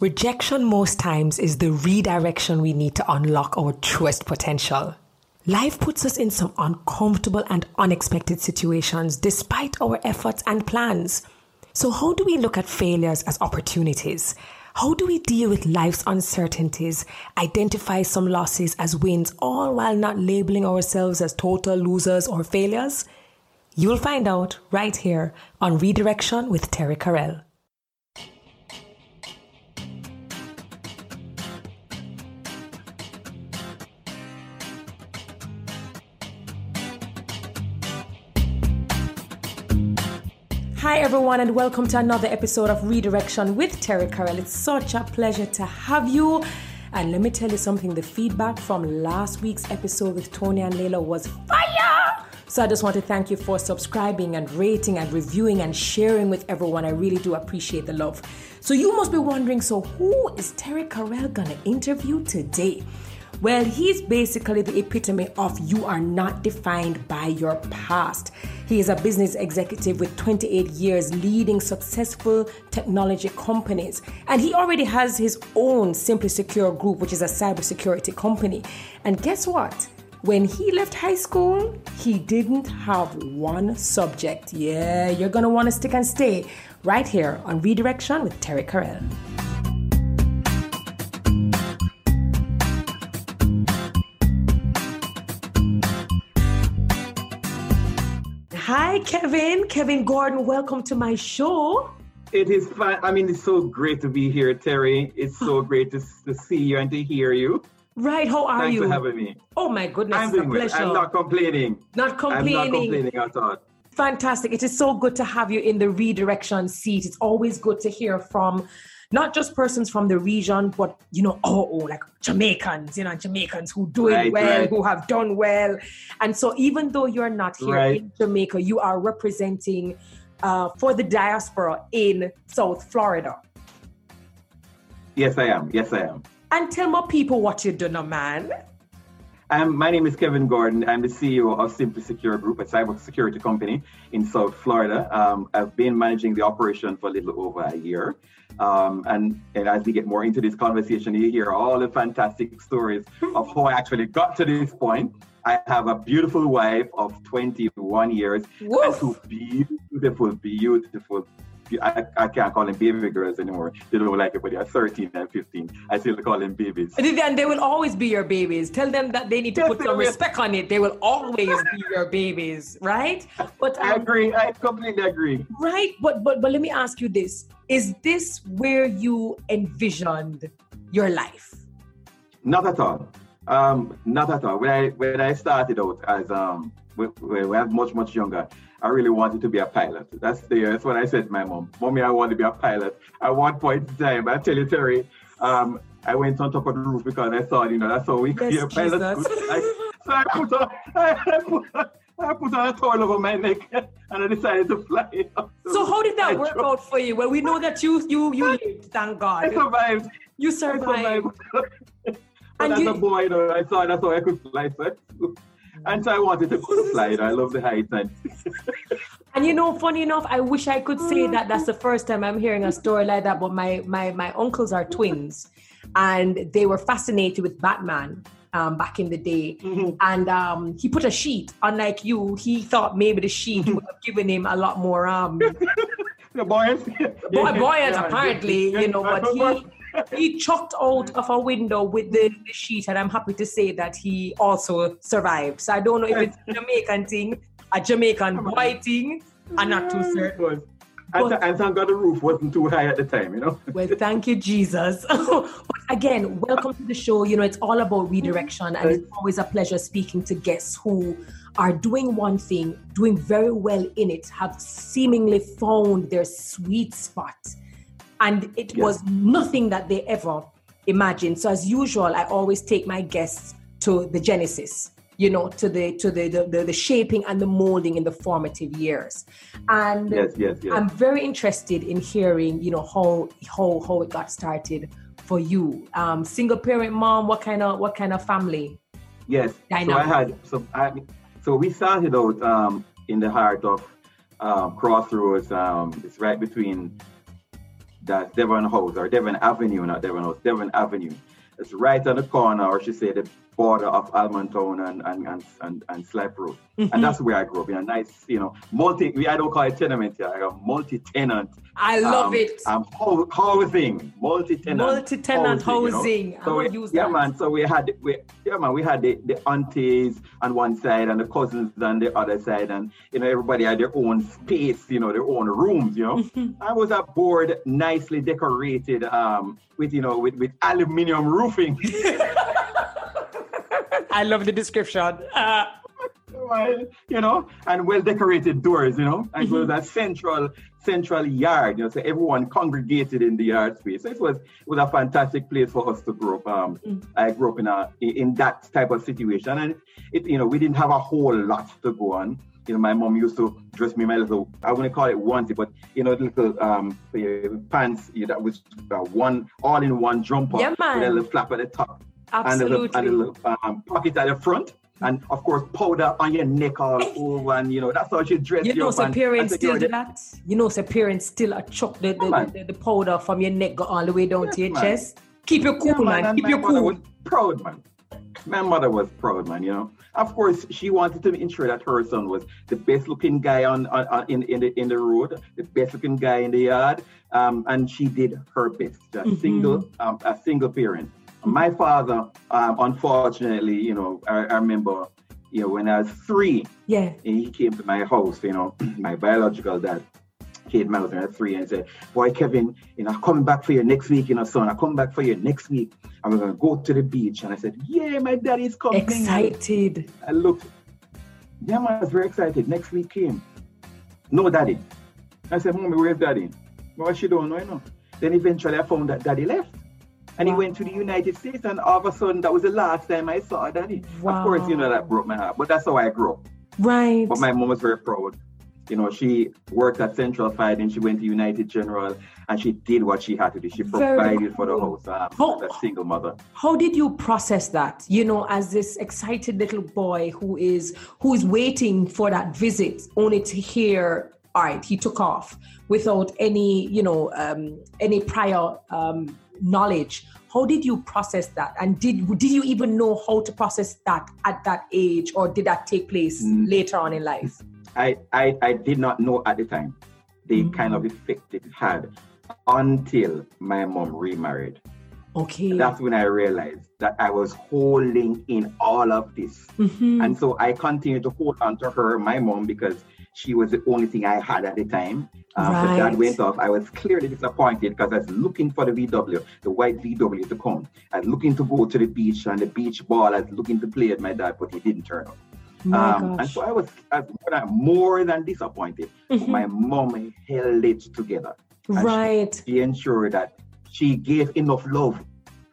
Rejection most times is the redirection we need to unlock our truest potential. Life puts us in some uncomfortable and unexpected situations despite our efforts and plans. So, how do we look at failures as opportunities? How do we deal with life's uncertainties, identify some losses as wins, all while not labeling ourselves as total losers or failures? You'll find out right here on Redirection with Terry Carell. Hi, everyone, and welcome to another episode of Redirection with Terry Carell. It's such a pleasure to have you. And let me tell you something the feedback from last week's episode with Tony and Layla was fire. So I just want to thank you for subscribing and rating and reviewing and sharing with everyone. I really do appreciate the love. So you must be wondering so, who is Terry Carell gonna interview today? Well, he's basically the epitome of you are not defined by your past. He is a business executive with 28 years leading successful technology companies. And he already has his own Simply Secure group, which is a cybersecurity company. And guess what? When he left high school, he didn't have one subject. Yeah, you're gonna wanna stick and stay right here on Redirection with Terry Carell. Hi, Kevin. Kevin Gordon, welcome to my show. It is fun. I mean, it's so great to be here, Terry. It's so great to, to see you and to hear you. Right, how are Thanks you? for having me. Oh my goodness, I'm well. pleasure. I'm not complaining. Not complaining. I'm not complaining at all. Fantastic. It is so good to have you in the redirection seat. It's always good to hear from not just persons from the region, but you know, oh, oh like Jamaicans, you know, Jamaicans who do it Right, well, right. who have done well. And so even though you're not here Right. in Jamaica, you are representing uh, for the diaspora in South Florida. Yes, I am. Yes, I am. And tell my people what you do now, man. Um, my name is Kevin Gordon. I'm the CEO of Simply Secure Group, a cybersecurity company in South Florida. Um, I've been managing the operation for a little over a year. Um, and, and as we get more into this conversation, you hear all the fantastic stories of how I actually got to this point. I have a beautiful wife of 21 years and two beautiful, beautiful. I, I can't call them baby girls anymore. They don't like it, but they are 13 and 15. I still call them babies. And they will always be your babies. Tell them that they need to Yes, put some will. respect on it. They will always be your babies, right? But I um, agree. I completely agree. right, but but but let me ask you this: Is this where you envisioned your life? Not at all. Um, not at all. When I when I started out as um when, when I was much much younger, I really wanted to be a pilot. That's the that's what I said to my mom. Mommy, I want to be a pilot. At one point in time, I tell you, Terry, um, I went on top of the roof because I thought, you know, that's how we could be a pilot. I, so I put on I put on, I put on a towel over my neck and I decided to fly. So how did I that work dro- out for you? Well, we know that you you you lived, thank God. I survived. You I survived. survived. And as you- a boy, you know, I thought that's how I could fly. So, and so I wanted to fly. You know, I love the height. And And you know, funny enough, I wish I could say that that's the first time I'm hearing a story like that. But my my my uncles are twins, and they were fascinated with Batman um, back in the day. And um, he put a sheet. Unlike you, he thought maybe the sheet would have given him a lot more um, the boy buoyant, apparently, you know. But he he chucked out of a window with the, the sheet, and I'm happy to say that he also survived. So I don't know if it's a Jamaican thing, a Jamaican boy thing. I'm not too mm. certain. Was. And, th- and thank God the roof wasn't too high at the time, you know. Well, thank you, Jesus. but again, welcome to the show. You know, it's all about redirection, and it's always a pleasure speaking to guests who are doing one thing, doing very well in it, have seemingly found their sweet spot. And it Yeah. was nothing that they ever imagined. So, as usual, I always take my guests to the genesis you know to the to the the, the, the shaping and the molding in the formative years and Yes, yes, yes. I'm very interested in hearing, you know, how how how it got started for you. Um, single parent mom, what kind of what kind of family? Yes. So I had so I so we started out um, in the heart of um, Crossroads. Um, it's right between That's Devon House or Devon Avenue, not Devon House, Devon Avenue. It's right on the corner, or she said the border of Allman Town and and and and, and Slipe Road. Mm-hmm. And that's where I grew up in a nice, you know, multi. I don't call it tenement here. I got multi-tenant. I love um, it. Um, housing, multi-tenant, multi-tenant housing. housing. You know? So we, yeah, that. man. So we had, we, yeah, man. We had the, the aunties on one side and the cousins on the other side, and you know, everybody had their own space, you know, their own rooms. You know. I was a board, nicely decorated, um, with you know, with with aluminium roofing. I love the description. Uh, you know, and well decorated doors, you know, and mm-hmm. it was a central central yard, you know, so everyone congregated in the yard space. So it was it was a fantastic place for us to grow up. Um, mm-hmm. I grew up in a in that type of situation, and it you know we didn't have a whole lot to go on. You know, my mom used to dress me in my little, I wouldn't call it onesie, but, you know, little um, pants you know, that was uh, one, all in one jumper yeah, man. with a little flap at the top. Absolutely. And a, little um, pocket at the front. And of course, powder on your neck all over, and you know that's how she dress you. know, so parents still do that. You know, so parents still a chuck the, the, the, the, powder from your neck go all the way down yes, to your man. chest. Keep your cool, yeah, man. man. Keep your cool. Was proud, man. My mother was proud, man. You know, of course, she wanted to ensure that her son was the best looking guy on, on, on in in the in the road, the best looking guy in the yard, um, and she did her best. A mm-hmm. single, um, a single parent. My father, um, unfortunately, you know, I, I, remember, you know, when I was three, yeah, and he came to my house, you know, my biological dad came to my house when I was three and said, Boy, Kevin, you know, I'm coming back for you next week, you know, son, I'm coming back for you next week. And we're going to go to the beach. And I said, Yeah, my daddy's coming. Excited. I looked, yeah, man, I was very excited. Next week came. No daddy. I said, Mommy, where's daddy? Well, she don't know, you know. Then eventually I found that daddy left. And wow. he went to the United States, and all of a sudden, that was the last time I saw Daddy. Wow. Of course, you know, that broke my heart, but that's how I grew up. Right. But my mom was very proud. You know, she worked at Central Fire, and she went to United General, and she did what she had to do. She provided for the house um, how, a single mother. How did you process that? You know, as this excited little boy who is who is waiting for that visit, only to hear all right, he took off without any, you know, um, any prior um, knowledge. How did you process that? And did did you even know how to process that at that age or did that take place mm. later on in life? I, I i did not know at the time. The mm. kind of effect it had until my mom remarried. Okay. That's when i realized that i was holding in all of this. Mm-hmm. and so i continued to hold on to her my mom because she was the only thing I had at the time. Um, right. So that went off. I was clearly disappointed because I was looking for the VW, the white VW to come. I was looking to go to the beach and the beach ball. I was looking to play with my dad, but he didn't turn up. Um, and so I was, I was more than disappointed. Mm-hmm. My mom held it together. Right. She, she ensured that she gave enough love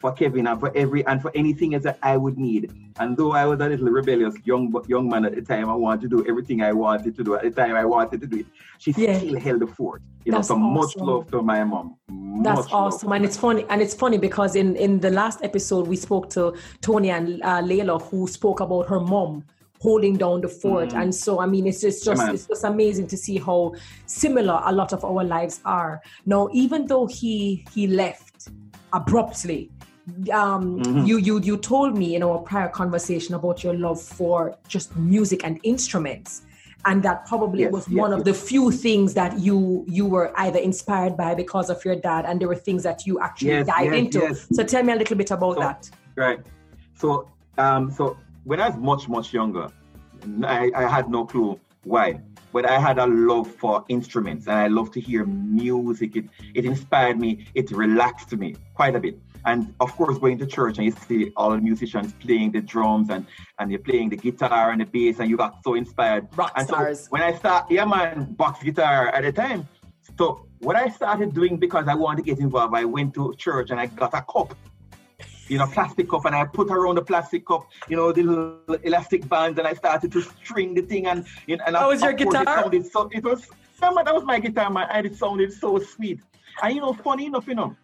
for Kevin and for every and for anything else that I would need. And though I was a little rebellious young young man at the time, I wanted to do everything I wanted to do at the time I wanted to do it. She yeah. still held the fort. You That's know, so awesome. much love to my mom. That's awesome, and it's funny, and it's funny because in in the last episode we spoke to Tony and uh, Layla, who spoke about her mom holding down the fort. Mm-hmm. And so, I mean, it's just, just it's just amazing to see how similar a lot of our lives are. Now, even though he he left abruptly, um, mm-hmm. you you you told me in our prior conversation about your love for just music and instruments and that probably yes, was yes, one yes. of the few things that you you were either inspired by because of your dad and there were things that you actually dived into so tell me a little bit about so, that right so um so when i was much much younger I, I had no clue why but I had a love for instruments and I love to hear music. It, it inspired me, it relaxed me quite a bit. And of course, going to church and you see all the musicians playing the drums and, and you're playing the guitar and the bass and you got so inspired. Rock and stars. So when I start, yeah man, box guitar at the time. So what I started doing because I wanted to get involved, I went to church and I got a cup you know, plastic cup, and I put around the plastic cup, you know, the little elastic bands, and I started to string the thing, and and, and was your guitar? It sounded so, it was, that was my guitar, man, and it sounded so sweet. And you know, funny enough, you know,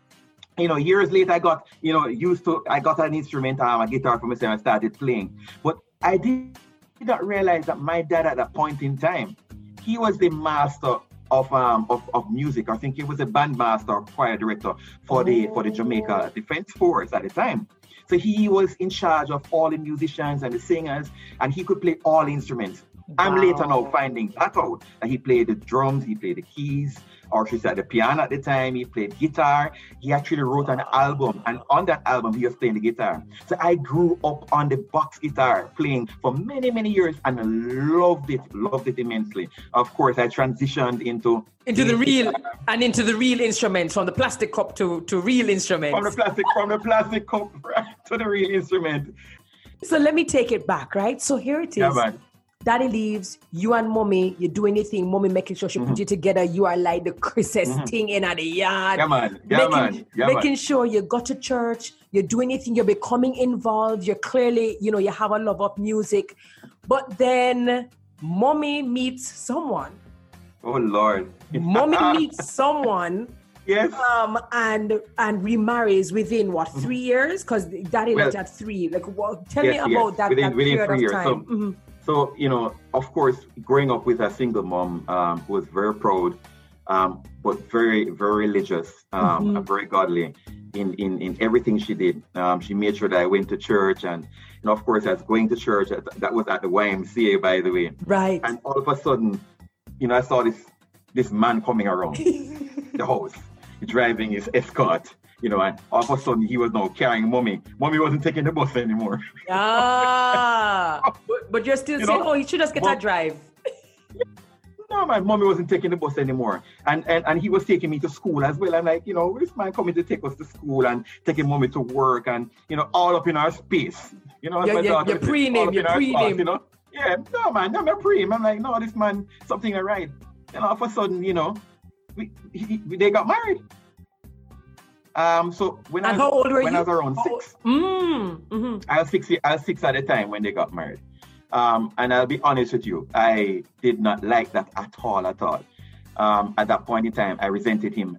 you know, years later, I got, you know, used to, I got an instrument, um, a guitar for myself, and started playing. But I did not realize that my dad at that point in time, he was the master of um of, of music. I think he was a bandmaster choir director for the for the Jamaica Defense Force at the time. So he was in charge of all the musicians and the singers, and he could play all instruments. Wow. I'm later now finding that out that he played the drums, he played the keys, or she said the piano at the time. He played guitar. He actually wrote an album, and on that album, he was playing the guitar. So I grew up on the box guitar playing for many, many years and loved it, loved it immensely. Of course, I transitioned into into the real guitar. and into the real instruments from the plastic cup to to real instruments. From the plastic from the plastic cup to the real instrument. So let me take it back, right? So here it is. Yeah, Daddy leaves, you and mommy, you do anything, mommy making sure she mm-hmm. put you together. You are like the Christmas mm-hmm. thing in at the yard. Yeah, man. Yeah, making, man. Yeah, making man. sure you go to church, you do anything, you're becoming involved. You're clearly, you know, you have a love of music. But then mommy meets someone. Oh Lord. mommy meets someone. Yes. Um, and and remarries within what mm-hmm. three years? Because daddy well, left at three. Like, well, tell yes, me about yes. that, within, that within period of time. So, mm-hmm. So, you know, of course, growing up with a single mom um, who was very proud, um, but very, very religious um, mm-hmm. and very godly in, in, in everything she did. Um, she made sure that I went to church. And, know, of course, as going to church, that was at the YMCA, by the way. Right. And all of a sudden, you know, I saw this this man coming around the house, driving his escort you know, and all of a sudden he was now carrying mommy. Mommy wasn't taking the bus anymore. Ah, but, but you're still you saying, know? oh, he should just get Mom, a drive. no, my mommy wasn't taking the bus anymore. And, and and he was taking me to school as well. And like, you know, this man coming to take us to school and taking mommy to work and, you know, all up in our space. You know, yeah, yeah, your pre-name, your pre-name. You know? Yeah, no, man, no, my pre I'm like, no, this man, something all right. And all of a sudden, you know, we, he, they got married. Um, so when and I was, when you? I was around six, mm, mm-hmm. I was six. I was six at the time when they got married. Um, and I'll be honest with you, I did not like that at all, at all. Um, at that point in time, I resented him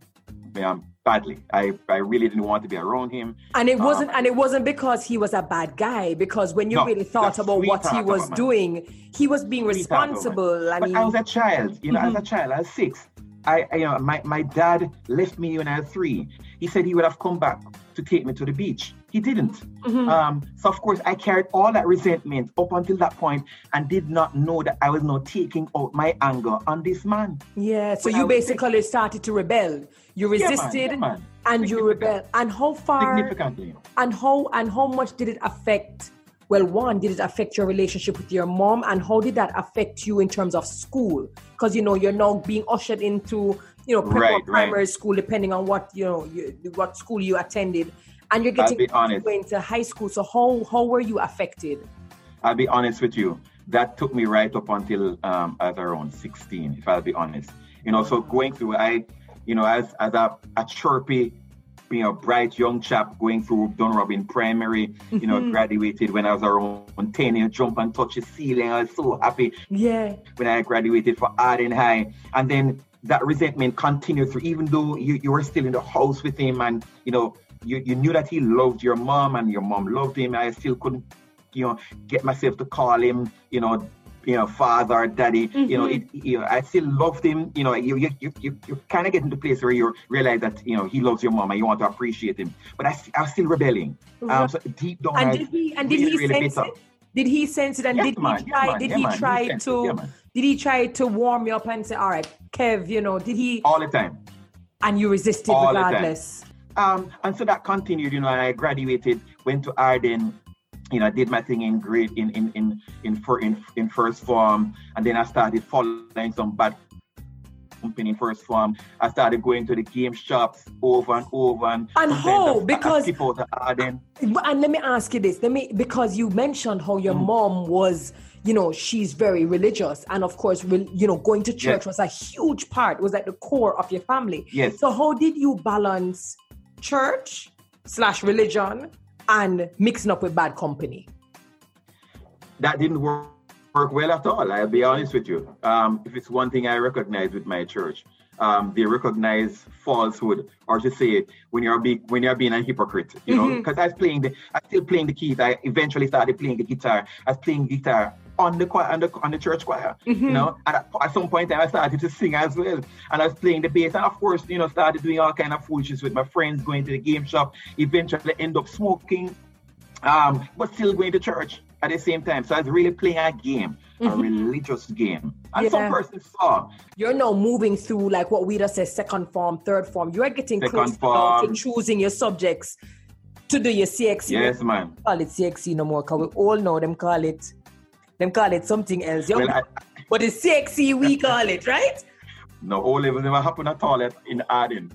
um, badly. I, I really didn't want to be around him. And it wasn't um, and it wasn't because he was a bad guy. Because when you no, really thought about what he was doing, he was being sweet responsible. I mean, but I was a child. You know, mm-hmm. as a child, I was six. I, I, you know, my, my dad left me when I was three. He said he would have come back to take me to the beach. He didn't. Mm-hmm. Um, so of course I carried all that resentment up until that point and did not know that I was now taking out my anger on this man. Yeah. So you basically started to rebel. You resisted yeah, man, yeah, man. and you rebelled. And how far? Significantly. And how and how much did it affect? Well, one, did it affect your relationship with your mom, and how did that affect you in terms of school? Because you know you're now being ushered into you know right, primary right. school, depending on what you know you, what school you attended, and you're getting into high school. So how how were you affected? I'll be honest with you. That took me right up until um, I was around 16, if I'll be honest. You know, so going through, I, you know, as as a, a chirpy you know, bright young chap going through Dunrobin Primary, you know, mm-hmm. graduated when I was around 10, you know, jump and touch the ceiling. I was so happy. Yeah. When I graduated for Ardenne High. And then that resentment continued through, even though you, you were still in the house with him and, you know, you, you knew that he loved your mom and your mom loved him. I still couldn't, you know, get myself to call him, you know, you know, father, daddy, mm-hmm. you know, mm-hmm. it, you know, I still loved him. You know, you you you you, you kind of get into the place where you realize that you know he loves your mom and you want to appreciate him. But I, I was still rebelling. Um, so deep down, and I did he and did really, he really sense it? Did he sense it? And yes, did man, he try? Yes, did yeah, he try he to? Did he try to warm you up and say, "All right, Kev, you know"? Did he? All the time. And you resisted All regardless. Um, and so that continued. You know, I graduated, went to Ardenne, you know, I did my thing in grade in in in in, for, in, in first form, and then I started following some bad company first form. I started going to the game shops over and over and and how because people And let me ask you this, let me because you mentioned how your mm. mom was you know she's very religious and of course you know going to church yes. was a huge part was at the core of your family yes so how did you balance church slash religion and mixing up with bad company? That didn't work, work well at all. I'll be honest with you. Um, if it's one thing I recognize with my church, um, they recognize falsehood, or to say when you're being when you're being a hypocrite, you know. Because mm-hmm. I was playing the, I still playing the keys. I eventually started playing the guitar. I was playing guitar on the choir, on the, on the church choir. Mm-hmm. You know, and at, at, some point I started to sing as well, and I was playing the bass, and of course, you know, started doing all kind of foolishness with my friends, going to the game shop. Eventually, end up smoking, um, but still going to church at the same time. So I was really playing a game, mm-hmm. a religious game. And yeah. some persons saw. You're now moving through like what we just say second form, third form. You're getting second close to choosing your subjects to do your CXC. Yes, man. Call it CXC no more, because we all know them call it them call it something else. Well, I, but it's CXC we call it, right? No, all levels never happened at all in Ardenne.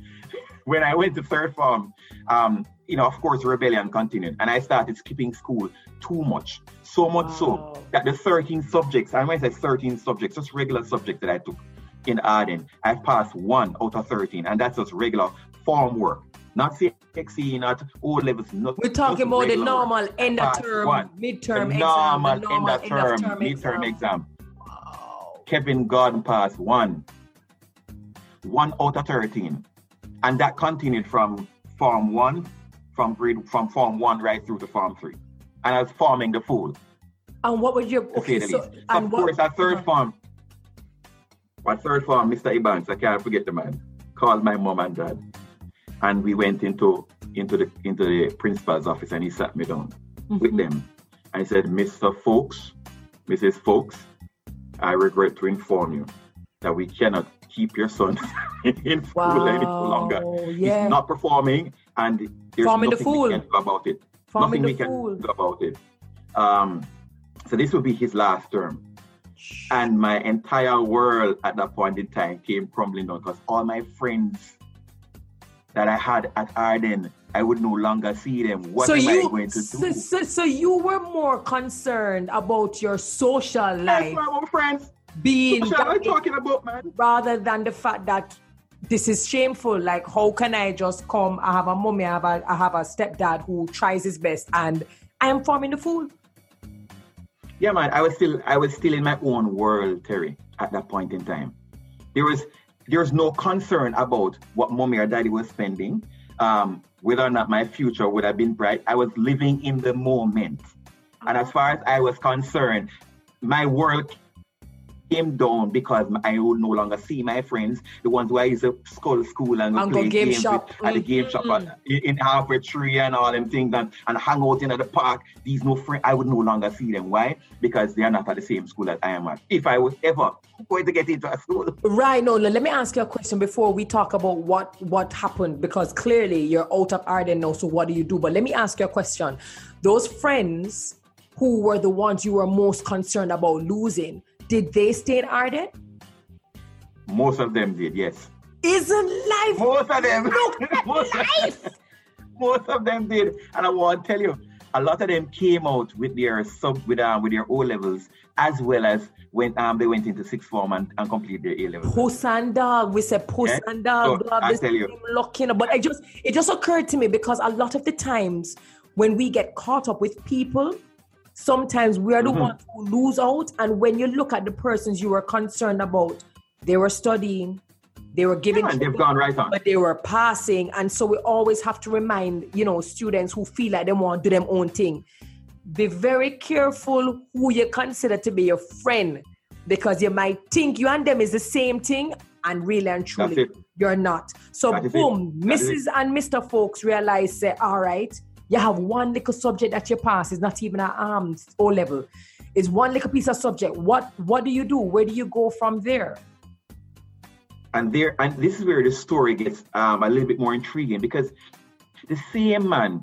When I went to third form, um, you know, of course, rebellion continued, and I started skipping school too much. So much wow. so that the 13 subjects, I I say 13 subjects, just regular subjects that I took in Ardenne, I've passed one out of 13, and that's just regular form work. Not CXC, not O levels. Not, We're talking about the normal work. end of term, one. midterm the normal exam. Normal end of term, end of term midterm exam. exam. Wow. Kevin Gordon passed one. One out of 13. And that continued from Form 1, from grade from Form 1 right through to Form 3 and I was forming the food. And what was your okay? So, so of course, our third uh-huh. form, my third farm, Mr. Evans, I can't forget the man, called my mom and dad, and we went into into the into the principal's office, and he sat me down mm-hmm. with them. And I said, Mr. Folks, Mrs. Folks, I regret to inform you that we cannot keep your son in school wow. any longer. Yeah. He's not performing, and there's Forming nothing the fool. we can do about it. Nothing we can fool. do about it. Um, so this will be his last term. And my entire world at that point in time came crumbling down because all my friends that I had at Ardenne, I would no longer see them. What so am you, I going to do? So, so, so, you were more concerned about your social life. my friends. Being social, I'm talking about, man. Rather than the fact that this is shameful. Like, how can I just come? I have a mommy, I have a, I have a stepdad who tries his best, and I am forming the fool. Yeah, man. I was still, I was still in my own world, Terry, at that point in time. There was, there was no concern about what mommy or daddy was spending, um, whether or not my future would have been bright. I was living in the moment, and as far as I was concerned, my world came down because I would no longer see my friends, the ones who I used to school school and, and play game games shop. With, at the game shop mm-hmm. in, in Half Way Tree and all them things and, and hang out in the park. These no friends, I would no longer see them. Why? Because they are not at the same school that I am at. If I was ever going to get into a school. Right. No, let me ask you a question before we talk about what what happened because clearly you're out of Ardenne now. So what do you do? But let me ask you a question. Those friends who were the ones you were most concerned about losing did they stay in Ardenne? Most of them did, yes. Isn't life? Most of them. Look at most life. Of, most of them did, and I want to tell you, a lot of them came out with their sub with um with their O levels as well as when um they went into sixth form and, and completed their A levels. Puss and dog, we said puss yeah? and dog. So, I tell you, looking, but I just it just occurred to me because a lot of the times when we get caught up with people sometimes we are the mm-hmm. ones who lose out. And when you look at the persons you were concerned about, they were studying, they were giving, yeah, they've gone right on, but they were passing. And so we always have to remind, you know, students who feel like they want to do their own thing. Be very careful who you consider to be your friend because you might think you and them is the same thing, and really and truly, you're not. So, boom, Mrs. and Mr. Folks realize, say, all right, you have one little subject that you pass. It's not even at um, O level. It's one little piece of subject. What what do you do? Where do you go from there? And there, and this is where the story gets um, a little bit more intriguing because the same man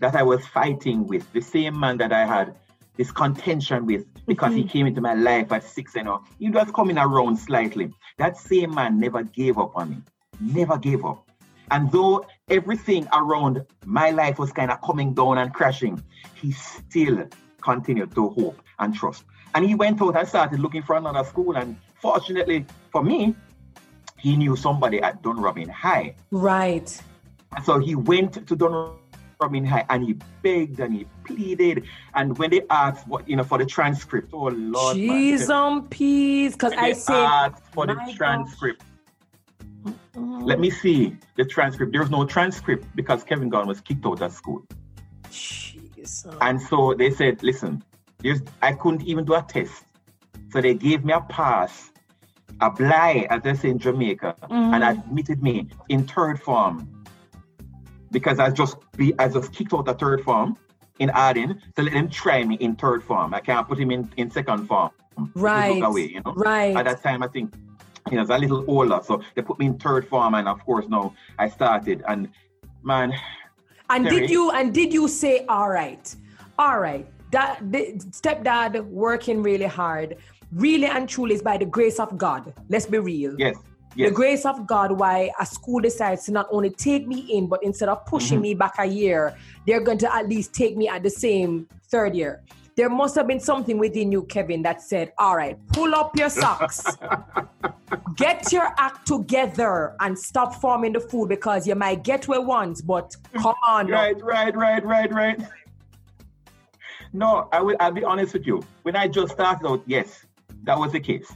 that I was fighting with, the same man that I had this contention with because mm-hmm. he came into my life at six and all, he was coming around slightly. That same man never gave up on me, never gave up. And though everything around my life was kind of coming down and crashing, he still continued to hope and trust. And he went out and started looking for another school. And fortunately for me, he knew somebody at Dunrobin High. Right. And so he went to Dunrobin High and he begged and he pleaded. And when they asked what, you know, for the transcript, oh Lord. On peas. Because I said for the transcript. Gosh let me see the transcript. There's no transcript because Kevin Gordon was kicked out of school. Jeez. And so they said, listen, There's, I couldn't even do a test. So they gave me a pass, a blight, as they say in Jamaica, Mm-hmm. and admitted me in third form. Because I just be I just kicked out the third form in Ardenne to let them try me in third form. I can't put him in, in second form. Right. away, you know. Right. At that time I think you know, I was a little older. So they put me in third form and of course now I started and man And Terry. did you and did you say, all right, all right, that the stepdad working really hard, really and truly is by the grace of God. Let's be real. yes, The grace of God, why a school decides to not only take me in, but instead of pushing Mm-hmm. me back a year, they're going to at least take me at the same third year. There must have been something within you, Kevin, that said, All right, pull up your socks, get your act together, and stop forming the fool because you might get where once, but come on. now. Right, right, right, right, right. No, I will. I'll be honest with you. When I just started out, yes, that was the case.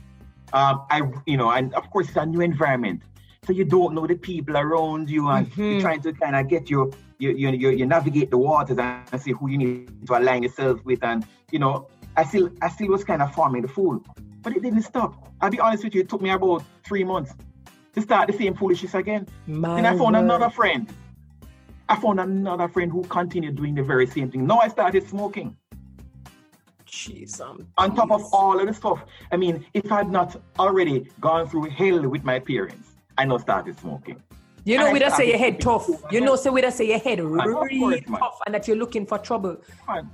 Um, I, you know, and of course it's a new environment, so you don't know the people around you, and you're trying to kind of get your, you, you, you, you navigate the waters and see who you need to align yourself with, and you know, I still, I still was kind of forming the fool, but it didn't stop. I'll be honest with you. It took me about three months to start the same foolishness again. My Then I found word. another friend. I found another friend who continued doing the very same thing. Now I started smoking. Jeez, um, On top of all of the stuff. I mean, if i'd not already gone through hell with my parents, I now started smoking. You know, we just say your head tough. You know, say we just say your head really course, tough and that you're looking for trouble. Man,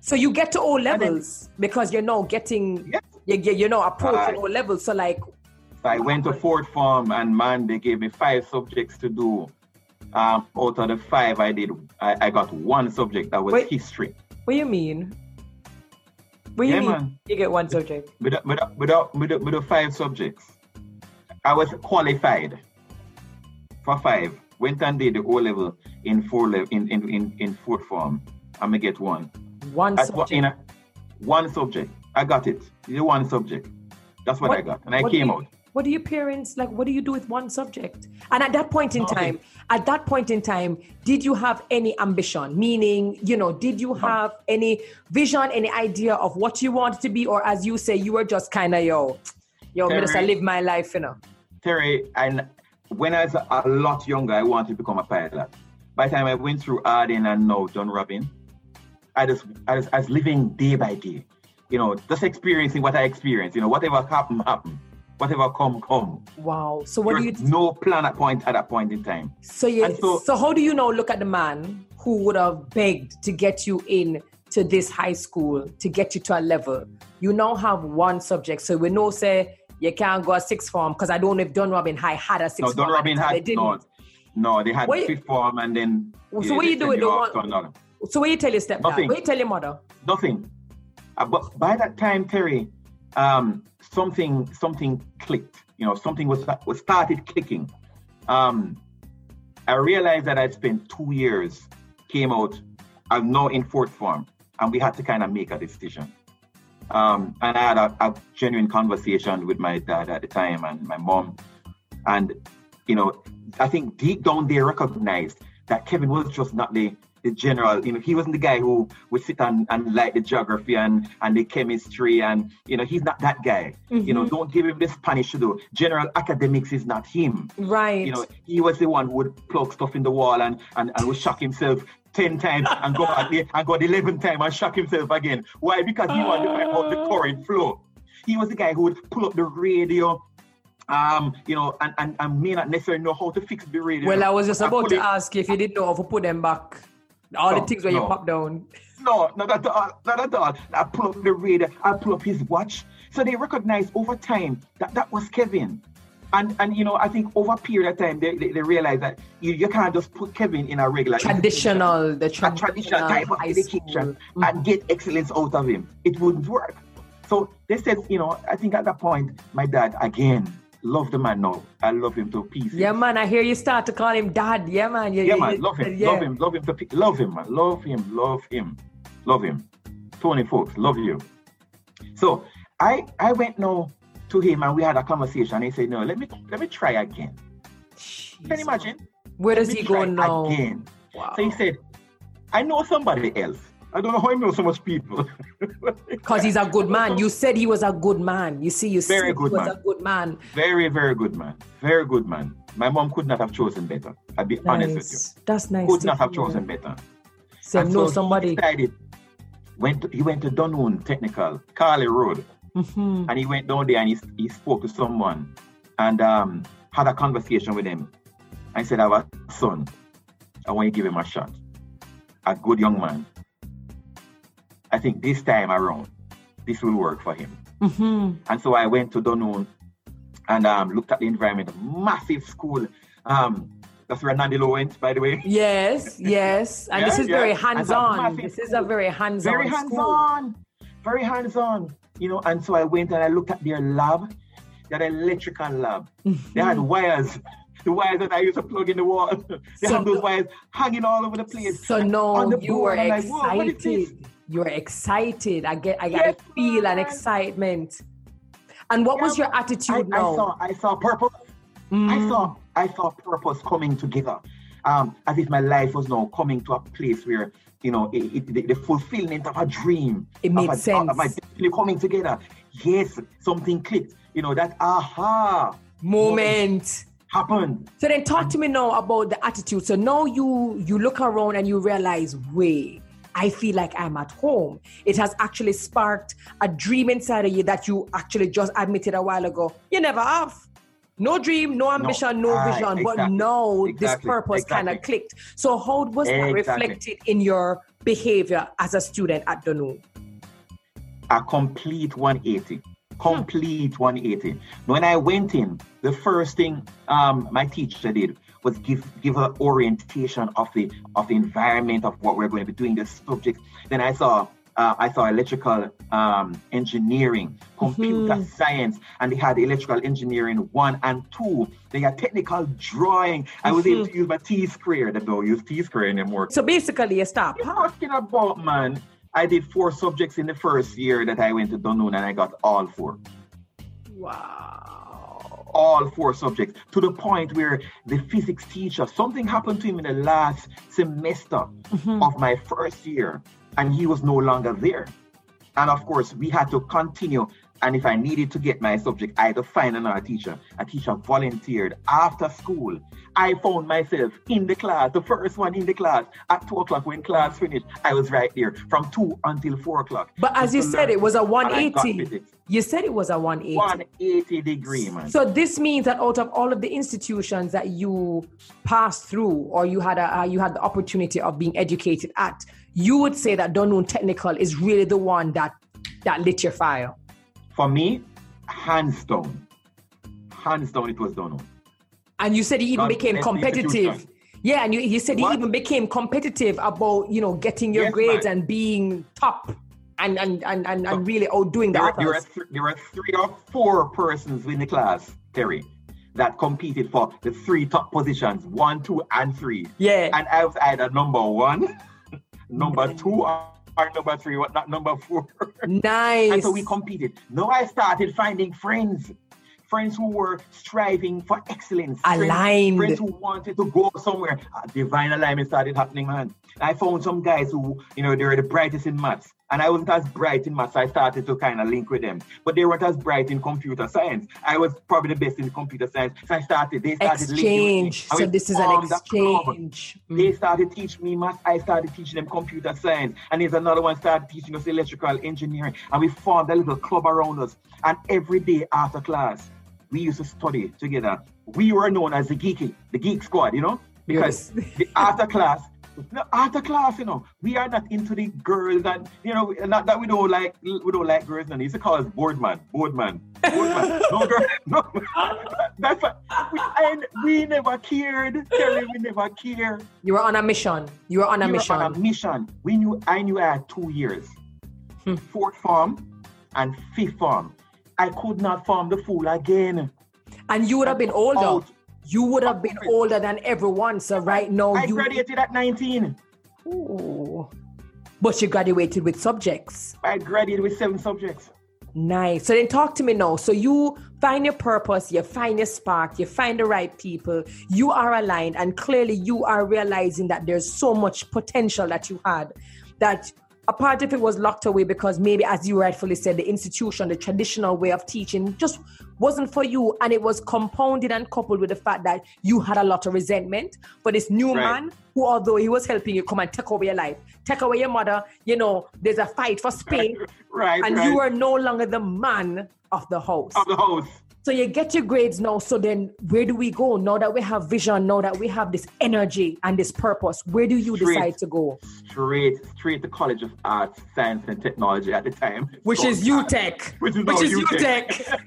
So you get to then- levels because you're now getting, Yes. you, you, you're now approaching. O levels. So like, So I went to fourth form and man, they gave me five subjects to do. Um, out of the five I did, I, I got one subject that was Wait. history. what do you mean? What you Yeah, mean? man. You get one subject. with the, with the, with with with the five subjects. I was qualified for five. Went and did the O level in four level in, in, in, in fourth form. I'm gonna get one. One subject. in a, one subject. I got it. The one subject. That's what, I got. And I came you- out. What do your parents like? What do you do with one subject? And at that point in Nothing. time, at that point in time, did you have any ambition? Meaning, you know, did you have any vision, any idea of what you wanted to be, or as you say, you were just kind of yo, yo, Terry. live my life, you know. Terry, and when I was a lot younger, I wanted to become a pilot. By the time I went through Ardenne and now Dunrobin, I just, I just, I was living day by day. You know, just experiencing what I experienced. You know, whatever happened, happened Whatever come, come. Wow. So what do you? There's no plan at point at that point in time. So yeah. So, so- how do you now look at the man who would have begged to get you in to this high school to get you to a level? You now have one subject, so we know say you can't go a sixth form because I don't know if Dunrobin High had a sixth No, sixth Don form. Robin They had didn't. no, no, they had What you- fifth form and then. So yeah, what they you do with the one- So what you tell your stepdad? Nothing. What you tell your mother? Nothing. Uh, but by that time, Terry, um, something something clicked. You know, something was was started clicking. Um, I realized that I'd spent two years, came out, I'm now in fourth form, and we had to kind of make a decision. Um, and I had a, a genuine conversation with my dad at the time and my mom, and you know, I think deep down they recognized that Kevin was just not the the general, you know, he wasn't the guy who would sit and, and like the geography and, and the chemistry and, you know, he's not that guy. You know, don't give him the Spanish to do. General academics is not him. Right. You know, he was the one who would plug stuff in the wall and, and, and would shock himself 10 times and go at the, and go the 11th time and shock himself again. Why? Because he wanted to find out the current flow. He was the guy who would pull up the radio, um, you know, and, and, and may not necessarily know how to fix the radio. well, I was just about to it- ask if you didn't know how to put them back. All the things where you no. pop down. No, not at all. Not at all. I pull up the radio. I pull up his watch. So they recognized over time that that was Kevin. And and you know, I think over a period of time they, they, they realized that you, you can't just put Kevin in a regular Traditional, the a traditional type of education school. and get excellence out of him. It wouldn't work. So they said, you know, I think at that point, my dad again loved the man now. I love him to pieces. Yeah, man. I hear you start to call him dad. Yeah, man. Yeah, man, love him, yeah. love him, love him, to, love him, man, love him, love him, love him. Tony folks, love you. So I I went now to him and we had a conversation. He said, No, let me let me try again. Can you imagine? Where does he go now? Again. Wow. So he said, I know somebody else I don't know how he knows so much people. Because he's a good man. You said he was a good man. You see, you very said good he was man. a good man. Very, very good man. Very good man. My mom could not have chosen better. I'll be nice. honest with you. That's nice. Could not have chosen better. So and know so somebody. He decided, went to, he went to Dunoon Technical, Carly Road. Mm-hmm. And he went down there and he, he spoke to someone and um, had a conversation with him. I said, I have a son. I want you to give him a shot. A good young man. I think this time around, this will work for him. Mm-hmm. And so I went to Dunoon and um, looked at the environment. Massive school. Um, that's where Nandilo went, by the way. Yes, yes. And yeah, this is yeah. very hands-on. This is a very hands-on. Very hands-on. School. Very hands-on. You know, and so I went and I looked at their lab. Had an electrical lab. Mm-hmm. They had wires the wires that I used to plug in the wall. they so have those wires hanging all over the place. So no, you were excited. Like, you were excited. I get I got yes, a feel and excitement. And what yeah, was your attitude I, now? I saw I saw purpose. Mm. I saw I saw purpose coming together. Um, as if my life was now coming to a place where you know it, it, the, the, fulfillment of a dream. It made sense. Of my destiny coming together. Yes, something clicked. You know that aha moment happened. So then talk to me now about the attitude. So now you you look around and you realize, wait, I feel like I'm at home. It has actually sparked a dream inside of you that you actually just admitted a while ago. You never have. No dream, no ambition, no, no vision, exactly, but now exactly, this purpose exactly. kind of clicked. So how was that reflected in your behavior as a student at Dunoon? A complete 180 complete 180. When I went in, the first thing um, my teacher did was give give an orientation of the of the environment of what we're going to be doing, the subject. Then I saw uh, I saw electrical um, engineering, computer mm-hmm. science, and they had electrical engineering one and two. They had technical drawing. I was mm-hmm. able to use my T square. They don't use T square anymore. So basically, a stop. You're talking about man. I did four subjects in the first year that I went to Dunoon and I got all four. Wow. All four subjects to the point where the physics teacher, something happened to him in the last semester mm-hmm. of my first year, and he was no longer there. And of course, we had to continue and if I needed to get my subject, I had to find another teacher. A teacher volunteered after school. I found myself in the class, the first one in the class at two o'clock when class finished. I was right there from two until four o'clock. But as you said, it was a 180. You said it was a 180. 180 degree, man. So this means that out of all of the institutions that you passed through, or you had a uh, you had the opportunity of being educated at, you would say that Dunoon Technical is really the one that that lit your fire for me, hands down, hands down, it was Dunoon. And you said he even became competitive. Yeah, and you, you said what? he even became competitive about you know getting your yes, grades man. and being top and and and and, and really outdoing the there, others. There were, th- there were three or four persons in the class, Terry, that competed for the three top positions, one, two, and three. Yeah. And I was either number one, number two, number three, what not number four. Nice. and so we competed. Now I started finding friends. Friends who were striving for excellence. Aligned. Friends, friends who wanted to go somewhere. Uh, divine alignment started happening, man. I found some guys who, you know, they were the brightest in maths. And I wasn't as bright in maths. I started to kind of link with them. But they weren't as bright in computer science. I was probably the best in computer science. So I started, they started exchange. So this is an exchange. Mm. They started teaching me maths. I started teaching them computer science. And there's another one started teaching us electrical engineering. And we formed a little club around us. And every day after class, we used to study together. We were known as the geeky, the geek squad, you know? Because yes. the after class, no, after class, you know, we are not into the girls and you know, not that we don't like we don't like girls. And they used to call us boardman, boardman, boardman. no girl, no. That's what we, and we never cared. Terry, we never cared. You were on a mission. You were on a we mission. on a mission. We knew. I knew I had two years, hmm. fourth form and fifth form. I could not form the fool again. And you would have been older. Out you would have been older than everyone. So right now I you graduated at 19. Ooh. But you graduated with subjects. I graduated with seven subjects. Nice. So then talk to me now. So you find your purpose, you find your spark, you find the right people, you are aligned, and clearly you are realizing that there's so much potential that you had that a part of it was locked away because maybe, as you rightfully said, the institution, the traditional way of teaching just wasn't for you. And it was compounded and coupled with the fact that you had a lot of resentment for this new right. man who, although he was helping you, come and take over your life, take away your mother, you know, there's a fight for space. right. And right. you are no longer the man of the house. Of the house. So you get your grades now. So then where do we go? Now that we have vision, now that we have this energy and this purpose, where do you straight, decide to go? Straight, straight to College of Arts, Science and Technology at the time. Which is UTech. Which is, which is UTech.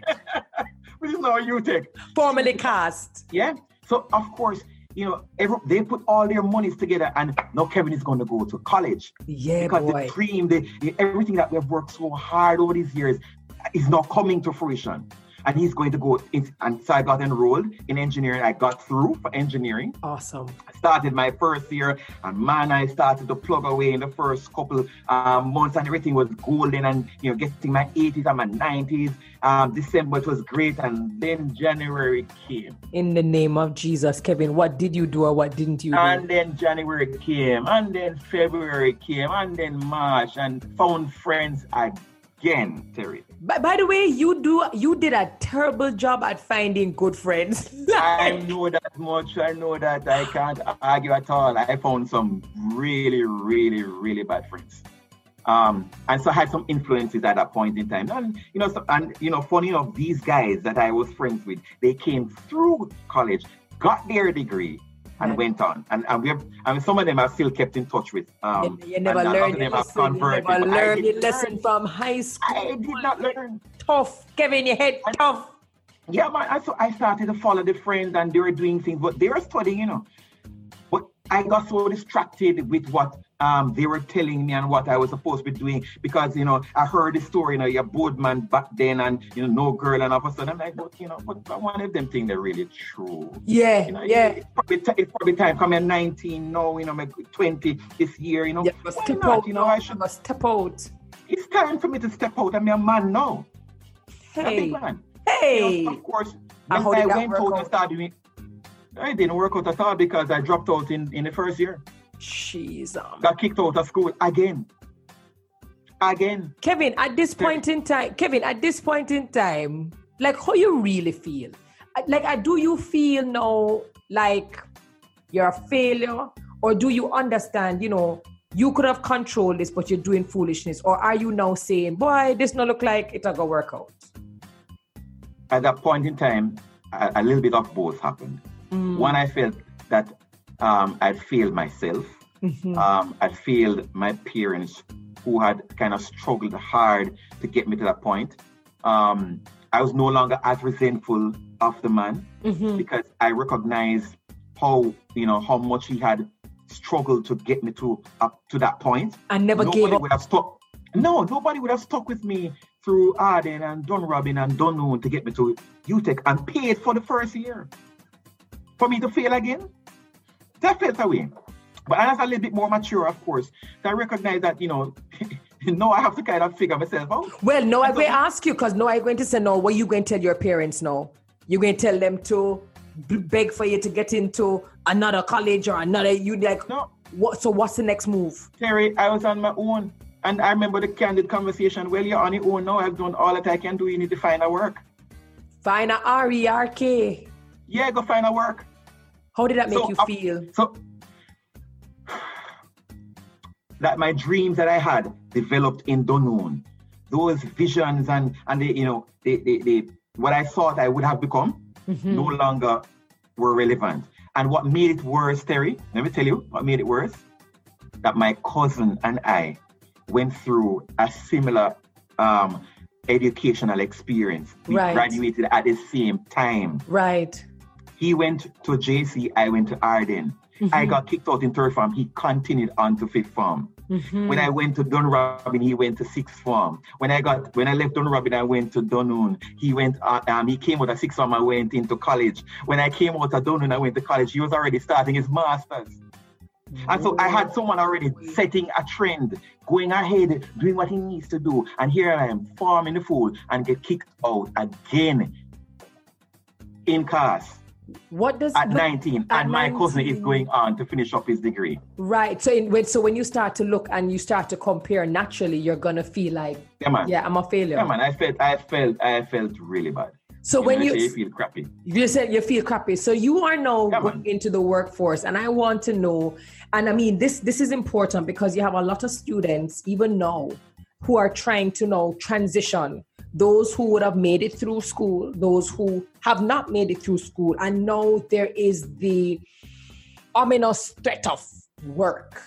which is now UTech. Formerly CAST. Yeah. So of course, you know, every, they put all their monies together, and now Kevin is going to go to college. Yeah, because boy. the dream, the, everything that we've worked so hard over these years, is not coming to fruition and he's going to go in, and so I got enrolled in engineering. I got through for engineering. Awesome. I started my first year, and man, I started to plug away in the first couple um, months, and everything was golden, and you know, getting my 80s and my 90s. Um, December it was great, and then January came. In the name of Jesus, Kevin, what did you do or what didn't you do? And then January came, and then February came, and then March, and found friends again, Terry. By, by the way, you do you did a terrible job at finding good friends. I know that much. I know that I can't argue at all. I found some really, really, really bad friends. Um, and so I had some influences at that point in time. And you know, so, and you know, funny enough, these guys that I was friends with, they came through college, got their degree, and went on. And and we have, I mean, some of them I've still kept in touch with. Um, you, you never learned lesson. You never learned your lesson from high school. I did not learn. Tough, Kevin. Your head tough. Yeah, man. I, so I started to follow the friends, and they were doing things, but they were studying, you know. But I got so distracted with what um, they were telling me and what I was supposed to be doing because you know I heard the story. You know, you're board man back then, and you know, no girl, and all of a sudden I'm like, but you know, but one of them things that really true. Yeah, you know, yeah. It's probably, t- it's probably time. Come in 19 now, you know, I'm 20 this year. You know, yeah, but step not, out. You know, I should must step out. It's time for me to step out. I'm a man now. Hey, man. Hey, you know, of course. When I, I went out and started doing, it didn't work out at all because I dropped out in in the first year. Jeez. Um, Got kicked out of school again. Again. Kevin, at this point in time, Kevin, at this point in time, like how you really feel? Like, do you feel now like you're a failure? Or do you understand, you know, you could have controlled this, but you're doing foolishness? Or are you now saying, boy, this not look like it'll go work out? At that point in time, a, a little bit of both happened. Mm. One, I felt that um, I'd failed myself. Mm-hmm. Um, I failed my parents who had kind of struggled hard to get me to that point. Um, I was no longer as resentful of the man mm-hmm. because I recognized how you know how much he had struggled to get me to up to that point. I never nobody gave up. Would have stuck, no, nobody would have stuck with me through Ardenne and Dunrobin and Dunoon to get me to UTech and paid for the first year. For me to fail again, that felt away. But as a little bit more mature, of course, I recognize that, you know, no, I have to kind of figure myself out. Well, no, I'm going to ask you because no, I'm going to say no. What are you going to tell your parents now? You're going to tell them to beg for you to get into another college or another, you like, no. What? So what's the next move? Terry, I was on my own. And I remember the candid conversation. Well, you're on your own now. I've done all that I can do. You need to find a work. Find a R E R K. Yeah, go find a work. How did that make so, you feel? So that my dreams that I had developed in Dunoon, those visions and and the, you know the, the, the what I thought I would have become mm-hmm. no longer were relevant. And what made it worse, Terry, let me tell you what made it worse. That my cousin and I went through a similar um, educational experience. We right. graduated at the same time. Right. He went to JC, I went to Ardenne. Mm-hmm. I got kicked out in third form. He continued on to fifth form. Mm-hmm. When I went to Dunrobin, he went to sixth form. When I got when I left Dunrobin, I went to Dunoon. He went uh, um he came out of sixth form. I went into college. When I came out of Dunoon, I went to college. He was already starting his masters. And so I had someone already setting a trend, going ahead, doing what he needs to do. And here I am, farming the food and get kicked out again in class. What does at 19, at and my cousin is going on to finish up his degree. right? So in, when so when you start to look and you start to compare, naturally you're gonna feel like, Yeah, yeah, I'm a failure. Yeah, man. I felt, I felt, I felt really bad. So You when know, you you feel crappy. You said you feel crappy. So you are now Yeah, going into the workforce, and I want to know. And I mean, this this is important because you have a lot of students, even now, who are trying to now transition. Those who would have made it through school, those who have not made it through school, and now there is the ominous threat of work.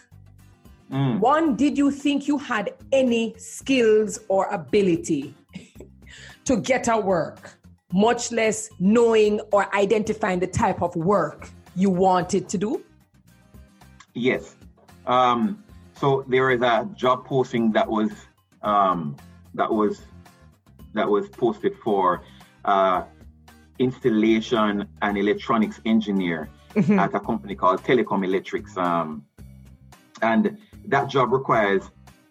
Mm. One, did you think you had any skills or ability to get a work, much less knowing or identifying the type of work you wanted to do? Yes. Um, so there is a job posting that was um, that was that was posted for uh, installation and electronics engineer at a company called Telecom Electrics. Um, and that job requires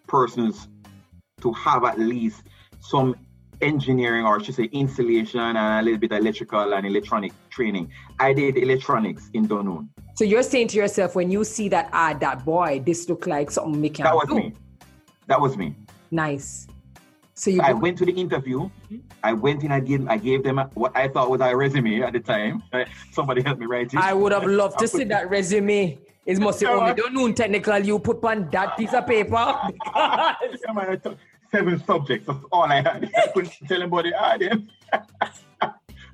persons to have at least some engineering or I should say installation and a little bit of electrical and electronic training. I did electronics in Dunoon. So you're saying to yourself, when you see that ad, that boy, this look like something me can That was do. me. That was me. Nice. So you I went to the interview. Mm-hmm. I went in. I gave. I gave them what I thought was a resume at the time. Somebody helped me write it. I would have loved to see that resume. It's must Yeah, only don't know technical you put on that piece of paper. Yeah, man, I took seven subjects. That's all I had. I couldn't tell anybody I them.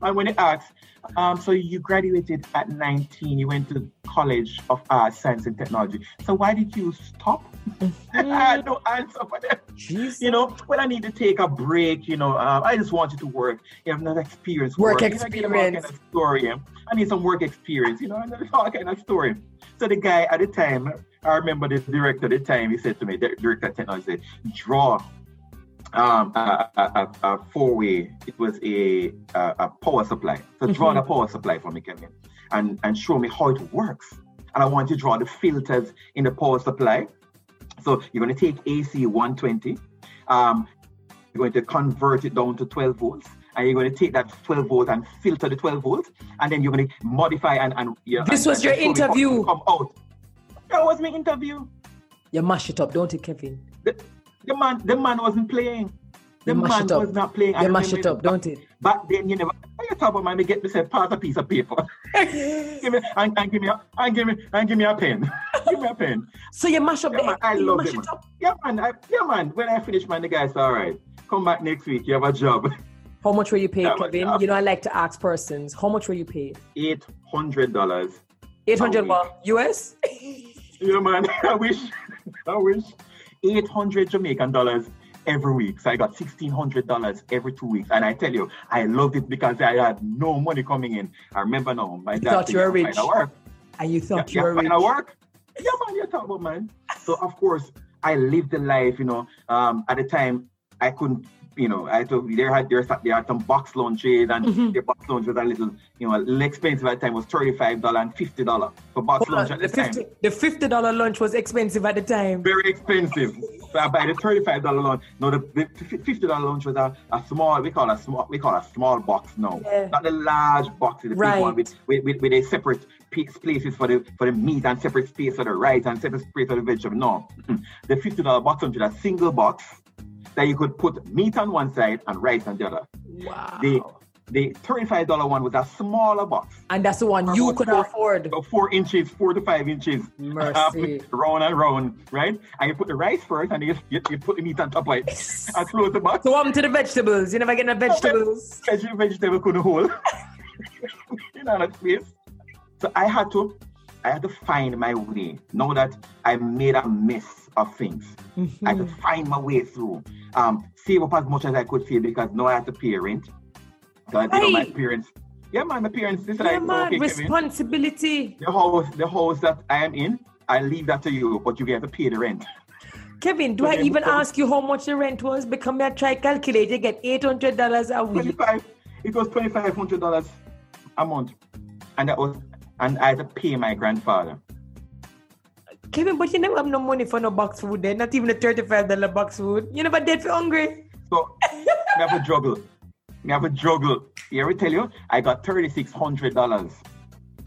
and when they asked, um, so you graduated at 19, you went to College of Arts, Science and Technology. So why did you stop? I had no answer for that. Jeez. You know, when I need to take a break, you know, um, I just wanted to work. You have no experience. Work get all kind experience. of story. I need some work experience, you know, and all kind of story. So the guy at the time, I remember the director at the time, he said to me, the director of technology said, draw um, a, a, a, a four-way, it was a, a, a power supply. So draw the power supply for me, Kevin, and, and show me how it works. And I want you to draw the filters in the power supply. So you're going to take AC 120, um, you're going to convert it down to 12 volts, and you're going to take that 12 volt and filter the 12 volts, and then you're going to modify and, and yeah, This and- was and your show me how it interview? Come out. That was my interview. You mash it up, don't you Kevin? The, the man, the man wasn't playing. The man was not playing. I You mash it up, don't it? Back then, you never. What you talk about, man? Me get myself part a piece of paper. give me and, and give me a, and give me and give me a pen. give me a pen. So you mash up Yeah, the man, I love mash it, man. up. Yeah, man. I, yeah, man. When I finish, man, the guy said, "All right, come back next week. You have a job." How much were you paid, Kevin? You know, I like to ask persons, how much were you paid? Eight hundred dollars. 800 week. what? US? Yeah, man. I wish. I wish. Eight hundred Jamaican dollars every week. So I got sixteen hundred dollars every two weeks. And I tell you, I loved it because I had no money coming in. I remember now my dad thought you were rich. work. And you thought Yeah, you were rich. work. Yeah, man. You talk about man. So of course I lived the life. You know, um, at the time I couldn't. You know, I thought there had there, there had some box lunches and Mhm. the box lunch was a little, you know, a little expensive at the time. Was thirty five dollar and fifty dollar for box Hold lunch on, at the, the time. 50, the $50 lunch was expensive at the time. very expensive. So I buy the thirty-five dollar lunch. No, the, the fifty dollar lunch was a, a small. We call a small. We call a small box now, Yeah. not the large box. The Right. big one with, with, with, with a separate places for the for the meat and separate space for the rice and separate space for the vegetable. No, the fifty dollar box lunch is a single box that you could put meat on one side and rice on the other. Wow. The the thirty-five dollar one was a smaller box. and that's the one you could four- afford. About four inches, four to five inches. Mercy. round and round, right? And you put the rice first, and you, you, you put the meat on top of it, and close the box. So happened to the vegetables? You never get no vegetables. Veg- vegetable couldn't hold. you know that space. So I had to, I had to find my way. Now that I made a mess of things, I had to Mm-hmm. find my way through. Um, save up as much as I could save because now I had to pay rent. Because you know my parents, yeah, man, my parents Yeah, decided, man, okay, Kevin, responsibility. the house, the house that I am in, I leave that to you, but you have to pay the rent. Kevin, do So I then- even so- ask you how much the rent was? Because I try calculate, you get $800 a week. 25 it was $2500 a month and that was and i had to pay my grandfather Kevin, but you never have no money for no box food then, not even a $35 box food. You never dead for hungry. so me have a juggle me have a juggle here we tell you i got $3600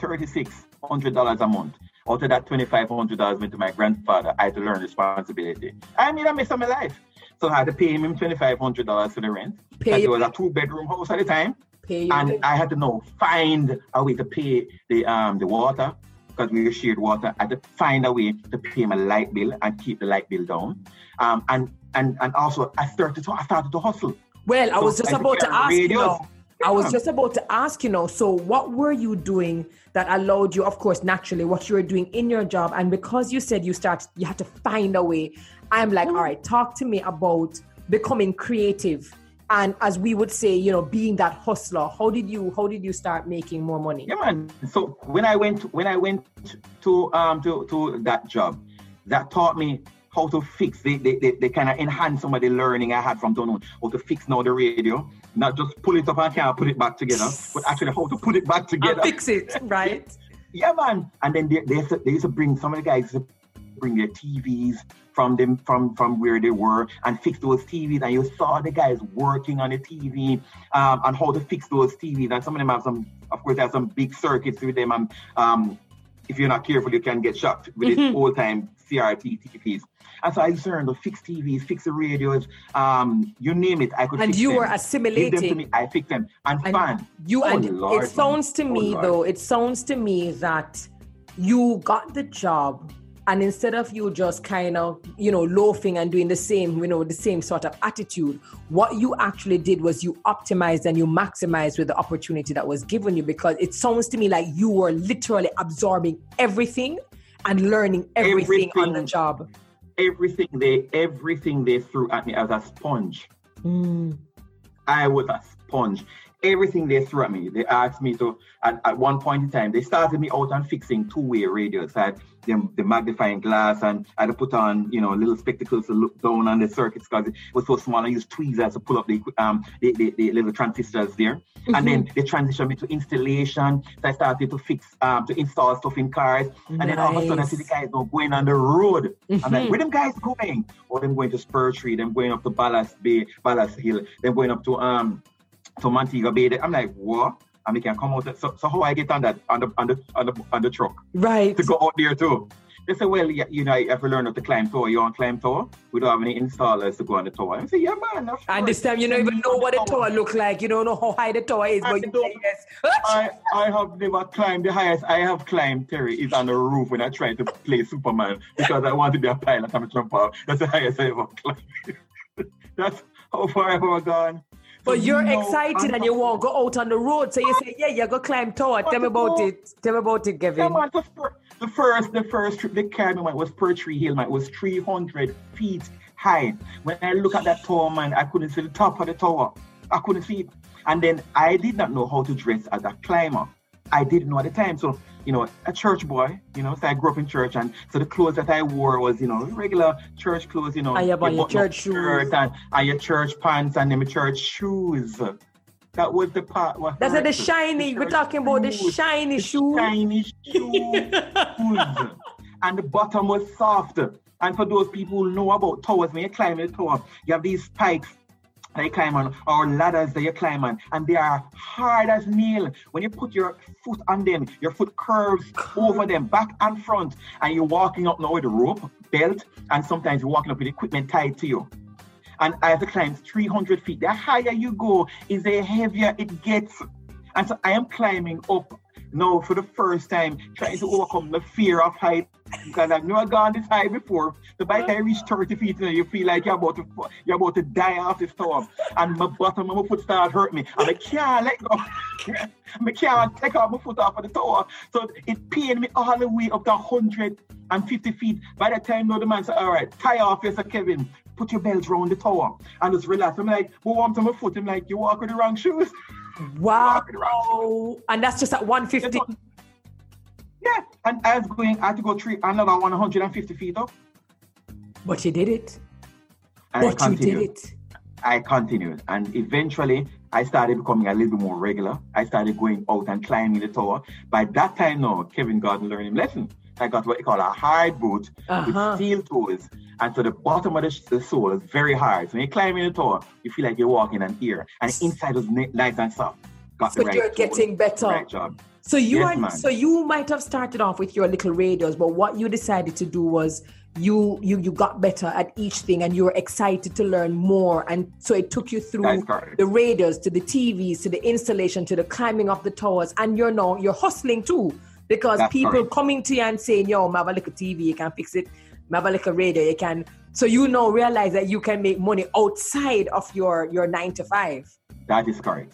$3,600 a month. Out of that $2,500 went to my grandfather. I had to learn responsibility. I mean, I mess up my life. So I had to pay him $2,500 for the rent. Pay it was a two bedroom house at the time. Pay and I had to know find a way to pay the um the water because we shared water. I had to find a way to pay my light bill and keep the light bill down. Um and and and also I started to I started to hustle. Well, I was just about to ask you. Know, I was just about to ask you know. So what were you doing that allowed you, of course, naturally, what you were doing in your job, and because you said you start, you had to find a way. I'm like, mm-hmm. all right, talk to me about becoming creative and as we would say you know being that hustler how did you how did you start making more money? Yeah man. So when i went when i went to um to, to that job that taught me how to fix they they, they, they kind of enhance some of the learning i had from doing how to fix now the radio. Not just pull it up and can't put it back together but actually how to put it back together. and fix it right? Yeah man. And then they, they, used to, they used to bring some of the guys bring their tvs from them from from where they were and fix those TVs. And you saw the guys working on the TV um, and how to fix those TVs. And some of them have some, of course, have some big circuits with them. And um, if you're not careful, you can get shocked with mm-hmm. old time CRT TVs. And so I learned to fix TVs, fix the radios, um, you name it. I could. And you them. were assimilating. Me. I fix them and, and fun. You oh, and Lord, it sounds to me oh, though. It sounds to me that you got the job and instead of you just kind of you know loafing and doing the same you know the same sort of attitude what you actually did was you optimized and you maximized with the opportunity that was given you because it sounds to me like you were literally absorbing everything and learning everything, everything on the job. Everything they everything they threw at me as a sponge. Mm. i was a sponge everything they threw at me. They asked me to, at, at one point in time, they started me out on fixing two-way radios. I had the, the magnifying glass and I had to put on, you know, little spectacles to look down on the circuits because it was so small. I used tweezers to pull up the, um, the, the, the little transistors there. Mm-hmm. And then they transitioned me to installation. So I started to fix, um, to install stuff in cars. And nice. then all of a sudden I see the guys going on the road. Mm-hmm. I'm like, mm-hmm. where them guys going? Or oh, them going to Spur Tree, them going up to Ballast Bay, Ballast Hill, them going up to um to Montego Bay. I'm like, what? And we can come out. So, so how I get on that on the on the on the on the truck? Right. To go out there too. They say, well, you, you know, if you learn how to climb tower, you want climb tower. We don't have any installers to go on the tower. I say, yeah, man. Sure. And this time, you don't even know what the tower look like. You don't know how high the tower is, I but you say yes. I, I have never climbed the highest I have climbed, Terry, is on the roof when I tried to play Superman because I wanted to be a pilot. I'm a jump out. That's the highest I ever climbed. That's how far I've ever gone. But you're excited and you want to go out on the road. So you say, yeah, you go climb tower. Tell me about it. Tell me about it, Kevin. the first, the first trip the car went was Pear Tree Hill, man. It was 300 feet high. When I look at that tower, man, I couldn't see the top of the tower. I couldn't see it. And then I did not know how to dress as a climber. I didn't know at the time. So you know, a church boy, you know, so I grew up in church and so the clothes that I wore was, you know, regular church clothes, you know. And your, your church shoes. And, and your church pants and them church shoes. That was the part. What That's the shiny, the we're talking about the shiny shoes. Shiny shoes. and the bottom was soft. And for those people who know about towers, when you climb the tower, you have these spikes you climb on or ladders that you climb on and they are hard as nail. When you put your foot on them your foot curves over them back and front and you're walking up now with a rope belt and sometimes you're walking up with equipment tied to you. And I have to climb 300 feet. The higher you go is the heavier it gets. And so I am climbing up now for the first time trying to overcome the fear of height because I've never gone this high before. So by the time I reach 30 feet, you, know, you feel like you're about to you're about to die off the tower. And my bottom of my foot started hurt me. And I can't let go. I can't take off my foot off of the tower. So it pained me all the way up to 150 feet. By the time though the man said, all right, tie off yes, Kevin. Put your belt around the tower and just relax. I'm like, well, warm to my foot. I'm like, you walk with the wrong shoes. Wow. And that's just at 150. Yeah, and I was going, I had to go three, another 150 feet up. But you did it. And but you did it. I continued. And eventually, I started becoming a little bit more regular. I started going out and climbing the tower. By that time now, Kevin Gordon learned him lesson. I got what you call a hard boot uh-huh. with steel toes. And so the bottom of the, the sole is very hard. So when you climb in the tower, you feel like you're walking on air. And inside was nice and soft. Got so the right you're getting better. Right job. So you Yes, are so you might have started off with your little radios, but what you decided to do was you you you got better at each thing and you were excited to learn more and so it took you through the radios to the TVs to the installation to the climbing of the towers and you're now you're hustling too because That's people correct. coming to you and saying yo have a little TV you can fix it have a little radio you can so you now realize that you can make money outside of your your nine to five That is correct.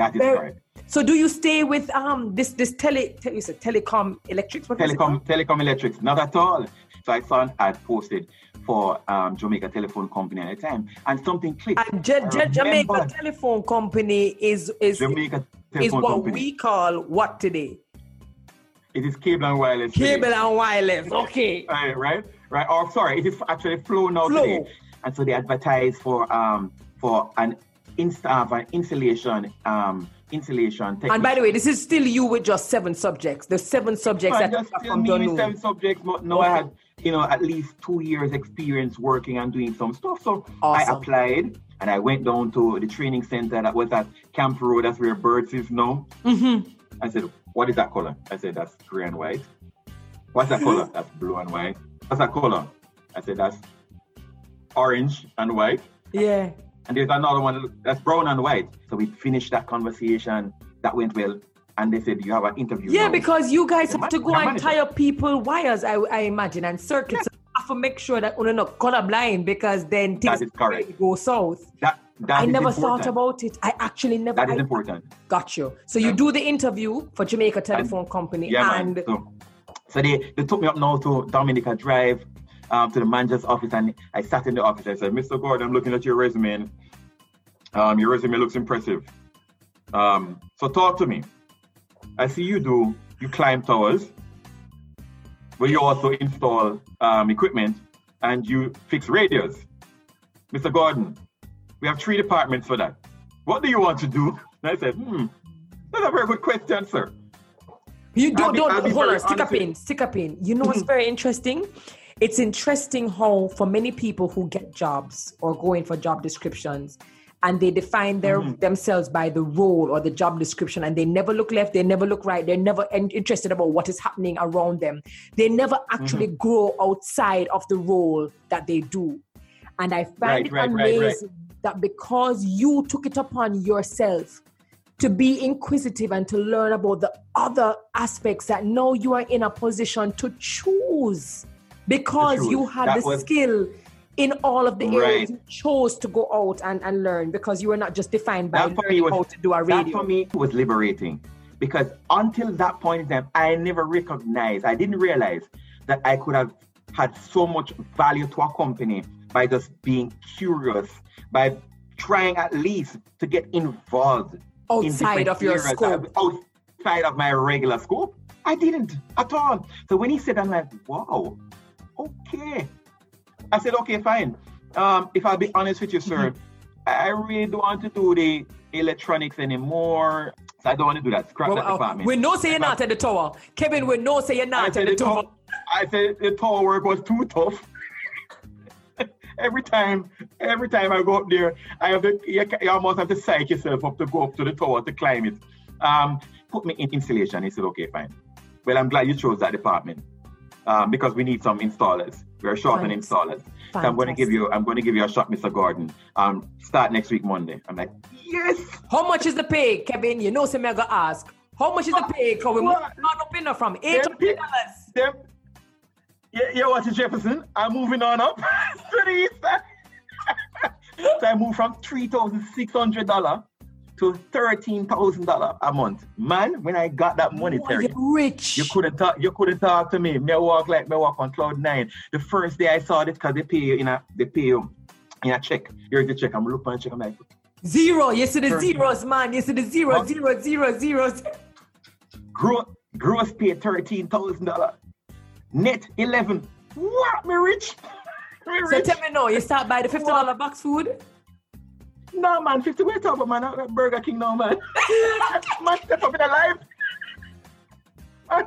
That is Very- correct. so do you stay with um this this tele, te- you said telecom electrics what was it called? Telecom, telecom electrics, not at all. So I saw an ad posted for um, Jamaica Telephone Company at the time, and something clicked. And I Ja- Jamaica Telephone Company is is Jamaica is what Company. we call what today? It is cable and wireless. today. Cable and wireless. Okay. Right, right, right. Or sorry, it is actually Flow now Flow. today, and so they advertise for um for an inst uh, for an installation um insulation. installation. And by the way, this is still you with just seven subjects. The seven subjects I that just still me with seven subjects, but no, I had you know at least two years experience working and doing some stuff. So I applied and I went down to the training center that was at Camp Road. That's where Birds is now. Mm-hmm. I said, "What is that color?" I said, "That's gray and white." What's that color? That's blue and white. What's that color? I said, "That's orange and white." Yeah. And there's another one that's brown and white. So we finished that conversation. That went well. And they said, You have an interview. Yeah, now." because you guys The have to go and tie up people wires, I, I imagine, and circuits. You have to make sure that oh, we're not colorblind because then things go south. That, that I never important. thought about it. I actually never That is I important. got you. So you do the interview for Jamaica Telephone Company Yeah, and. So, so they, they took me up now to Dominica Drive, um, to the manager's office, and I sat in the office. I said, Mr. Gordon, I'm looking at your resume. And, um, your resume looks impressive. Um, so talk to me. I see you do, you climb towers, but you also install um, equipment and you fix radios. Mr. Gordon, we have three departments for that. What do you want to do? And I said, hmm, that's a very good question, sir. You don't, be- don't hold on, stick with- pin, stick a pin. You know what's very interesting? It's interesting how for many people who get jobs or go in for job descriptions and they define their Mm-hmm. themselves by the role or the job description and they never look left, they never look right, they're never in- interested about what is happening around them. They never actually Mm-hmm. grow outside of the role that they do. And I find Right, it right, amazing right. that because you took it upon yourself to be inquisitive and to learn about the other aspects that now you are in a position to choose because choose. you had That the was- skill in all of the areas you chose to go out and, and learn because you were not just defined by That for me learning was how to do a that for me was liberating because until that point in time, I never recognized, I didn't realize that I could have had so much value to a company by just being curious, by trying at least to get involved Outside different of your scope. outside of my regular scope. I didn't at all. So when he said, I'm like, wow, okay. I said, okay, fine. Um, if I'll be honest with you, sir, Mm-hmm. I really don't want to do the electronics anymore. So I don't want to do that. Scrap Well, that uh, department. we know say you're If I- not at the tower. Kevin, we know say you're not at the the tower, I said the tower work was too tough. Every time, every time I go up there, I have to, you, you almost have to psych yourself up to go up to the tower to climb it. Um, put me in installation. He said, okay, fine. Well, I'm glad you chose that department um, because we need some installers. We're short on installers. So I'm going to give you, I'm going to give you a shot, Mr. Gordon. Um, start next week Monday. I'm like, yes. How much is the pay, Kevin? You know, say me I go ask. How much is the pay? Because we What? moving up there from eight dollars. Yeah, yeah, watch it, Jefferson. I'm moving on up to the east side. so I moved from three thousand six hundred dollar to thirteen thousand dollar a month. Man, when I got that money, Boy, Terry, you're rich. you couldn't talk. You couldn't talk to me. Me walk like me walk on cloud nine. The first day I saw this, cause they pay you in a, they pay you in a check. Here's the check. I'm looking at the check. I'm like, Zero. You see the zeros, man. You see the zero, What? zero, zero, zeros. gross, gross pay thirteen thousand dollar, net eleven. What? Me rich? Me So rich? tell me now, you start by the fifty dollar box food. No, man, 50 wait up, man. At Burger King now, man. man, step up in the life. Man,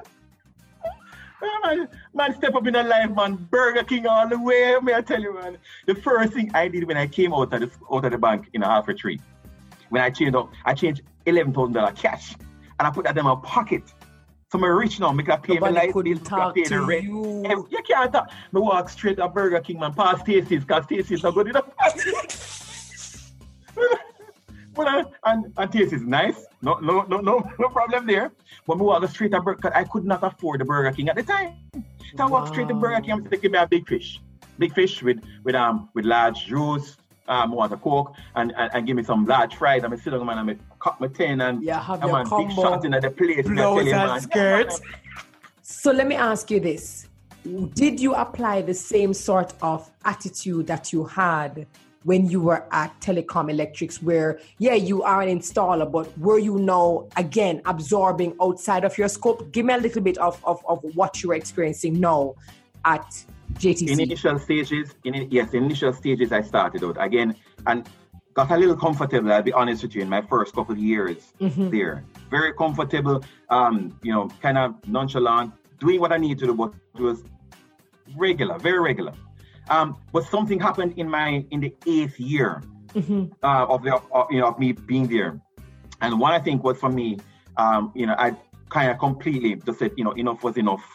man, man, step up in the life, man. Burger King all the way, may I tell you, man. The first thing I did when I came out of the, out of the bank in a Half Way Tree, when I changed up, I changed $11,000 cash and I put that in my pocket. So I'm rich now, make a pay my Nobody light couldn't bill, a pay the rent. you. Hey, you can't talk. Me walk straight to Burger King, man, past Stacy's, because Stacy's not good enough. Well, and, and taste is nice. No, no, no, no, no problem there. But me walk straight to Burger I could not afford the Burger King at the time. So I walk straight to Burger King. I'm thinking me a big fish, big fish with with um with large juice. Um, a coke and, and, and give me some large fries. I'm sit down, man, and I cut my tin and Yeah, have your on big shot in the place. and I tell blouse you, and skirts. So let me ask you this. Did you apply the same sort of attitude that you had when you were at Telecom Electrics, where, yeah, you are an installer, but were you now, again, absorbing outside of your scope? Give me a little bit of, of, of what you were experiencing now at JTC. in initial stages, in yes, initial stages, I started out again and got a little comfortable. I'll be honest with you, in my first couple of years Mhm. there, very comfortable. Um, you know, kind of nonchalant, doing what I need to do, but it was regular, very regular. Um, but something happened in my in the eighth year Mhm. uh, of the of, you know of me being there, and one I think was for me, um, you know, I kind of completely just said, you know, enough was enough.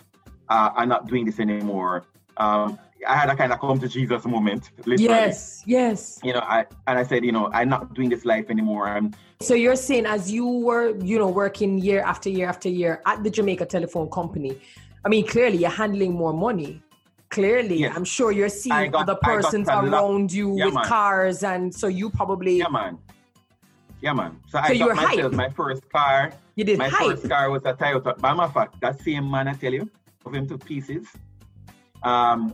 Uh, I'm not doing this anymore. Um, I had a kind of come to Jesus moment, literally. Yes, yes. You know, I and I said, you know, I'm not doing this life anymore. I'm So you're saying as you were, you know, working year after year after year at the Jamaica Telephone Company, I mean, clearly you're handling more money. Clearly, Yes. I'm sure you're seeing got- other persons around you Yeah, with man. cars, and so you probably yeah, man, yeah, man. So, So I got myself hype. my first car. you did My hype. first car was a Toyota. By of fact, that same man I tell you, of him to pieces. Um,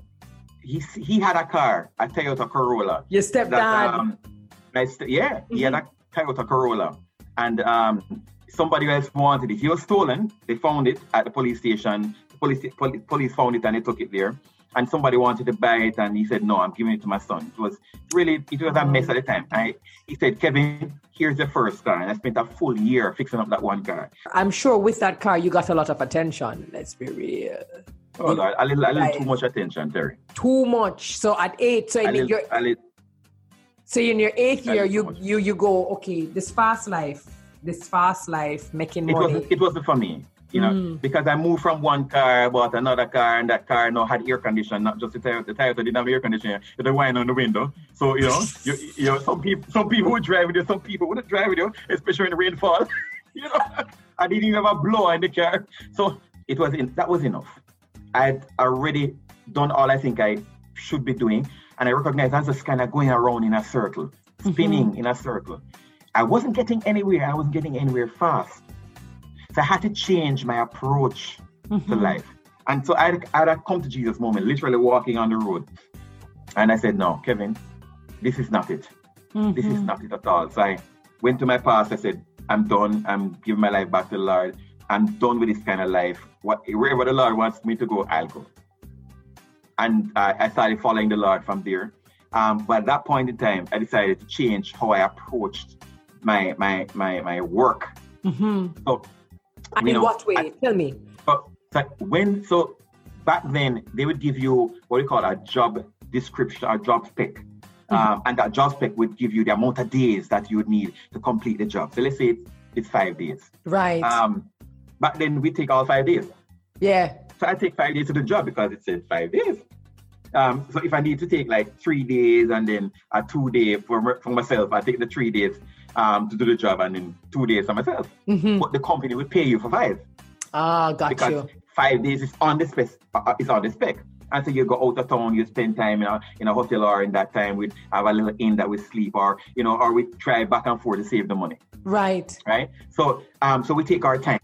he he had a car, a Toyota Corolla. Your that stepdad. um, I st- yeah, he had a Mm-hmm. Toyota Corolla, and um, somebody else wanted it. He was stolen. They found it at the police station. The police poli- police found it and they took it there. And somebody wanted to buy it, and he said, "No, I'm giving it to my son." It was really it was a mess at the time. I he said, "Kevin, here's the first car," and I spent a full year fixing up that one car. I'm sure with that car you got a lot of attention. Let's be real. Oh Lord, a little, a little too much attention, Terry. Too much. So at eight, so in little, your little, so in your eighth year, you you you go okay. This fast life, this fast life, making it money. wasn't it wasn't for me you know Mm. because i moved from one car bought another car and that car now had air conditioning not just the tire the tire didn't have air conditioning it had wine on the window so you know you, you know some people some people would drive with you some people wouldn't drive with you especially in the rainfall you know i didn't even have a blower in the car so it was in, that was enough i'd already done all i think i should be doing and i recognized i was just kind of going around in a circle spinning in a circle i wasn't getting anywhere i wasn't getting anywhere fast so I had to change my approach to Mhm. life. And so I had, I a come to Jesus moment, literally walking on the road. And I said, No, Kevin, this is not it. This is Mhm. not it at all. So I went to my pastor, I said, I'm done. I'm giving my life back to the Lord. I'm done with this kind of life. What, wherever the Lord wants me to go, I'll go. And uh, I started following the Lord from there. Um, but at that point in time, I decided to change how I approached my my my my work. Mhm. So And in know, what way? I- Tell me. but so when so back then they would give you what we call a job description, a job spec. Um, and that job spec would give you the amount of days that you would need to complete the job. So let's say it's, it's five days. Right. Um, back then we take all five days. yeah. So I take five days to the job because it says five days. Um, so if I need to take like three days and then a two day for, for myself, I take the three days um, to do the job and then two days for myself. Mhm. But the company would pay you for five Ah, got because you. five days is on the spec. Uh, is on the spec. And so you go out of town, you spend time in a, in a hotel or in that time we have a little inn that we sleep or you know or we try back and forth to save the money, Right. right? So um so we take our time.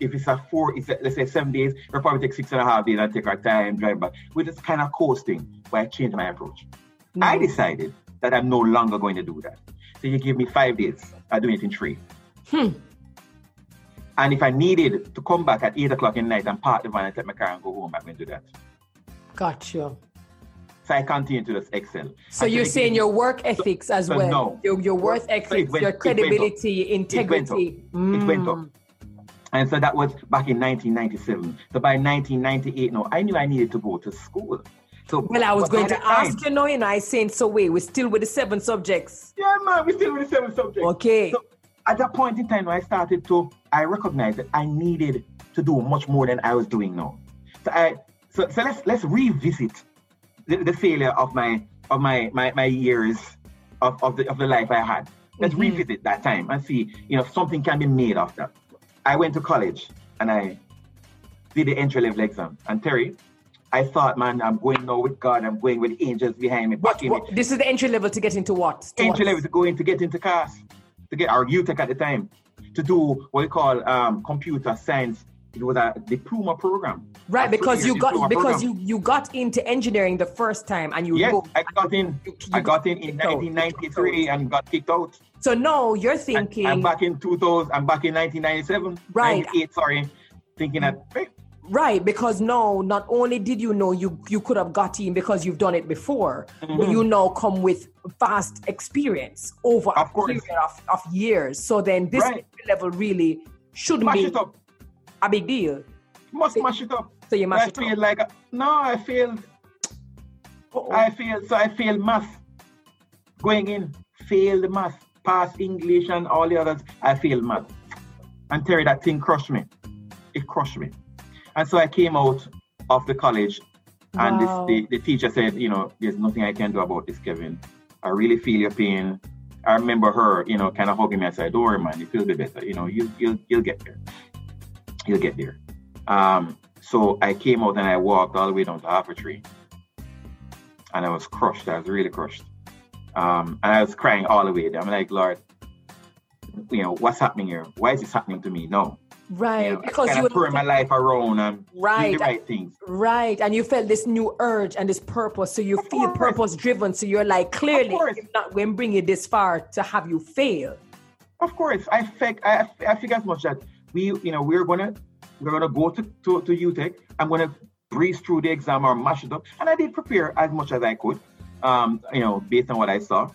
If it's a four, it's a, let's say seven days, we'll probably take six and a half days and take our time, drive back. We're just kind of coasting, but I changed my approach. I Mhm. decided that I'm no longer going to do that. So you give me five days, I do it in three. Hmm. And if I needed to come back at eight o'clock in the night and park the van and take my car and go home, I'm going to do that. Got you. So I continue to just excel. So And you're saying your work ethics as so well, no. your, your work So ethics, went- your it went up. credibility, It went up. integrity. It went up. And so that was back in 1997. So by 1998, no, I knew I needed to go to school. So Well, I was going to that time- ask you now, you know, I saying so wait, we're still with the seven subjects. Yeah, man, we're still with the seven subjects. Okay. So at that point in time, I started to, I recognized that I needed to do much more than I was doing now. So I so, so let's let's revisit the, the failure of my of my my, my years of, of the of the life I had. Let's mm-hmm. revisit that time and see, you know, something can be made of that. I went to college and I did the entry level exam. And Terry, I thought, man, I'm going now with God. I'm going with angels behind me. What, what this is the entry level to get into what? To entry what? level to go in to get into CAST, to get our UTech at the time, to do what we call um, computer science. It was a diploma program. Right, because you got because program. you you got into engineering the first time and you yes, I got in. You, you I got in in 1993 and got kicked out. So no, you're thinking. I'm back in 2000. I'm back in 1997. Right. 98, sorry, thinking that. Hey, Right, because no, not only did you know you you could have got in because you've done it before, mm-hmm. but you now come with vast experience over of a course. period of, of years. So then this right. level really shouldn't mash be it up. a big deal. Must mash it up. So you mash I it feel up. like no, I feel Uh-oh. I feel so I feel math going in, failed math, pass English and all the others. I feel math. And Terry, that thing crushed me. It crushed me. And so I came out of the college and wow. this, the, the teacher said, you know, there's nothing I can do about this, Kevin. I really feel your pain. I remember her, you know, kind of hugging me and said, don't worry, man, you feel a bit better. You know, you, you'll, you'll get there. You'll get there. Um, so I came out and I walked all the way down to Half Tree. And I was crushed. I was really crushed. Um, and I was crying all the way there. I'm like, Lord, you know, what's happening here? Why is this happening to me? No, Right. You know, because you turn my life around and right. do the right things. Right. And you felt this new urge and this purpose. So you of feel purpose driven. So you're like, clearly, if not when bring you this far to have you fail. Of course. I think I, I figure as much that we, you know, we're gonna we're gonna go to, to, to UTech. I'm gonna breeze through the exam or mash it up. And I did prepare as much as I could. Um, you know, based on what I saw.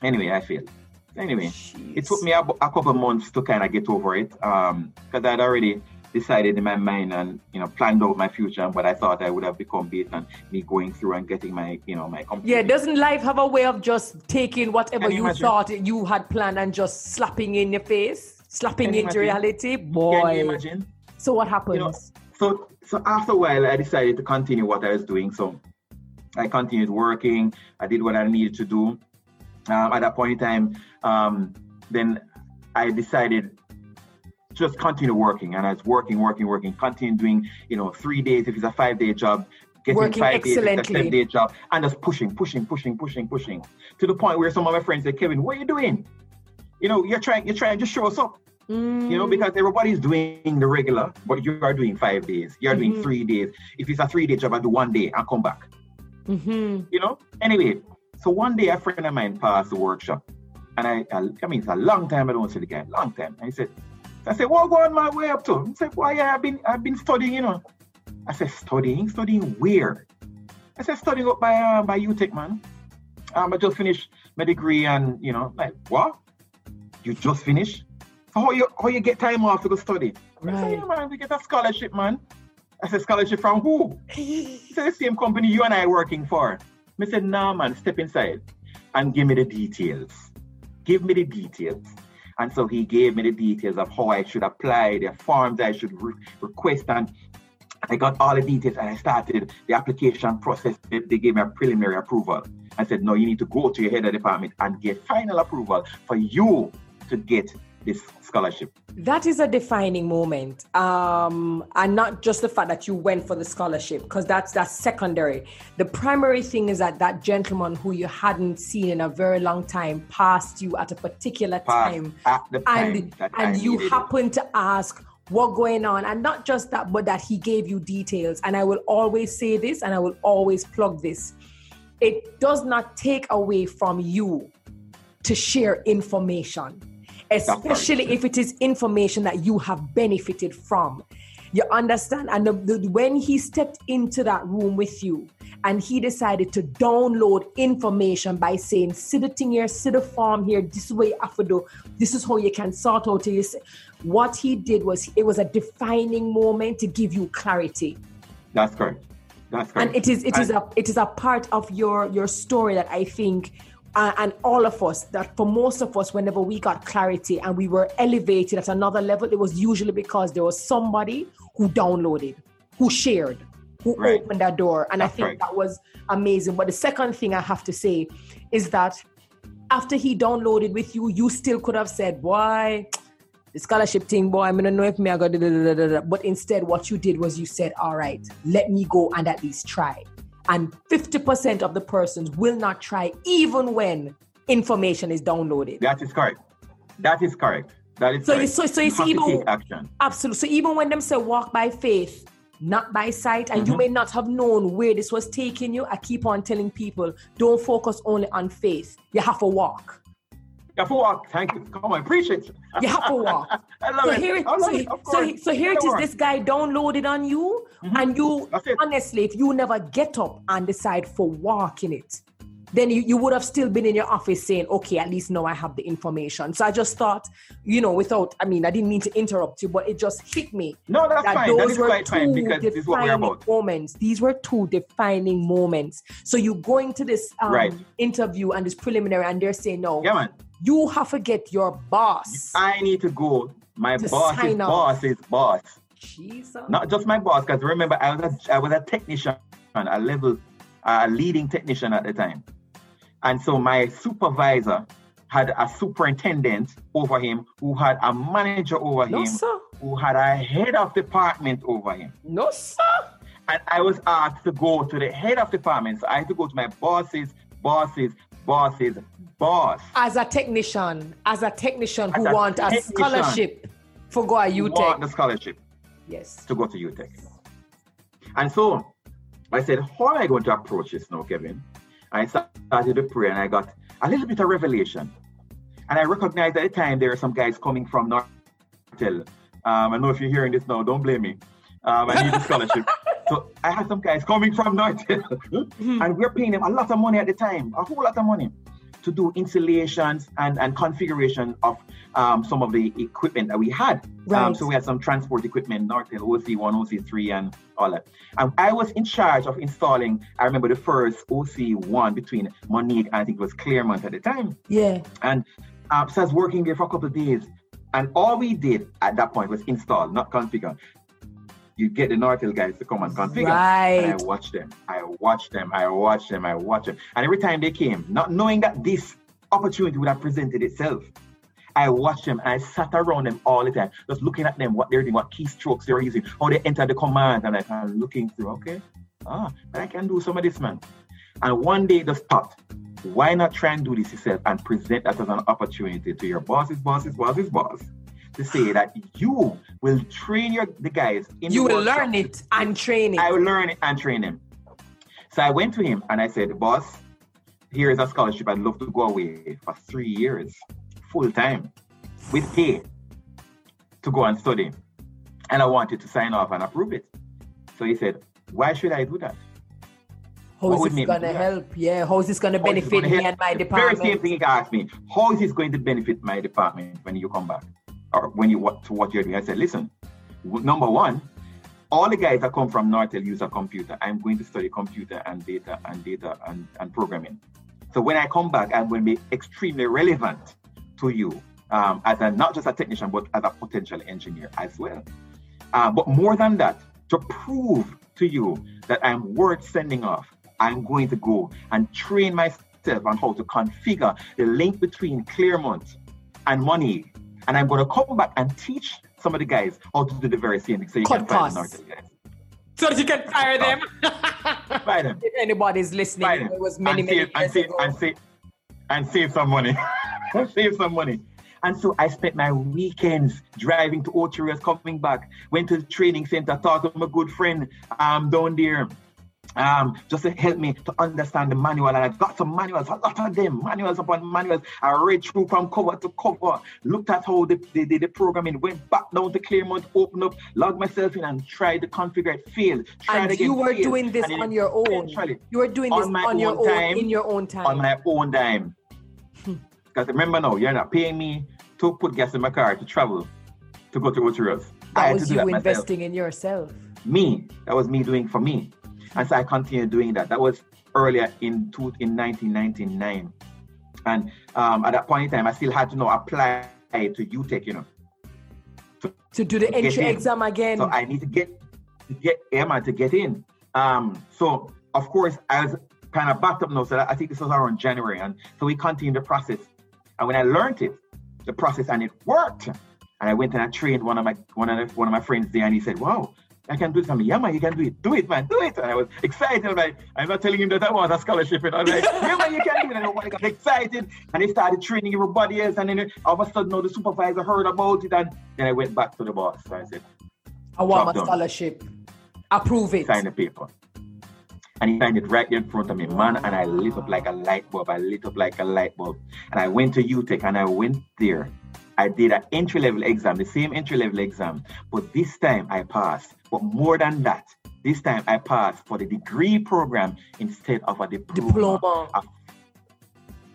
Anyway, I failed. Anyway, Jeez. it took me a, a couple months to kind of get over it because um, I'd already decided in my mind and you know planned out my future but i thought i would have become based on me going through and getting my you know my company. yeah doesn't life have a way of just taking whatever you, you thought you had planned and just slapping in your face slapping into reality boy Can you imagine so what happens you know, so so after a while i decided to continue what i was doing so i continued working i did what i needed to do um, at that point in time um, then I decided just continue working. And I was working, working, working, continue doing, you know, three days if it's a five day job, getting working five excellently. days, a seven day job, and just pushing, pushing, pushing, pushing, pushing to the point where some of my friends said, Kevin, what are you doing? You know, you're trying, you're trying to just show us up. Mm. You know, because everybody's doing the regular, but you are doing five days. You're mm-hmm. doing three days. If it's a three day job, I do one day and come back. Mm-hmm. You know? Anyway, so one day a friend of mine passed the workshop and I, I, I mean, it's a long time I don't see the guy, long time. And he said, I said, what going my way up to? He said, why yeah, I've been, I've been studying, you know. I said, studying? Studying where? I said, studying up by, uh, by UTech, man. Um, I just finished my degree and, you know, like, what? You just finished? So how you, how you get time off to go study? Right. I said, yeah, man, we get a scholarship, man. I said, scholarship from who? he said, the same company you and I working for. I said, nah, man, step inside and give me the details give me the details. And so he gave me the details of how I should apply, the forms I should re- request. And I got all the details and I started the application process. They, they gave me a preliminary approval. I said, no, you need to go to your head of department and get final approval for you to get this scholarship? That is a defining moment, um, and not just the fact that you went for the scholarship, because that's that's secondary. The primary thing is that that gentleman who you hadn't seen in a very long time passed you at a particular time, at time. and and you happened to ask what going on. And not just that but that he gave you details. And i will always say this and i will always plug this. It does not take away from you to share information especially if it is information that you have benefited from. You understand? And the, the, when he stepped into that room with you and he decided to download information by saying, sit it in here, sit a farm here, this is what you have to do, this is how you can sort out this. What he did was it was a defining moment to give you clarity. That's correct. That's correct. And it is it is a it is a part of your your story that I think uh, and all of us that for most of us whenever we got clarity and we were elevated at another level it was usually because there was somebody who downloaded who shared who right. opened that door and That's i think right. that was amazing but the second thing i have to say is that after he downloaded with you you still could have said why the scholarship thing, boy, I'm gonna know if me I got da, da, da, da, But instead, what you did was you said, all right, let me go and at least try. And 50% of the persons will not try even when information is downloaded. That is correct. That is correct. That is so correct. You, so, so you, you see, even, action. Absolutely. So even when them say walk by faith, not by sight, and mm-hmm. you may not have known where this was taking you, I keep on telling people don't focus only on faith. You have to walk. To. Thank you. Come on, I appreciate have to. I love so it. Here, so, it. so, so, here it is. This guy downloaded on you, mm-hmm. and you honestly, if you never get up and decide for walking it, then you, you would have still been in your office saying, okay, at least now I have the information. So I just thought, you know, without, I mean, I didn't mean to interrupt you, but it just hit me. No, that's that fine. Those that is were quite two fine because this is what we're about. Moments. These were two defining moments. So you go into this um, right. interview and this preliminary, and they're saying, no, yeah, man you have to get your boss. I need to go. My boss is boss is boss. Jesus. Not just my boss, because remember, I was a, I was a technician, a level, a leading technician at the time, and so my supervisor had a superintendent over him, who had a manager over no, him, sir. who had a head of department over him. No, sir. And I was asked to go to the head of department. So I had to go to my boss's boss's boss's boss. As a technician, as a technician who a want a scholarship for go to UTech. Want the scholarship. Yes. To go to UTech. And so I said, how am I going to approach this now, Kevin? I started to pray and I got a little bit of revelation. And I recognized at the time there are some guys coming from Nortel. Um, I know if you're hearing this now, don't blame me. Um, I need a scholarship. so I had some guys coming from Nortel, mm-hmm. and we're paying them a lot of money at the time, a whole lot of money to do installations and, and configuration of um, some of the equipment that we had. Um, right. Um, so we had some transport equipment, Nortel OC1, OC3, and all that. And I was in charge of installing, I remember the first OC1 between Moneague and I think it was Claremont at the time. Yeah. And um, so I was working there for a couple of days. And all we did at that point was install, not configure you get the Nortel guys to come and configure. Right. And I watch them. I watch them. I watch them. I watch them. And every time they came, not knowing that this opportunity would have presented itself, I watched them and I sat around them all the time, just looking at them, what they're doing, what keystrokes they're using, how they enter the command, and I'm looking through, okay, ah, I can do some of this, man. And one day just thought, why not try and do this yourself and present that as an opportunity to your boss's boss's boss's boss to say that you will train your the guys. you will learn it and train it. I will learn it and train him. So I went to him and I said, boss, here is a scholarship. I'd love to go away for three years, full time, with pay, to go and study. And I wanted to sign off and approve it. So he said, why should I do that? How is this going to help? Yeah, how is this going to benefit me and my department? The Very same thing he asked me. How is this going to benefit my department when you come back? Or when you what to what you're doing. I said, listen, number one, all the guys that come from Nortel use a computer. I'm going to study computer and data and data and, and programming. So when I come back, I'm going to be extremely relevant to you um, as a not just a technician, but as a potential engineer as well. Uh, but more than that, to prove to you that I'm worth sending off, I'm going to go and train myself on how to configure the link between Claremont and money and I'm going to come back and teach some of the guys how to do the very same thing so you Cut can fire the Nortel guys. So that you can fire them. fire them. If anybody's listening, it was many, and many save, years and save, ago. And save, and save some money. save some money. And so I spent my weekends driving to Ocho coming back, went to the training center, talked to my good friend um, down there um, just to help me to understand the manual. And I got some manuals, a lot of them, manuals upon manuals. I read through from cover to cover, looked at how the, the, the, the programming went back down to Claremont, opened up, logged myself in and tried to configure it, failed. Tried and again, you were failed. doing this on your own. You were doing this on, on your own, time, in your own time. On my own time. Because remember now, you're not paying me to put gas in my car to travel to go to Ocho Rios. That was you investing in yourself. Me. That was me doing for me. And so I continued doing that. That was earlier in two, in 1999. And um, at that point in time, I still had to know apply to UTech, you know. To, to do the entry exam again. So I need to get to get Emma to get in. Um, so of course I was kind of backed up now. So I think this was around January, and so we continued the process. And when I learned it, the process, and it worked, and I went and I trained one of my one of the, one of my friends there, and he said, "Wow, I can do it. I'm like, yeah, man, you can do it. Do it, man. Do it. And I was excited. I'm like, I'm not telling him that I want a scholarship. And I'm like, yeah, man, you can do it. And everybody got excited. And they started training everybody else. And then all of a sudden, now the supervisor heard about it. And then I went back to the boss. So I said, I want my scholarship. Approve it. Sign the paper. And he signed it right in front of me, man. And I lit up like a light bulb. I lit up like a light bulb. And I went to UTech and I went there. I did an entry level exam, the same entry level exam, but this time I passed. But more than that, this time I passed for the degree program instead of a diploma. diploma.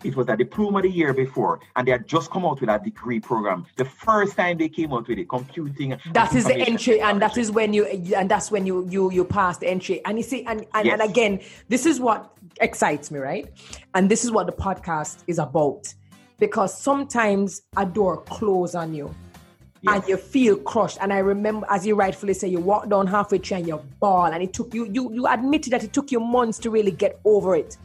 It was a diploma the year before, and they had just come out with a degree program. The first time they came out with it, computing. That is the entry, and that is when you and that's when you you you pass the entry. And you see, and and, yes. and again, this is what excites me, right? And this is what the podcast is about because sometimes a door closes on you yes. and you feel crushed. And I remember, as you rightfully say, you walk down halfway through and you ball, and it took you, you, you admitted that it took you months to really get over it.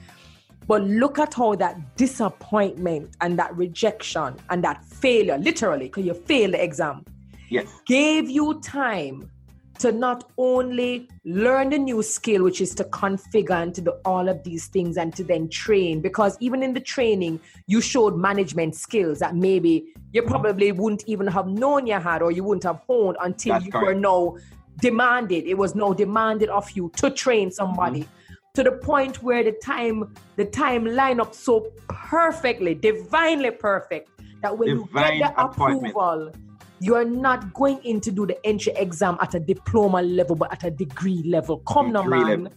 But look at how that disappointment and that rejection and that failure, literally, because you failed the exam, yes. gave you time to not only learn the new skill, which is to configure and to do all of these things and to then train, because even in the training, you showed management skills that maybe you probably wouldn't even have known you had or you wouldn't have honed until That's you correct. were now demanded. It was now demanded of you to train somebody. Mm-hmm to the point where the time the time line up so perfectly divinely perfect that when Divine you get the approval you are not going in to do the entry exam at a diploma level, but at a degree level. Come degree now, man. Level.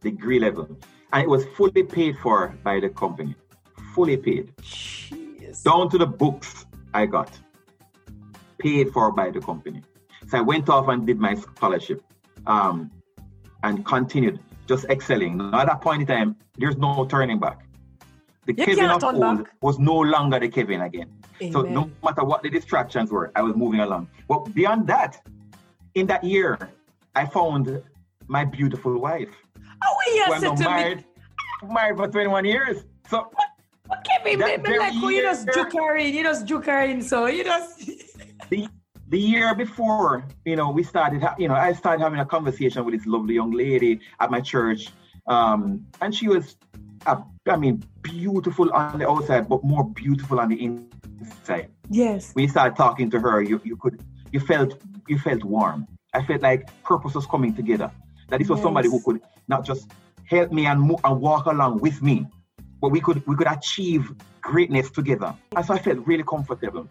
Degree level. And it was fully paid for by the company. Fully paid. Jeez. Down to the books I got. Paid for by the company. So I went off and did my scholarship um, and continued just excelling. Now, at that point in time, there's no turning back. The you Kevin of old was no longer the Kevin again. Amen. So no matter what the distractions were, I was moving along. Well, beyond that, in that year, I found my beautiful wife. Oh, yes, I'm married, married for 21 years. So what Kevin, that me like, year, you just juke you just juke so you just. the, the year before, you know, we started, you know, I started having a conversation with this lovely young lady at my church. Um, and she was I mean, beautiful on the outside, but more beautiful on the inside. Yes. When you started talking to her, you, you could you felt you felt warm. I felt like purpose was coming together. That this was yes. somebody who could not just help me and move and walk along with me, but we could we could achieve greatness together. And so I felt really comfortable.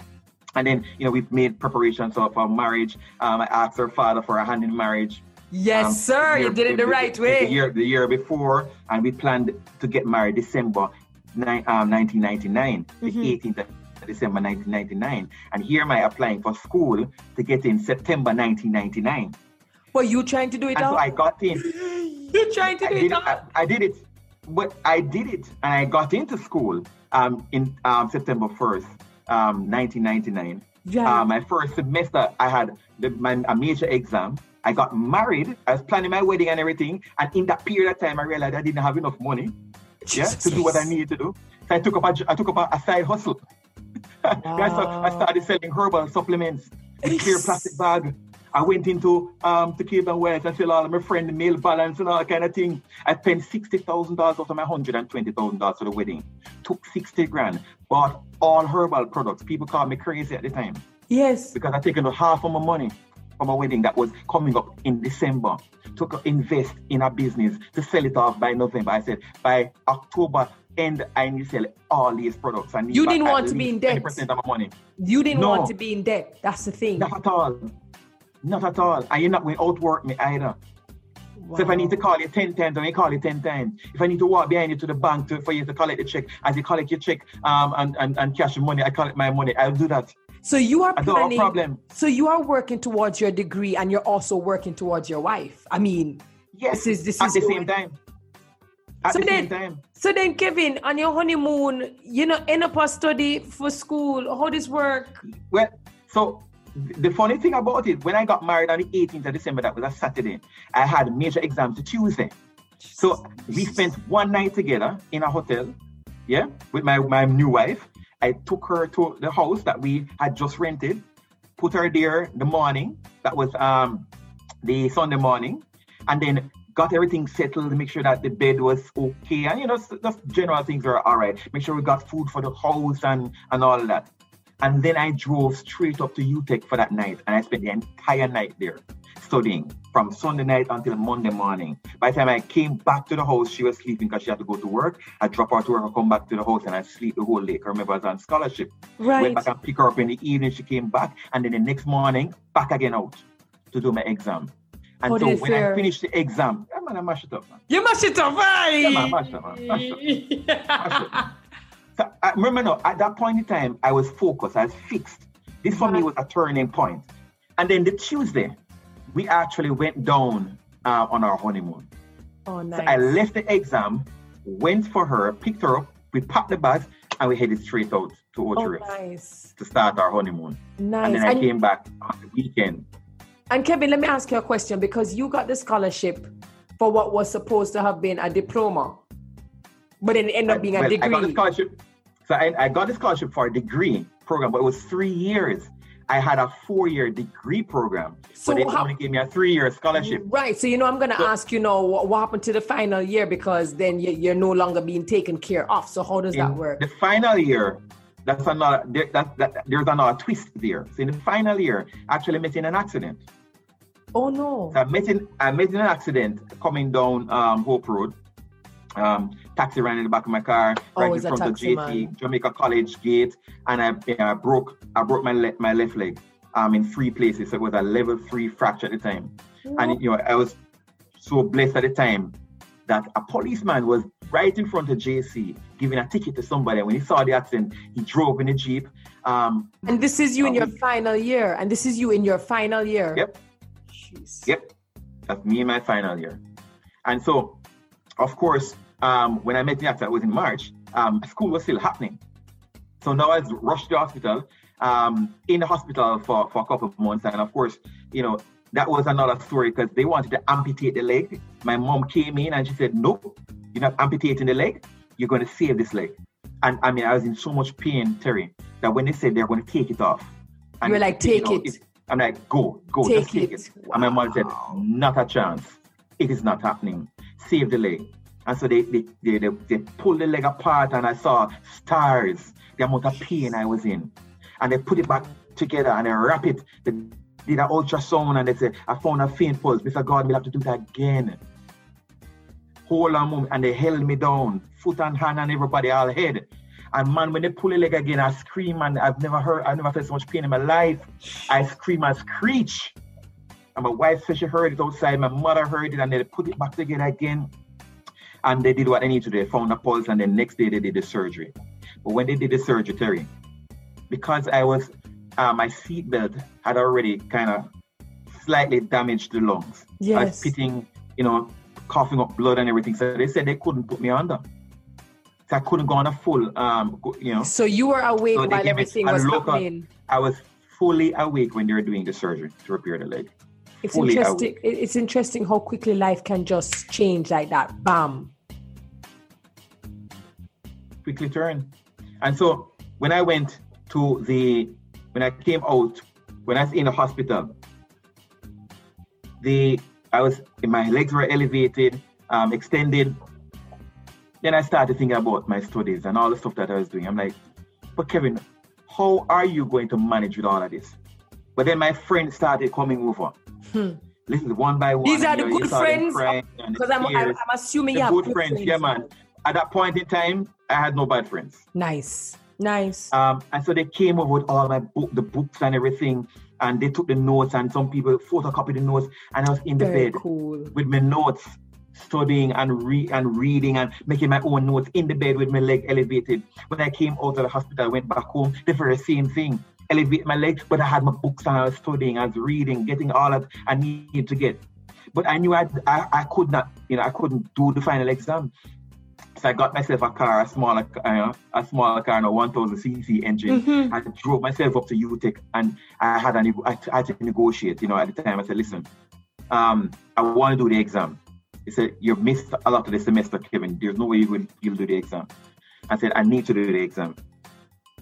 And then, you know, we made preparations for our marriage. Um, I asked her father for a hand in marriage. Yes, um, sir. Year, you did it the, the right the, way. The year, the year before, and we planned to get married December ni- um, 1999, mm-hmm. the 18th of December 1999. And here am I applying for school to get in September 1999. Were you trying to do it and out? So I got in. You're trying to do it out? I, I, did it. But I did it, and I got into school um, in um, September 1st, um, 1999. Yeah. Uh, my first semester, I had the, my, a major exam I got married. I was planning my wedding and everything. And in that period of time, I realized I didn't have enough money yeah, to do what I needed to do. So I took up a, I took up a, a side hustle. Wow. I started selling herbal supplements in a clear plastic bag. I went into um, to Cable and Wireless and sell all of my friend mail balance and all that kind of thing. I spent sixty thousand dollars out of my hundred and twenty thousand dollars for the wedding. Took sixty grand. Bought all herbal products. People called me crazy at the time. Yes. Because I taken half of my money from a wedding that was coming up in December to invest in a business to sell it off by November. I said by October end, I need to sell all these products. I need you didn't want to be in debt. Percent of my money. You didn't no, want to be in debt. That's the thing. Not at all. Not at all. And you're not going to outwork me either. Wow. So if I need to call you 10 times, I call you 10 times. If I need to walk behind you to the bank to, for you to collect the check, as you collect your check um, and, and, and cash your money, I collect my money. I'll do that. So you are planning. problem. So you are working towards your degree, and you're also working towards your wife. I mean, yes, this is this at is the same time. At So the same then- time. So then, Kevin, on your honeymoon, you know, end up a study for school. How this work? Well, so the funny thing about it, when I got married on the 18th of December, that was a Saturday, I had major exams to Tuesday. So we spent one night together in a hotel, yeah, with my, my new wife. I took her to the house that we had just rented, put her there the morning, that was um the Sunday morning, and then got everything settled, make sure that the bed was okay, and you know, just general things were all right. Make sure we got food for the house and and all that. And then I drove straight up to UTech for that night, and I spent the entire night there studying from Sunday night until Monday morning. By the time I came back to the house, she was sleeping because she had to go to work. I drop her to work, I come back to the house, and I sleep the whole day. 'Cause Remember, I was on scholarship. Right. Went back and pick her up in the evening. She came back, and then the next morning, back again out to do my exam. And How so when I finished the exam, yeah, man, I mashed it up, man. You must it up, right? Yeah, man, mash it up, man. Mash it up. So I remember no, at that point in time, I was focused, I was fixed. This for me was a turning point. And then the Tuesday, we actually went down uh, on our honeymoon. oh, nice. So I left the exam, went for her, picked her up, we packed the bags, and we headed straight out to Oh, nice. to start our honeymoon. Nice. And then I And, came back on the weekend. And Kevin, let me ask you a question because you got the scholarship for what was supposed to have been a diploma, but then it ended up being a Well, I got degree. scholarship. So I, I got the scholarship for a degree program, but it was three years. I had a four-year degree program, So but they how- only gave me a three-year scholarship. Right. So, you know, I'm going to So- ask you know what, what happened to the final year because then you, you're no longer being taken care of. So, how does that work? The final year, that's another. There, that, that, there's another twist there. So in the final year, I actually met in an accident. Oh, no. I met in I met in an accident coming down um, Hope Road. Um, taxi ran in the back of my car, right Always in a front of JT man. Jamaica College gate, and I, I broke I broke my le- my left leg um in three places. So it was a level three fracture at the time, and you know I was so blessed at the time that a policeman was right in front of JC giving a ticket to somebody. And when he saw the accident, he drove in a jeep. Um, And this is you in your final year. And this is you in your final year. Yep. Jeez. Yep, that's me in my final year. And so, of course, um, when I met the actor, it was in March, um, school was still happening. So now I was rushed to the hospital, um, in the hospital for, for a couple of months. And of course, you know, that was another story because they wanted to amputate the leg. My mom came in and she said, Nope, you're not amputating the leg, you're going to save this leg. And I mean, I was in so much pain, Terry, that when they said they're going to take it off, and You were like, you "Take know, it." I'm like, go, go, Take just take it. it. And my mom said, not a chance. It is not happening. Save the leg. And so they they, they, they, they pulled the leg apart and I saw stars, the amount of pain I was in. And they put it back together and they wrap it. They did an ultrasound and they said, I found a faint pulse. Mr. God, we'll have to do that again. Hold on moment. And they held me down, foot and hand and everybody all head. And man, when they pull a leg again, I scream and I've never heard, I've never felt so much pain in my life. I scream I screech. And my wife said she heard it outside. My mother heard it, and they put it back together again. And they did what they needed to do. They found a pulse, and the next day they did the surgery. But when they did the surgery, Terry, because I was, uh, my seatbelt had already kind of slightly damaged the lungs. Yes. I was spitting, you know, coughing up blood and everything. So they said they couldn't put me under. I couldn't go on a full, um, go- you know. So you were awake So while everything was local- happening. I was fully awake when they were doing the surgery to repair the leg. It's fully interesting. it- It's interesting how quickly life can just change like that. Bam. quickly turn. And so when I went to the, when I came out, when I was in the hospital, the I was my legs were elevated, um, extended. Then I started thinking about my studies and all the stuff that I was doing. I'm like, but Kevin, how are you going to manage with all of this? But then my friends started coming over. Hmm. Listen, one by one. These are the you know, you good friends? Because I'm, I'm. Assuming The you have good friends, yeah, man. At that point in time, I had no bad friends. Nice. Nice. Um, and so they came over with all my book, the books and everything, and they took the notes, and some people photocopied the notes, and I was in the Very bed cool. with my notes, studying and re- and reading and making my own notes in the bed with my leg elevated. When I came out of the hospital, I went back home, the very same thing. Elevate my leg, but I had my books and I was studying, I was reading, getting all that I needed to get. But I knew I, I I could not, you know, I couldn't do the final exam. So I got myself a car, a smaller, uh, a smaller car, and a 1000 cc engine. Mm-hmm. I drove myself up to UTech and I had, a, I had to negotiate. You know, at the time I said, listen, um, I want to do the exam. He said, You've missed a lot of the semester, Kevin. There's no way you will you'll do the exam. I said, I need to do the exam.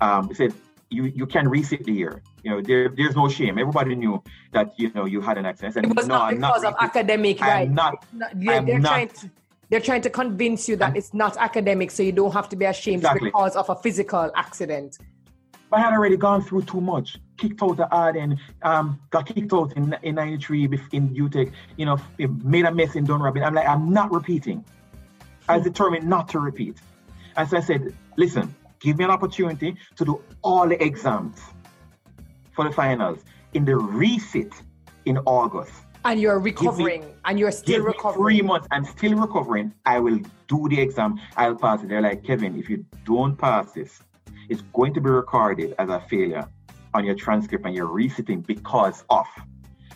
Um, he said, you you can resit the year. You know, there there's no shame. Everybody knew that you know you had an accident. I said, It was no, not because not of academic, I'm right? not. Not- they're, I'm they're not. trying to they're trying to convince you that it's not academic, so you don't have to be ashamed Exactly. because of a physical accident. But I had already gone through too much. Kicked out the Ardenne, um, got kicked out in in '93 in UTech. You know, made a mess in Dunrobin. I'm like, I'm not repeating. I was determined not to repeat. And so I said, listen, give me an opportunity to do all the exams for the finals in the resit in August. And you're recovering, and you're still me recovering. three months. I'm still recovering. I will do the exam. I'll pass it. They're like, Kevin, if you don't pass this, it's going to be recorded as a failure on your transcript and you're resitting because of.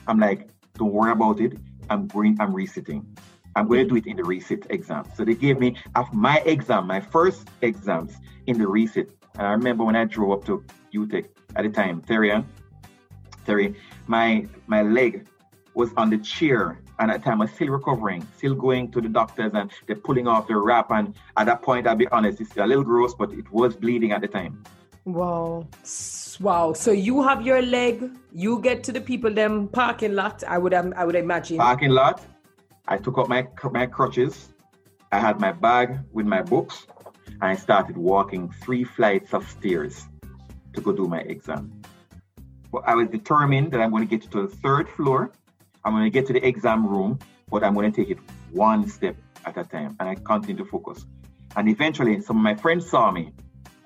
I'm like, don't worry about it. I'm going, I'm resitting. I'm going to do it in the resit exam. So they gave me of my exam, my first exams in the resit. And I remember when I drove up to UTech at the time, Terry, Terry, my my leg was on the chair and at the time I was still recovering, still going to the doctors and they're pulling off the wrap and at that point I'll be honest, it's a little gross, but it was bleeding at the time. Wow. Wow. So you have your leg, you get to the people them parking lot, I would um, I would imagine. Parking lot, I took up my my crutches, I had my bag with my books, and I started walking three flights of stairs to go do my exam. But I was determined that I'm going to get to the third floor. I'm going to get to the exam room, but I'm going to take it one step at a time. And I continued to focus. And eventually, some of my friends saw me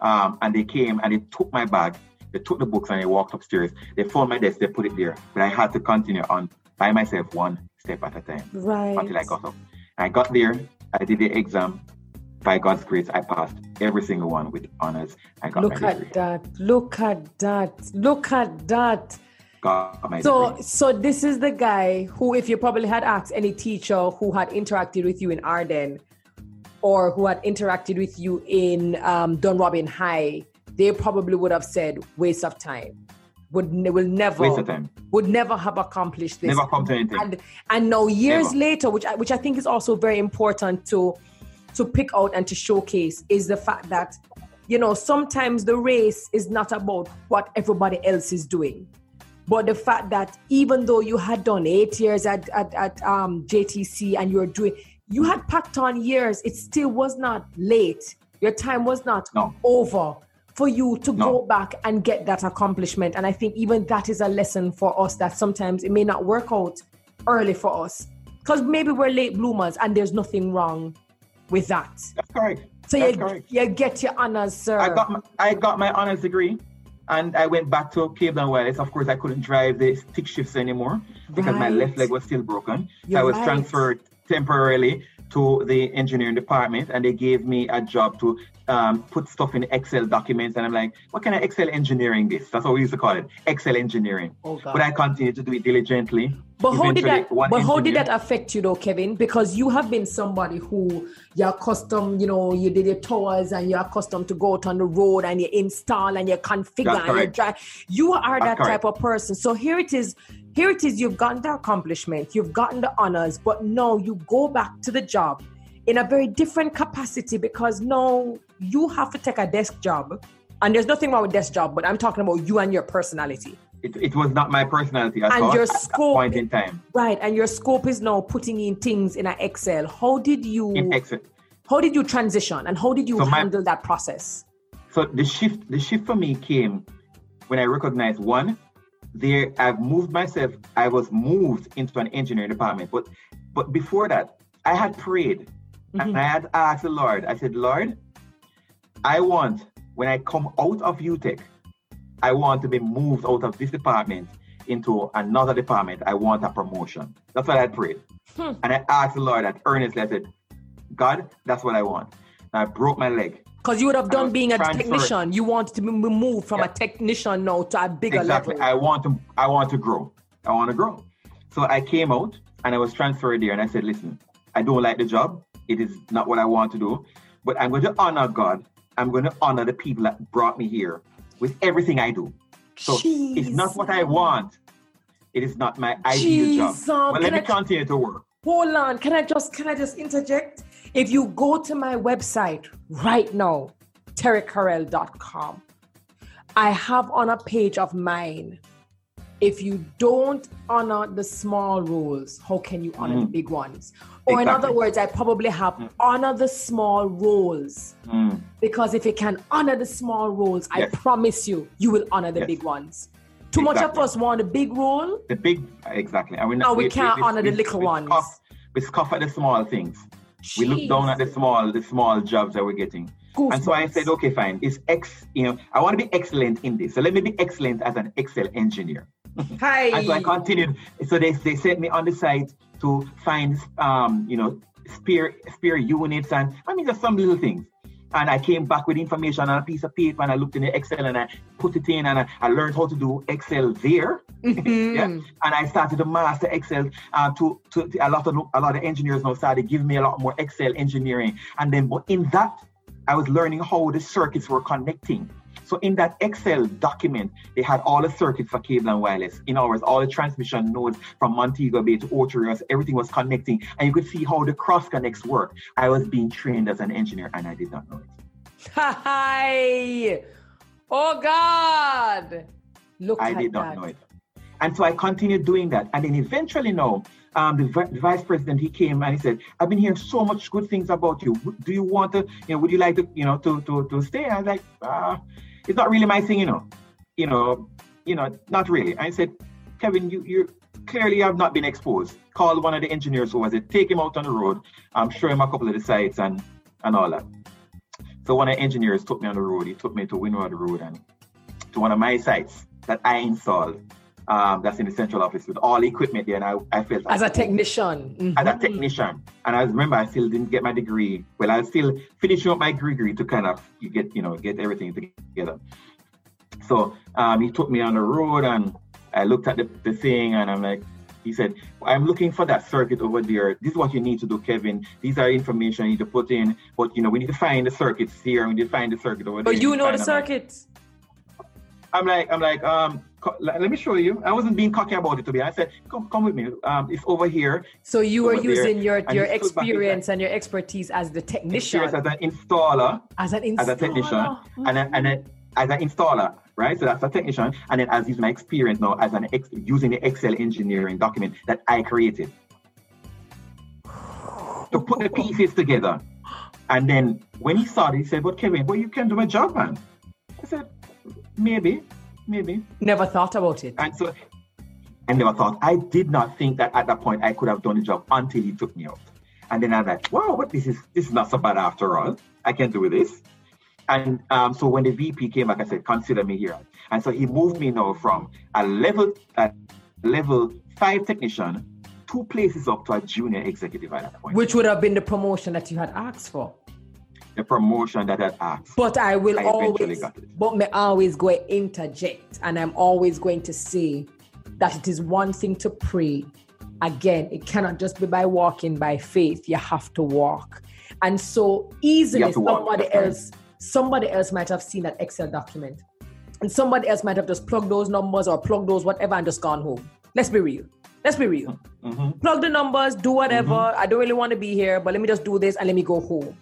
um, and they came and they took my bag, they took the books and they walked upstairs. They found my desk, they put it there. But I had to continue on by myself, one step at a time right. until I got up. I got there, I did the exam. By God's grace, I passed every single one with honors. I got Look my degree. at that. Look at that. Look at that. So, so this is the guy who, if you probably had asked any teacher who had interacted with you in Ardenne, or who had interacted with you in um, Dunrobin High, they probably would have said waste of time. Would will never Waste of time. would never have accomplished this. Never come to anything. And and now years Never. later, which I, which I think is also very important to to pick out and to showcase is the fact that you know sometimes the race is not about what everybody else is doing but the fact that even though you had done eight years at, at, at um, JTC and you were doing, you had packed on years, it still was not late. Your time was not No. over for you to No. go back and get that accomplishment. And I think even that is a lesson for us that sometimes it may not work out early for us because maybe we're late bloomers and there's nothing wrong with that. That's correct. So That's you, correct. you get your honors, sir. I got my, I got my honors degree, and I went back to Cable and Wireless. Of course, I couldn't drive the stick shifts anymore because my left leg was still broken. So You're I was right. transferred temporarily to the engineering department, and they gave me a job to um, put stuff in Excel documents. And I'm like, what kind of Excel engineering this? That's what we used to call it, Excel engineering. Oh, But I continue to do it diligently. But how did that? one But how did that affect you, though, Kevin? Because you have been somebody who you're accustomed. You know, you did your tours and you're accustomed to go out on the road and you install and you configure and you drive. You are that That's type of person. So here it is. Here it is. You've gotten the accomplishment. You've gotten the honors. But now you go back to the job in a very different capacity because now you have to take a desk job. And there's nothing wrong with desk job, but I'm talking about you and your personality. It, it was not my personality at And all your at scope- point in time. Right, and your scope is now putting in things in an Excel. How did you In Excel. how did you transition and how did you So my- handle that process? So the shift, the shift for me came when I recognized one, there I've moved myself. I was moved into an engineering department, but but before that, I had prayed and mm-hmm. I had asked the Lord. I said, Lord, I want when I come out of UTech, I want to be moved out of this department into another department. I want a promotion. That's what I prayed, hmm. and I asked the Lord that earnestly. I said, God, that's what I want. And I broke my leg. Because you would have done being a technician. You wanted to be moved from Yeah. a technician now to a bigger exactly. level. I want to I want to grow. I want to grow. So I came out and I was transferred there and I said, listen, I don't like the job. It is not what I want to do. but I'm going to honor God. I'm going to honor the people that brought me here with everything I do. So Jeez. it's not what I want. It is not my ideal Jeez, job. But let me I, continue to work. Hold on. Can I just can I just interject? If you go to my website right now, terricarell.com, I have on a page of mine. If you don't honor the small roles, how can you honor mm. the big ones? Or exactly. in other words, I probably have mm. honor the small roles. Mm. Because if you can honor the small roles, yes. I promise you, you will honor the yes. big ones. Too exactly. much of us want a big role. The big, exactly. And we, no, we, we can't we, honor the little ones. Scoff, we scoff at the small things. Jeez. We look down at the small, the small jobs that we're getting. Goosebumps. And so I said, okay, fine. It's X, you know, I want to be excellent in this. So let me be excellent as an Excel engineer. Hi. and so I continued. So they, they sent me on the site to find, um, you know, spare spare units and I mean, just some little things. And I came back with information on a piece of paper and I looked in the Excel and I put it in and I, I learned how to do Excel there. Mm-hmm. yeah? And I started to master Excel uh, to, to, to, a lot of a lot of engineers now started giving me a lot more Excel engineering. And then but in that I was learning how the circuits were connecting. So in that Excel document, they had all the circuits for cable and wireless. In other words, all the transmission nodes from Montego Bay to Ocho everything was connecting, and you could see how the cross connects work. I was being trained as an engineer, and I did not know it. Hi! Oh God! Look I did not that. know it. And so I continued doing that. And then eventually now, um, the, the, vice president, he came and he said, I've been hearing so much good things about you. Do you want to, you know, would you like to, you know, to, to, to stay? I was like, uh, it's not really my thing, you know. You know, you know, not really. I said, Kevin, you you clearly have not been exposed. Call one of the engineers who was it, take him out on the road, um, show him a couple of the sites and and all that. So one of the engineers took me on the road. He took me to Windward Road and to one of my sites that I installed. Um, that's in the central office with all equipment there, and I, I felt as a technician. Mm-hmm. As a technician, and I remember I still didn't get my degree. Well, I was still finishing up my degree to kind of you get you know get everything together. So um, he took me on the road, and I looked at the, the thing, and I'm like, he said, I'm looking for that circuit over there. This is what you need to do, Kevin. These are information you need to put in. But you know, we need to find the circuits here. We need to find the circuit over there. But you know the circuits. I'm like, I'm like, um, let me show you. I wasn't being cocky about it to be. I said, come, come with me. Um, it's over here. So you were using your your experience and your expertise as the technician, as an installer, as an installer, as a technician, mm-hmm. and a, and a, as an installer, right? So that's a technician, and then as is my experience now as an ex, using the Excel engineering document that I created to put the pieces together. And then when he started, he said, "But Kevin, well, you can do my job, man." I said, "Maybe." Maybe. Never thought about it. And so I never thought. I did not think that at that point I could have done the job until he took me out. And then I was like, wow, what this is this is not so bad after all. I can do this. And um, so when the VP came back, I said, consider me here. And so he moved me now from a level a level five technician, two places up to a junior executive at that point. Which would have been the promotion that you had asked for the promotion that I asked. But I will I always, but me always go interject, and I'm always going to say that it is one thing to pray. Again, it cannot just be by walking by faith. You have to walk, and so easily somebody else, somebody else might have seen that Excel document, and somebody else might have just plugged those numbers or plugged those whatever and just gone home. Let's be real. Let's be real. Mm-hmm. Plug the numbers, do whatever. Mm-hmm. I don't really want to be here, but let me just do this and let me go home.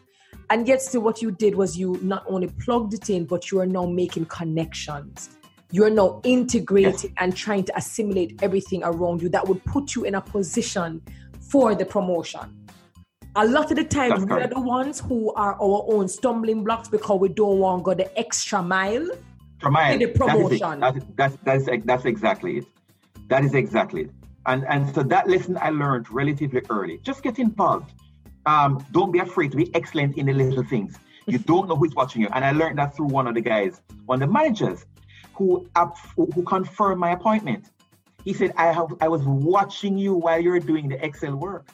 And yet, still, what you did was you not only plugged it in, but you are now making connections. You are now integrating yes. and trying to assimilate everything around you that would put you in a position for the promotion. A lot of the times, we are the ones who are our own stumbling blocks because we don't want to go the extra mile. For. The promotion. That is, that's, that's, that's, that's exactly it. That is exactly it. And, and so that lesson I learned relatively early. Just get involved um, don't be afraid to be excellent in the little things. You don't know who's watching you. And I learned that through one of the guys, one of the managers who, who confirmed my appointment. He said, I have I was watching you while you're doing the Excel work.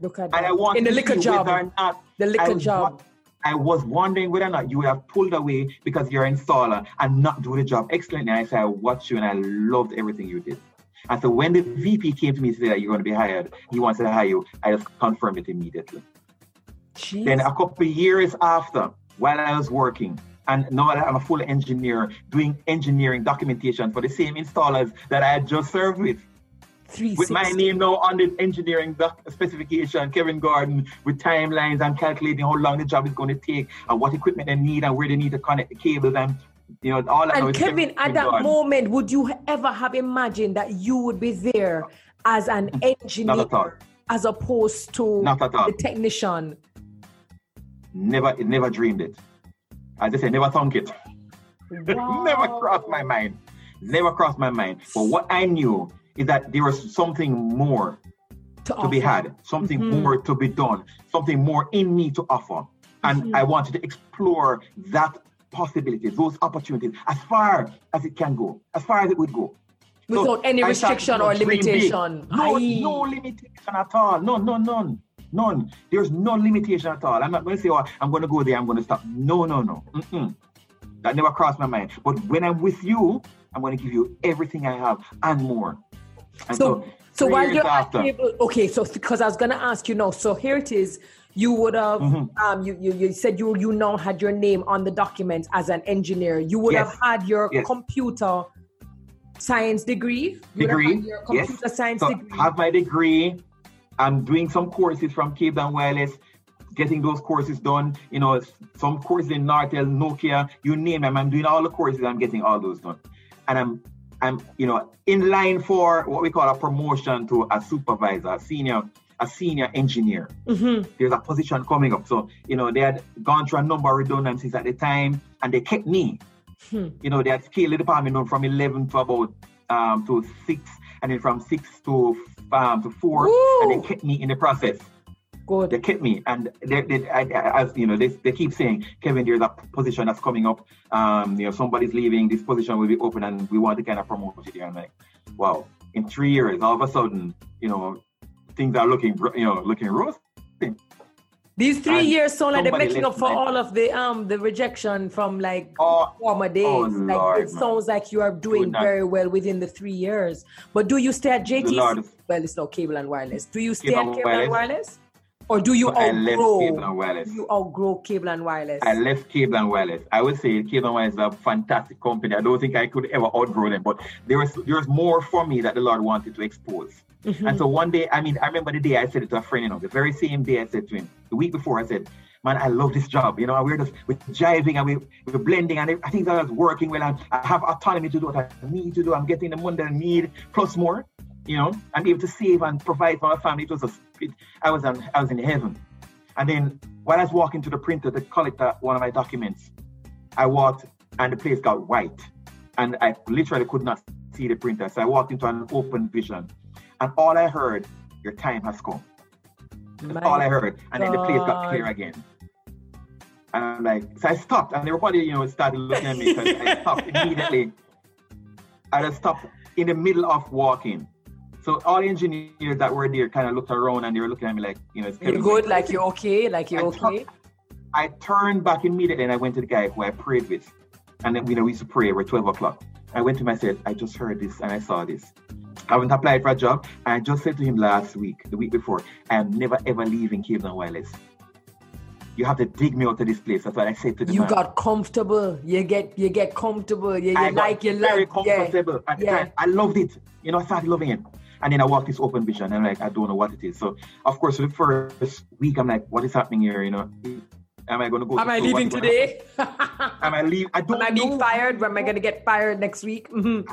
Look at that. And I want in the liquor job. Not, the liquor job. I was wondering whether or not you would have pulled away because you're an installer and not do the job excellently. And I said, I watched you and I loved everything you did. And so when the VP came to me to say that you're going to be hired, he wants to hire you, I just confirmed it immediately. Jeez. Then a couple of years after, while I was working, and now that I'm a full engineer doing engineering documentation for the same installers that I had just served with. With my name now on the engineering doc- specification, Kevin Gordon, with timelines and calculating how long the job is going to take and what equipment they need and where they need to connect the cables and you know all. And Kevin, at that moment, would you ever have imagined that you would be there as an engineer as opposed to Not at all. the technician? Never, never dreamed it. As I say never thunk it. Wow. never crossed my mind. Never crossed my mind. But what I knew is that there was something more to, to be had, something mm-hmm. more to be done, something more in me to offer. And mm-hmm. I wanted to explore that possibility, those opportunities, as far as it can go, as far as it would go. Without so any restriction or limitation. No, no limitation at all. No, no, none. None. There's no limitation at all. I'm not going to say, oh, I'm going to go there, I'm going to stop. No, no, no. Mm-mm. That never crossed my mind. But when I'm with you, I'm going to give you everything I have and more. And so, so, so while you're after, able, okay, so because I was going to ask you now, so here it is. You would have, mm-hmm. um, you, you, you said you you now had your name on the document as an engineer. You would yes. have had your yes. computer science degree. You degree. Your computer yes. science so degree. Have my degree. I'm doing some courses from Cable and Wireless, getting those courses done. You know, some courses in Nortel, Nokia, you name them. I'm doing all the courses. I'm getting all those done, and I'm I'm you know in line for what we call a promotion to a supervisor, a senior a senior engineer. Mm-hmm. There's a position coming up. So, you know, they had gone through a number of redundancies at the time and they kept me. Hmm. You know, they had scaled the department from 11 to about um, to 6 and then from 6 to um, to 4 Woo! and they kept me in the process. Good. They kept me, and they, they I, as you know, they, they keep saying, Kevin, there's a position that's coming up. Um, you know, somebody's leaving. This position will be open, and we want to kind of promote you. here. I'm like, wow. In three years, all of a sudden, you know, things are looking, you know, looking rosy. These three and years sound like they're making up for all of the um the rejection from like oh, former days. Oh like Lord, it man. sounds like you are doing very well within the three years. But do you stay at JT? Well, it's not cable and wireless. Do you stay cable at cable and wireless? Or do you so outgrow? Cable and wireless. You outgrow cable and wireless. I left cable and wireless. I would say cable and wireless is a fantastic company. I don't think I could ever outgrow them, but there was there was more for me that the Lord wanted to expose. Mm-hmm. And so one day, I mean, I remember the day I said it to a friend, you know, the very same day I said to him, the week before, I said, man, I love this job. You know, we're just we're jiving and we, we're blending and I think that was working well. And I have autonomy to do what I need to do. I'm getting the money that I need plus more you know, I'm able to save and provide for my family. It was a, it, I was on, I was in heaven. And then while I was walking to the printer to collect one of my documents, I walked and the place got white, and I literally could not see the printer. So I walked into an open vision, and all I heard, "Your time has come." That's my all I heard, and then the place got clear again. And I'm like, so I stopped, and everybody, you know, started looking at me. So I stopped immediately. I just stopped in the middle of walking so all the engineers that were there kind of looked around and they were looking at me like, you know, you're good, like you're okay, like you're I okay. I turned back immediately and I went to the guy who I prayed with. And then, you know, we used to pray over 12 o'clock. I went to him and said, I just heard this and I saw this. I haven't applied for a job. I just said to him last week, the week before, I am never ever leaving Cable and Wireless. You have to dig me out of this place. That's what I said to the You man. got comfortable. You get you get comfortable. You, you I like you very comfortable. Yeah. yeah. I loved it. You know, I started loving it. And then I walk this open vision and I'm like, I don't know what it is. So of course, for the first week, I'm like, what is happening here? You know, am I going to go? Am to I leaving today? am I leave? I don't. Am I being know. fired? Am I going to get fired next week? Mm-hmm.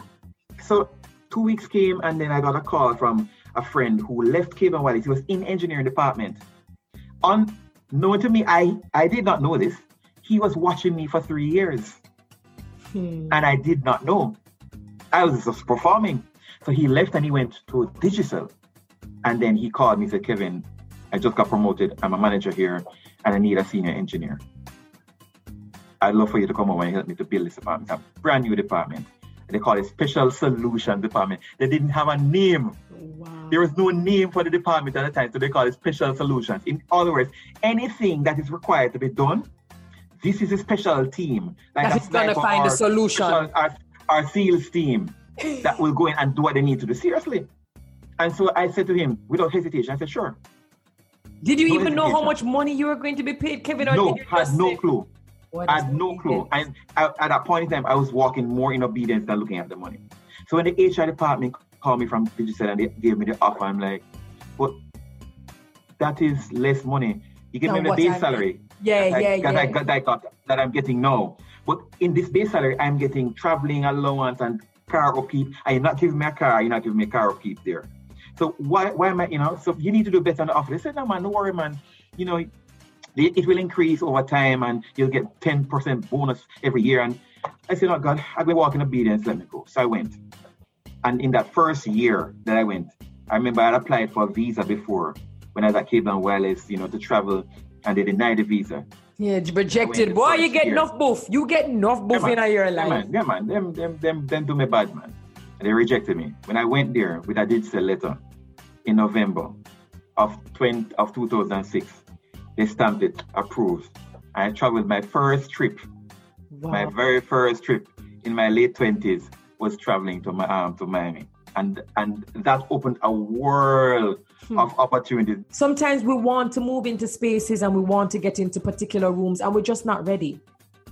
So two weeks came, and then I got a call from a friend who left Cable and Wireless. He was in engineering department. Unknown to me, I I did not know this. He was watching me for three years, hmm. and I did not know. I was just performing. So he left and he went to Digicel. And then he called me and said, Kevin, I just got promoted. I'm a manager here and I need a senior engineer. I'd love for you to come over and help me to build this department. It's a brand new department. They call it Special Solution Department. They didn't have a name. Wow. There was no name for the department at the time, so they call it Special Solutions. In other words, anything that is required to be done, this is a special team. Like that is going to find a solution. Special, our, our sales team that will go in and do what they need to do seriously. And so I said to him, without hesitation, I said, sure. Did you no even know how much money you were going to be paid, Kevin? No, had no say, clue. I had no clue. And at that point in time, I was walking more in obedience than looking at the money. So when the HR department called me from Digicel and they gave me the offer, I'm like, but that is less money. You give me the base salary. Yeah, that yeah, I, yeah. That I, got, that, I got, that I'm getting now. But in this base salary, I'm getting traveling allowance and car upkeep. And you're not giving me a car, you're not giving me a car upkeep there. So why why am I, you know, so you need to do better on the offer. They said, no man, no worry, man. You know, it will increase over time and you'll get 10% bonus every year. And I said, oh God, I've been walking obedience, let me go. So I went. And in that first year that I went, I remember I applied for a visa before when I was at Cable and Wireless, you know, to travel and they denied the visa. Yeah, rejected. Boy, you get year. enough buff. You get enough buff yeah, in your life. Yeah, man. Yeah, man. Them, them, them, them do me bad, man. They rejected me. When I went there with a Digicel letter in November of 20, of 2006, they stamped it, approved. I traveled my first trip, wow. my very first trip in my late 20s was traveling to, my, um, to Miami and and that opened a world hmm. of opportunities. Sometimes we want to move into spaces and we want to get into particular rooms and we're just not ready.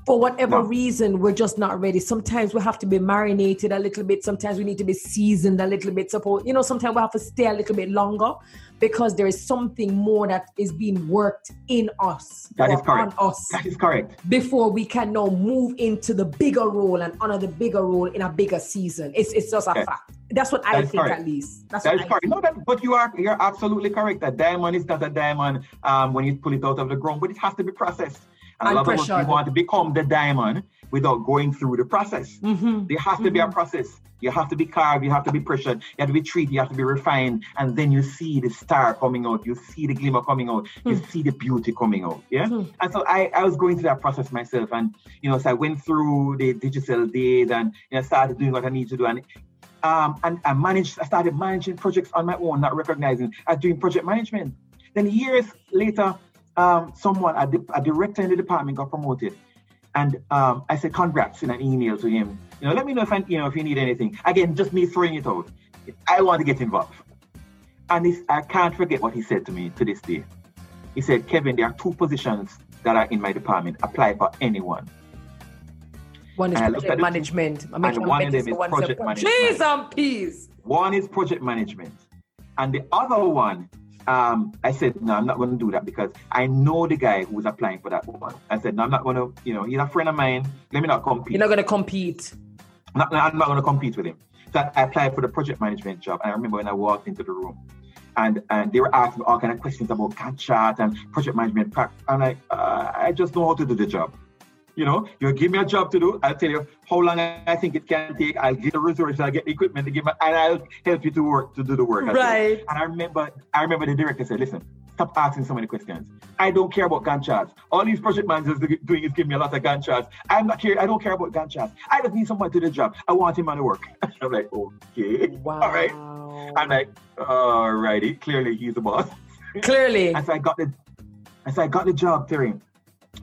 For whatever no. reason, we're just not ready. Sometimes we have to be marinated a little bit. Sometimes we need to be seasoned a little bit. Suppose you know, sometimes we have to stay a little bit longer because there is something more that is being worked in us. That is correct. On us. That is correct. Before we can now move into the bigger role and honor the bigger role in a bigger season. It's, it's just a yes. fact. That's what that I think, correct. at least. That's that is correct. No, that, but you are you're absolutely correct. That diamond is not a diamond um, when you pull it out of the ground, but it has to be processed. And, and a lot of us want to become the diamond without going through the process. Mm-hmm. There has to mm-hmm. be a mm-hmm. process. You have to be carved, you have to be pressured, you have to be treated, you have to be refined, and then you see the star coming out, you see the glimmer coming out, mm. you see the beauty coming out. Yeah. Mm. And so I, I was going through that process myself, and you know, so I went through the Digicel days and you know, started doing what I need to do. And um, and I managed, I started managing projects on my own, not recognizing I was doing project management. Then years later, um, someone, a, a director in the department got promoted. And um, I said, congrats in an email to him. You know, let me know if I, you know if you need anything. Again, just me throwing it out. I want to get involved. And I can't forget what he said to me to this day. He said, Kevin, there are two positions that are in my department. Apply for anyone. One is project management. And one of them is project management. Please and peace. One is project management. And the other one um, I said, no, I'm not going to do that because I know the guy who was applying for that one. I said, no, I'm not going to, you know, he's a friend of mine. Let me not compete. You're not going to compete. Not, I'm not going to compete with him. So I applied for the project management job. And I remember when I walked into the room and, and they were asking all kind of questions about Gantt chart and project management. I'm like, uh, I just know how to do the job. You know, you give me a job to do. I'll tell you how long I think it can take. I'll get the resources, I'll get the equipment to give me, and I'll help you to work to do the work. Right. And I remember, I remember the director said, "Listen, stop asking so many questions. I don't care about Gantt charts. All these project managers doing is giving me a lot of Gantt charts. I'm not care. I don't care about Gantt charts. I just need someone to do the job. I want him on the work." I'm like, "Okay, wow. all right." I'm like, "All righty." Clearly, he's the boss. Clearly. and so I got the, and so I got the job, Terry.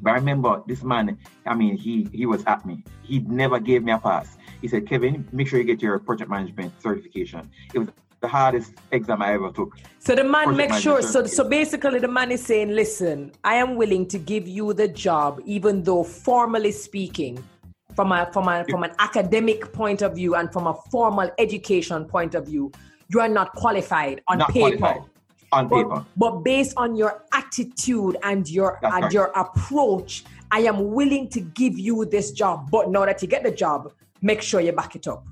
But I remember this man, I mean, he he was at me. He never gave me a pass. He said, Kevin, make sure you get your project management certification. It was the hardest exam I ever took. So the man makes sure. So so basically, the man is saying, listen, I am willing to give you the job, even though formally speaking, from a from a from an academic point of view and from a formal education point of view, you are not qualified on not paper. Qualified on but, paper. But based on your attitude and your That's and right. your approach, I am willing to give you this job. But now that you get the job, make sure you back it up.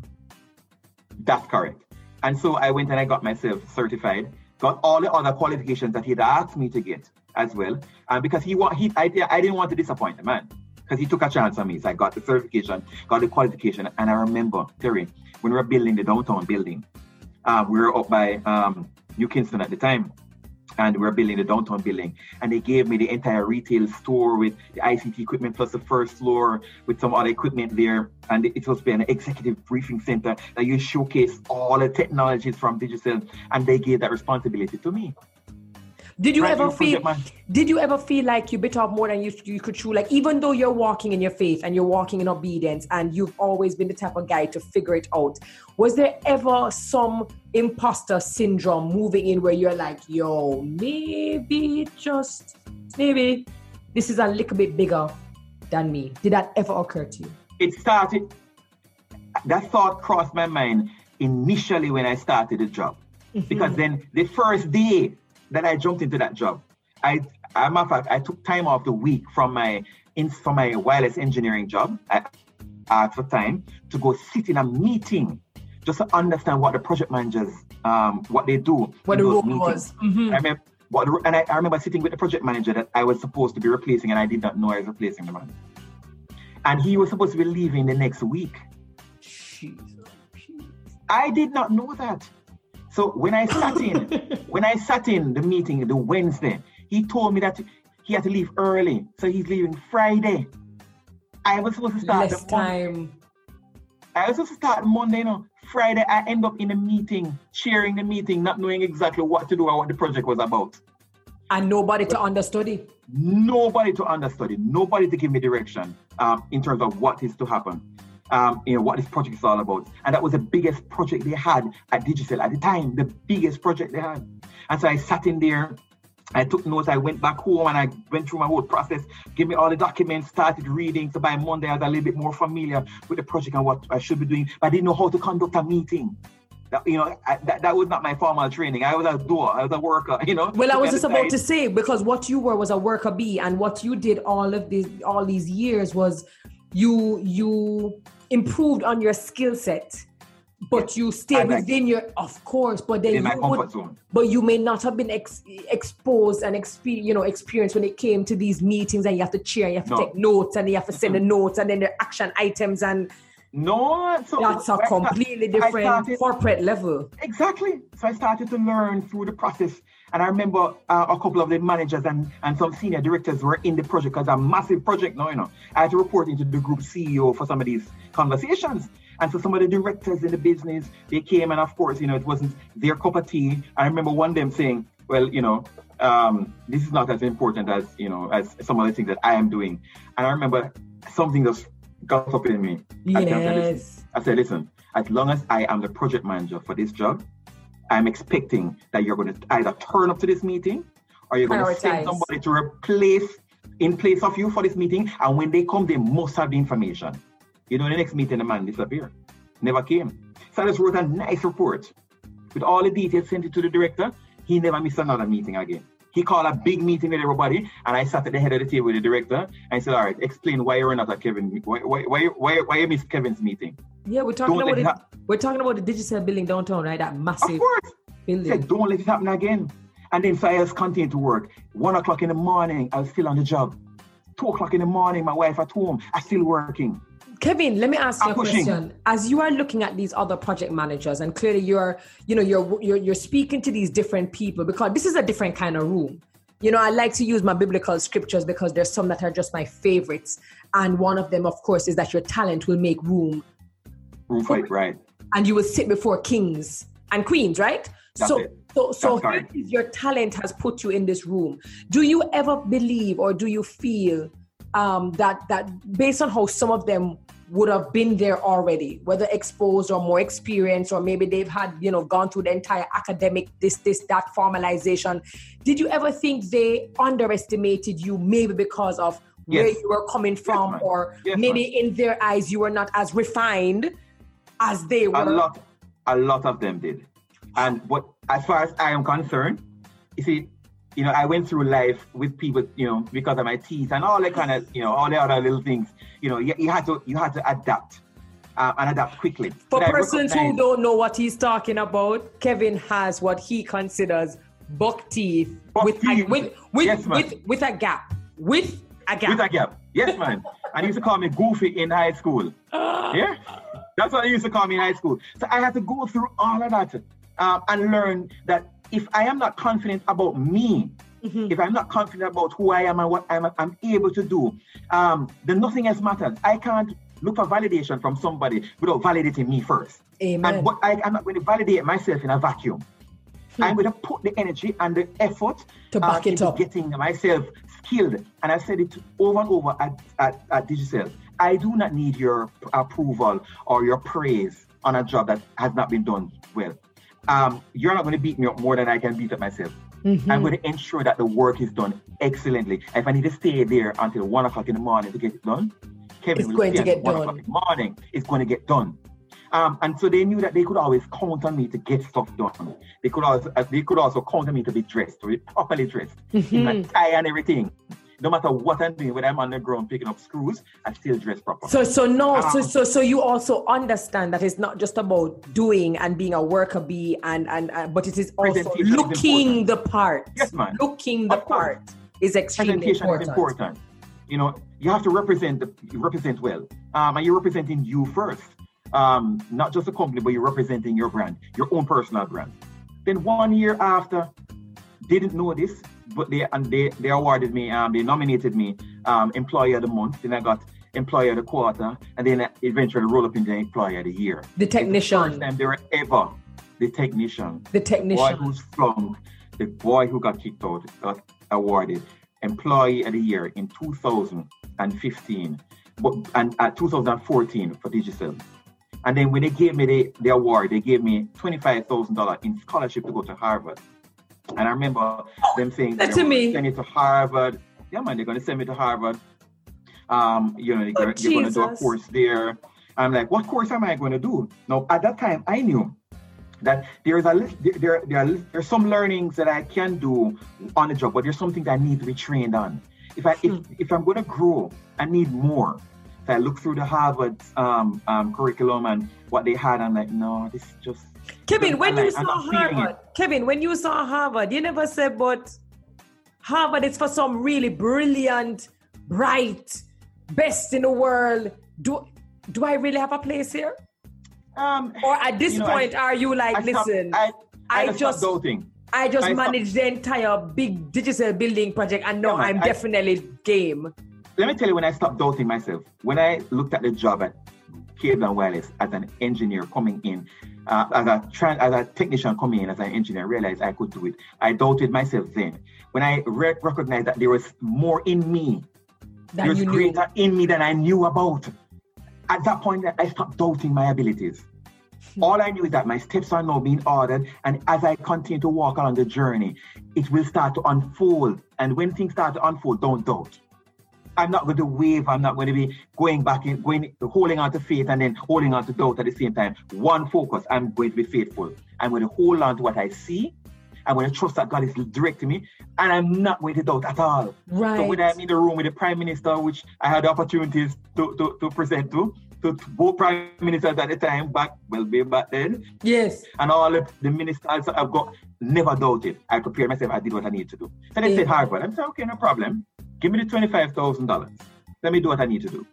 That's correct. And so I went and I got myself certified, got all the other qualifications that he'd asked me to get as well. And because he want he I, I didn't want to disappoint the man. Because he took a chance on me. So I got the certification, got the qualification. And I remember, Terry, when we were building the downtown building, uh, we were up by um, New Kingston at the time. And we were building the downtown building. And they gave me the entire retail store with the ICT equipment plus the first floor with some other equipment there. And it was been an executive briefing center that you showcase all the technologies from Digicel. And they gave that responsibility to me. Did you ever feel? Did you ever feel like you bit off more than you you could chew? Like even though you're walking in your faith and you're walking in obedience, and you've always been the type of guy to figure it out, was there ever some imposter syndrome moving in where you're like, yo, maybe just maybe this is a little bit bigger than me? Did that ever occur to you? It started. That thought crossed my mind initially when I started the job. Mm-hmm. Because then the first day that I jumped into that job, I, matter of fact, I took time off the week from my in, from my wireless engineering job at, at for time to go sit in a meeting just to understand what the project managers um, what they do. What the role was. Mm-hmm. I remember, what, the, and I, I, remember sitting with the project manager that I was supposed to be replacing, and I did not know I was replacing the man. And he was supposed to be leaving the next week. Jesus. I did not know that. So when I sat in, when I sat in the meeting the Wednesday, he told me that he had to leave early, so he's leaving Friday. I was supposed to start Less time. I was supposed to start Monday, you know. Friday, I end up in a meeting, chairing the meeting, not knowing exactly what to do or what the project was about. And nobody to understudy. Nobody to understudy. Nobody to give me direction um, in terms of what is to happen um, you know, what this project is all about. And that was the biggest project they had at Digicel at the time, the biggest project they had. And so I sat in there, I took notes, I went back home and I went through my whole process, gave me all the documents, started reading. So by Monday, I was a little bit more familiar with the project and what I should be doing, but I didn't know how to conduct a meeting. That, you know, I, that, that was not my formal training. I was a doer, I was a worker, you know. Well, I was just about to say, because what you were was a worker bee, and what you did all of these all these years was you you improved on your skill set but you stay within your of course but then you would, zone. but you may not have been ex- exposed and experience you know experienced when it came to these meetings and you have to cheer you have to take notes and you have to send the notes and then the action items and no so that's a completely different started, corporate level. Exactly. So i started to learn through the process. And I remember uh, a couple of the managers and, and some senior directors were in the project because a massive project now, you know. I had to report into the group CEO for some of these conversations. And so some of the directors in the business, they came and of course, you know, it wasn't their cup of tea. I remember one of them saying, well, you know, um, this is not as important as, you know, as some of the things that I am doing. And I remember something just got up in me. Yes. I said, listen, as long as I am the project manager for this job, I'm expecting that you're going to either turn up to this meeting or you're going to send somebody to replace in place of you for this meeting. And when they come, they must have the information. You know, the next meeting, the man disappeared. Never came. Just wrote a nice report with all the details, sent it to the director. He never missed another meeting again. He called a big meeting with everybody, and I sat at the head of the table with the director and I said, All right, explain why you're not at Kevin, why, why, why, why, why you missed Kevin's meeting. Yeah, we're talking don't about it. We're talking about the Digicel building downtown, right? That massive of course. building. Said, don't let it happen again. And then just continued to work. One o'clock in the morning, I was still on the job. Two o'clock in the morning, my wife at home, I still working. Kevin, let me ask you a question. As you are looking at these other project managers, and clearly you're, you know, you're, you're you're speaking to these different people because this is a different kind of room. You know, I like to use my biblical scriptures because there's some that are just my favorites, and one of them, of course, is that your talent will make room Room right. And you will sit before kings and queens, right? That's so it. so so your talent has put you in this room. Do you ever believe or do you feel um, that that based on how some of them would have been there already, whether exposed or more experienced, or maybe they've had, you know, gone through the entire academic, this, this, that formalization. Did you ever think they underestimated you maybe because of yes. where you were coming from, yes, or yes, maybe in their eyes you were not as refined as they were. A lot, a lot of them did. And what, as far as I am concerned, you see, you know, I went through life with people, you know, because of my teeth and all that kind of, you know, all the other little things. You know, you, you had to, you had to adapt. Uh, and adapt quickly. For but persons who don't know what he's talking about, Kevin has what he considers buck teeth, buck with, teeth. A, with with yes, with with a gap. With a gap. With a gap. Yes, man. and he used to call me Goofy in high school. yeah. That's what they used to call me in high school. So I had to go through all of that um, and learn that if I am not confident about me, mm-hmm. if I'm not confident about who I am and what I'm, I'm able to do, um, then nothing else matters. I can't look for validation from somebody without validating me first. Amen. And what I, I'm not going to validate myself in a vacuum. Hmm. I'm going to put the energy and the effort to back uh, it up. Getting myself skilled, and I said it over and over at, at, at Digicel. I do not need your approval or your praise on a job that has not been done well. Um, you're not going to beat me up more than I can beat up myself. Mm-hmm. I'm going to ensure that the work is done excellently. If I need to stay there until one o'clock in the morning to get it done, Kevin it's will going to get done. in the morning. It's going to get done. Um, and so they knew that they could always count on me to get stuff done. They could also uh, they could also count on me to be dressed, to be properly dressed, mm-hmm. in my tie and everything. No matter what I'm doing, when I'm on the ground picking up screws, I still dress properly. So so no, um, so so so you also understand that it's not just about doing and being a worker bee and and uh, but it is also looking is the part. Yes, man. Looking the part is extremely important. Is important. You know, you have to represent the represent well. Um, and you're representing you first um, not just a company, but you're representing your brand, your own personal brand. Then one year after, didn't know this, but they and they, they awarded me, um, they nominated me um, employee of the month. Then I got employee of the quarter, and then eventually roll up into employee of the year. The technician. The first time they were ever the technician. The technician. Boy who's flung, the boy who got kicked out got awarded employee of the year in 2015, but and at uh, 2014 for Digicel. And then when they gave me the, the award, they gave me $25,000 in scholarship to go to Harvard. And I remember them saying that to me. send me to Harvard. Yeah, man, they're going to send me to Harvard. Um, you know, they're, oh, they're going to do a course there. I'm like, what course am I going to do? Now, at that time, I knew that there's a list, there, there are there's some learnings that I can do on the job, but there's something that I need to be trained on. If I if, hmm. if I'm going to grow, I need more. So I looked through the Harvard um, um, curriculum and what they had. I'm like, no, this just. Kevin, when you saw Harvard, Kevin, when you saw Harvard, you never said, but Harvard is for some really brilliant, bright, best in the world. Do do I really have a place here? Um, or at this you know, point, I, are you like, I listen, I, I, just doubting. I just managed the entire big Digicel building project, and now I'm definitely game let me tell you when I stopped doubting myself. When I looked at the job at Cable and Wireless as an engineer coming in, uh, as a trans, as a technician coming in as an engineer, realized I could do it. I doubted myself then. When I re- recognized that there was more in me, there was greater knew. in me than I knew about. At that point, I stopped doubting my abilities. All I knew is that my steps are now being ordered, and as I continue to walk along the journey, it will start to unfold. And when things start to unfold, don't doubt. I'm not going to wave. I'm not going to be going back in, going, holding on to faith and then holding on to doubt at the same time. One focus. I'm going to be faithful. I'm going to hold on to what I see. I'm going to trust that God is directing me, and I'm not going to doubt at all. Right. So when I'm in the room with the Prime Minister, which I had opportunities to, to, to present to, to both prime ministers at the time back well way back then. Yes. And all of the ministers I've got never doubted. I prepared myself, I did what I needed to do. So they yeah. said Harvard. I said, okay, no problem. Give me the $25,000. Let me do what I need to do.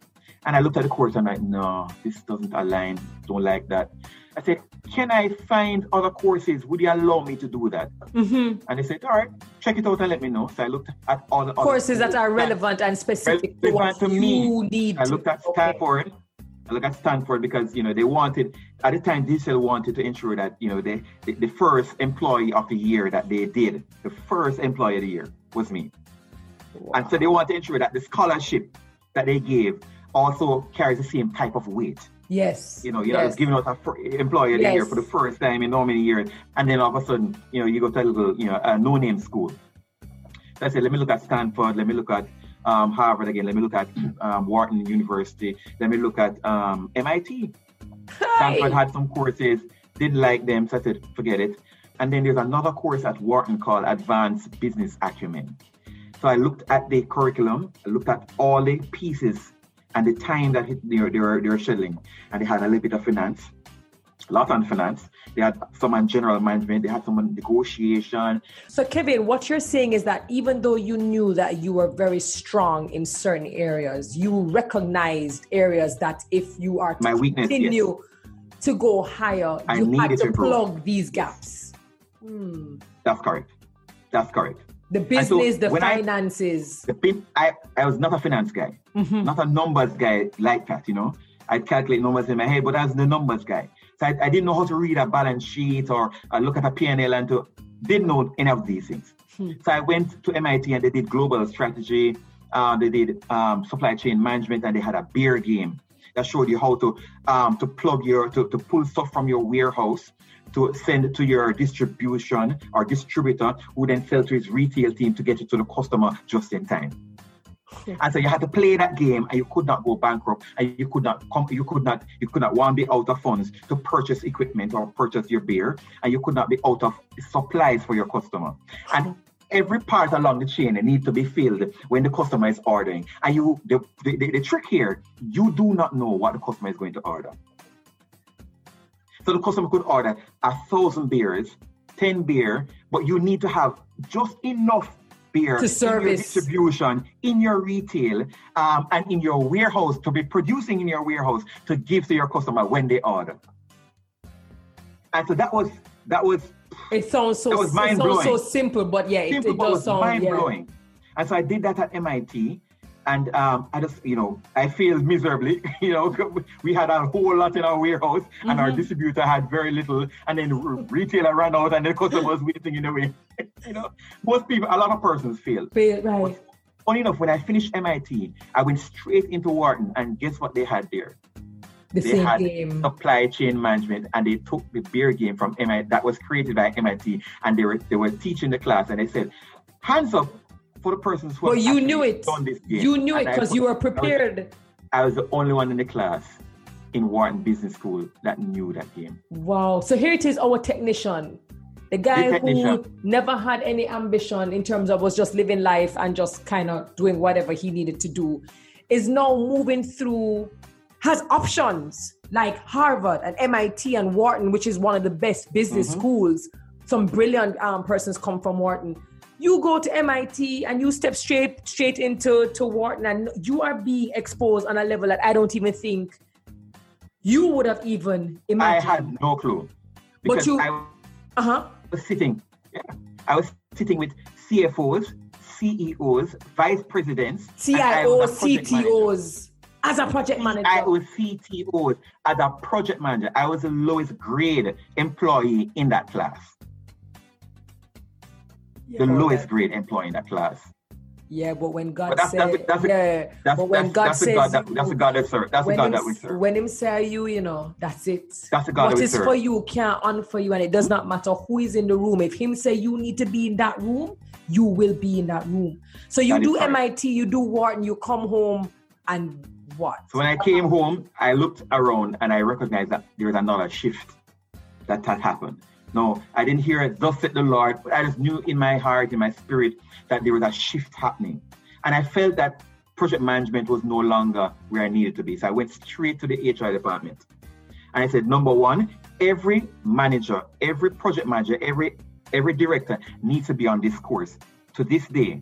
And I looked at the course and I'm like, no, this doesn't align. Don't like that. I said, can I find other courses? Would you allow me to do that? Mm-hmm. And they said, all right, check it out and let me know. So I looked at all the courses that are relevant and specific relevant to, to me. Need I looked at Stanford. Okay. I looked at Stanford because you know they wanted at the time Digicel wanted to ensure that you know they, the, the first employee of the year that they did, the first employee of the year was me. Wow. And so they want to ensure that the scholarship that they gave also carries the same type of weight. Yes. You know, you yes. know, giving out a employee of the year for the first time in how many years, and then all of a sudden, you know, you go to a little, you know, a no-name school. So I said, let me look at Stanford, let me look at um, Harvard again, let me look at um, Wharton University, let me look at um, MIT. Hi. Stanford had some courses, didn't like them, so I said, forget it. And then there's another course at Wharton called Advanced Business Acumen. So I looked at the curriculum, I looked at all the pieces and the time that they were, they were, they were scheduling. And they had a little bit of finance, a lot on finance. They had some on general management, they had some on negotiation. So, Kevin, what you're saying is that even though you knew that you were very strong in certain areas, you recognized areas that if you are to My weakness, continue yes. to go higher, I you had to, to plug these gaps. Hmm. That's correct. That's correct. The business, so the finances. I, the, I, I was not a finance guy, mm-hmm. not a numbers guy like that, you know. I calculate numbers in my head, but I was the numbers guy. So So I, I didn't know how to read a balance sheet or uh, look at a P&L and to didn't know any of these things. Hmm. So I went to MIT and they did global strategy. Uh, they did um, supply chain management and they had a beer game that showed you how to um, to plug your to, to pull stuff from your warehouse to send to your distribution or distributor who then sell to his retail team to get it to the customer just in time. And so you had to play that game and you could not go bankrupt and you could not come you could not you could not one be out of funds to purchase equipment or purchase your beer and you could not be out of supplies for your customer. And every part along the chain need to be filled when the customer is ordering. And you the, the, the, the trick here, you do not know what the customer is going to order. So the customer could order a thousand beers, 10 beer, but you need to have just enough beer to service distribution in your retail um, and in your warehouse to be producing in your warehouse to give to your customer when they order. And so that was that was it sounds so it sounds so simple, but yeah, simple, it, it does sound mind blowing. Yeah. And so I did that at MIT and um, I just, you know, I failed miserably. you know, we had a whole lot in our warehouse, mm-hmm. and our mm-hmm. distributor had very little, and then retailer ran out, and the customer was waiting in the way. you know, most people, a lot of persons fail. Fail, right. But funny enough, when I finished MIT, I went straight into Wharton, and guess what they had there? The they had game. supply chain management, and they took the beer game from MIT that was created by MIT, and they were they were teaching the class, and they said, "Hands up for the persons who well, you knew it. You knew it because you were prepared. I was, the only one in the class in Wharton Business School that knew that game. Wow. So here it is, our technician. The guy the technician. who never had any ambition in terms of was just living life and just kind of doing whatever he needed to do is now moving through, has options like Harvard and MIT and Wharton, which is one of the best business mm-hmm. schools. Some brilliant um, persons come from Wharton you go to MIT and you step straight straight into to Wharton and you are being exposed on a level that I don't even think you would have even imagined. I had no clue. But you I uh-huh. was sitting, yeah, I was sitting with CFOs, CEOs, vice presidents, CIOs, CTOs. As a project manager. I was CTOs as a project manager. I was the lowest grade employee in that class the lowest grade employee in that class. Yeah, but when God says, yeah, that's, but when that's, God that's says, God that, that's a God that serve. That's a God him, that we serve. When Him say you, you know, that's it. That's a God what that is serve. for you can't on for you, and it does not matter who is in the room. If Him say you need to be in that room, you will be in that room. So you that do MIT, you do Wharton, you come home, and what? So when I came home, I looked around and I recognized that there was another shift that had happened. No, I didn't hear it, thus said the Lord, but I just knew in my heart, in my spirit, that there was a shift happening. And I felt that project management was no longer where I needed to be. So I went straight to the HR department. And I said, number one, every manager, every project manager, every every director needs to be on this course. To this day,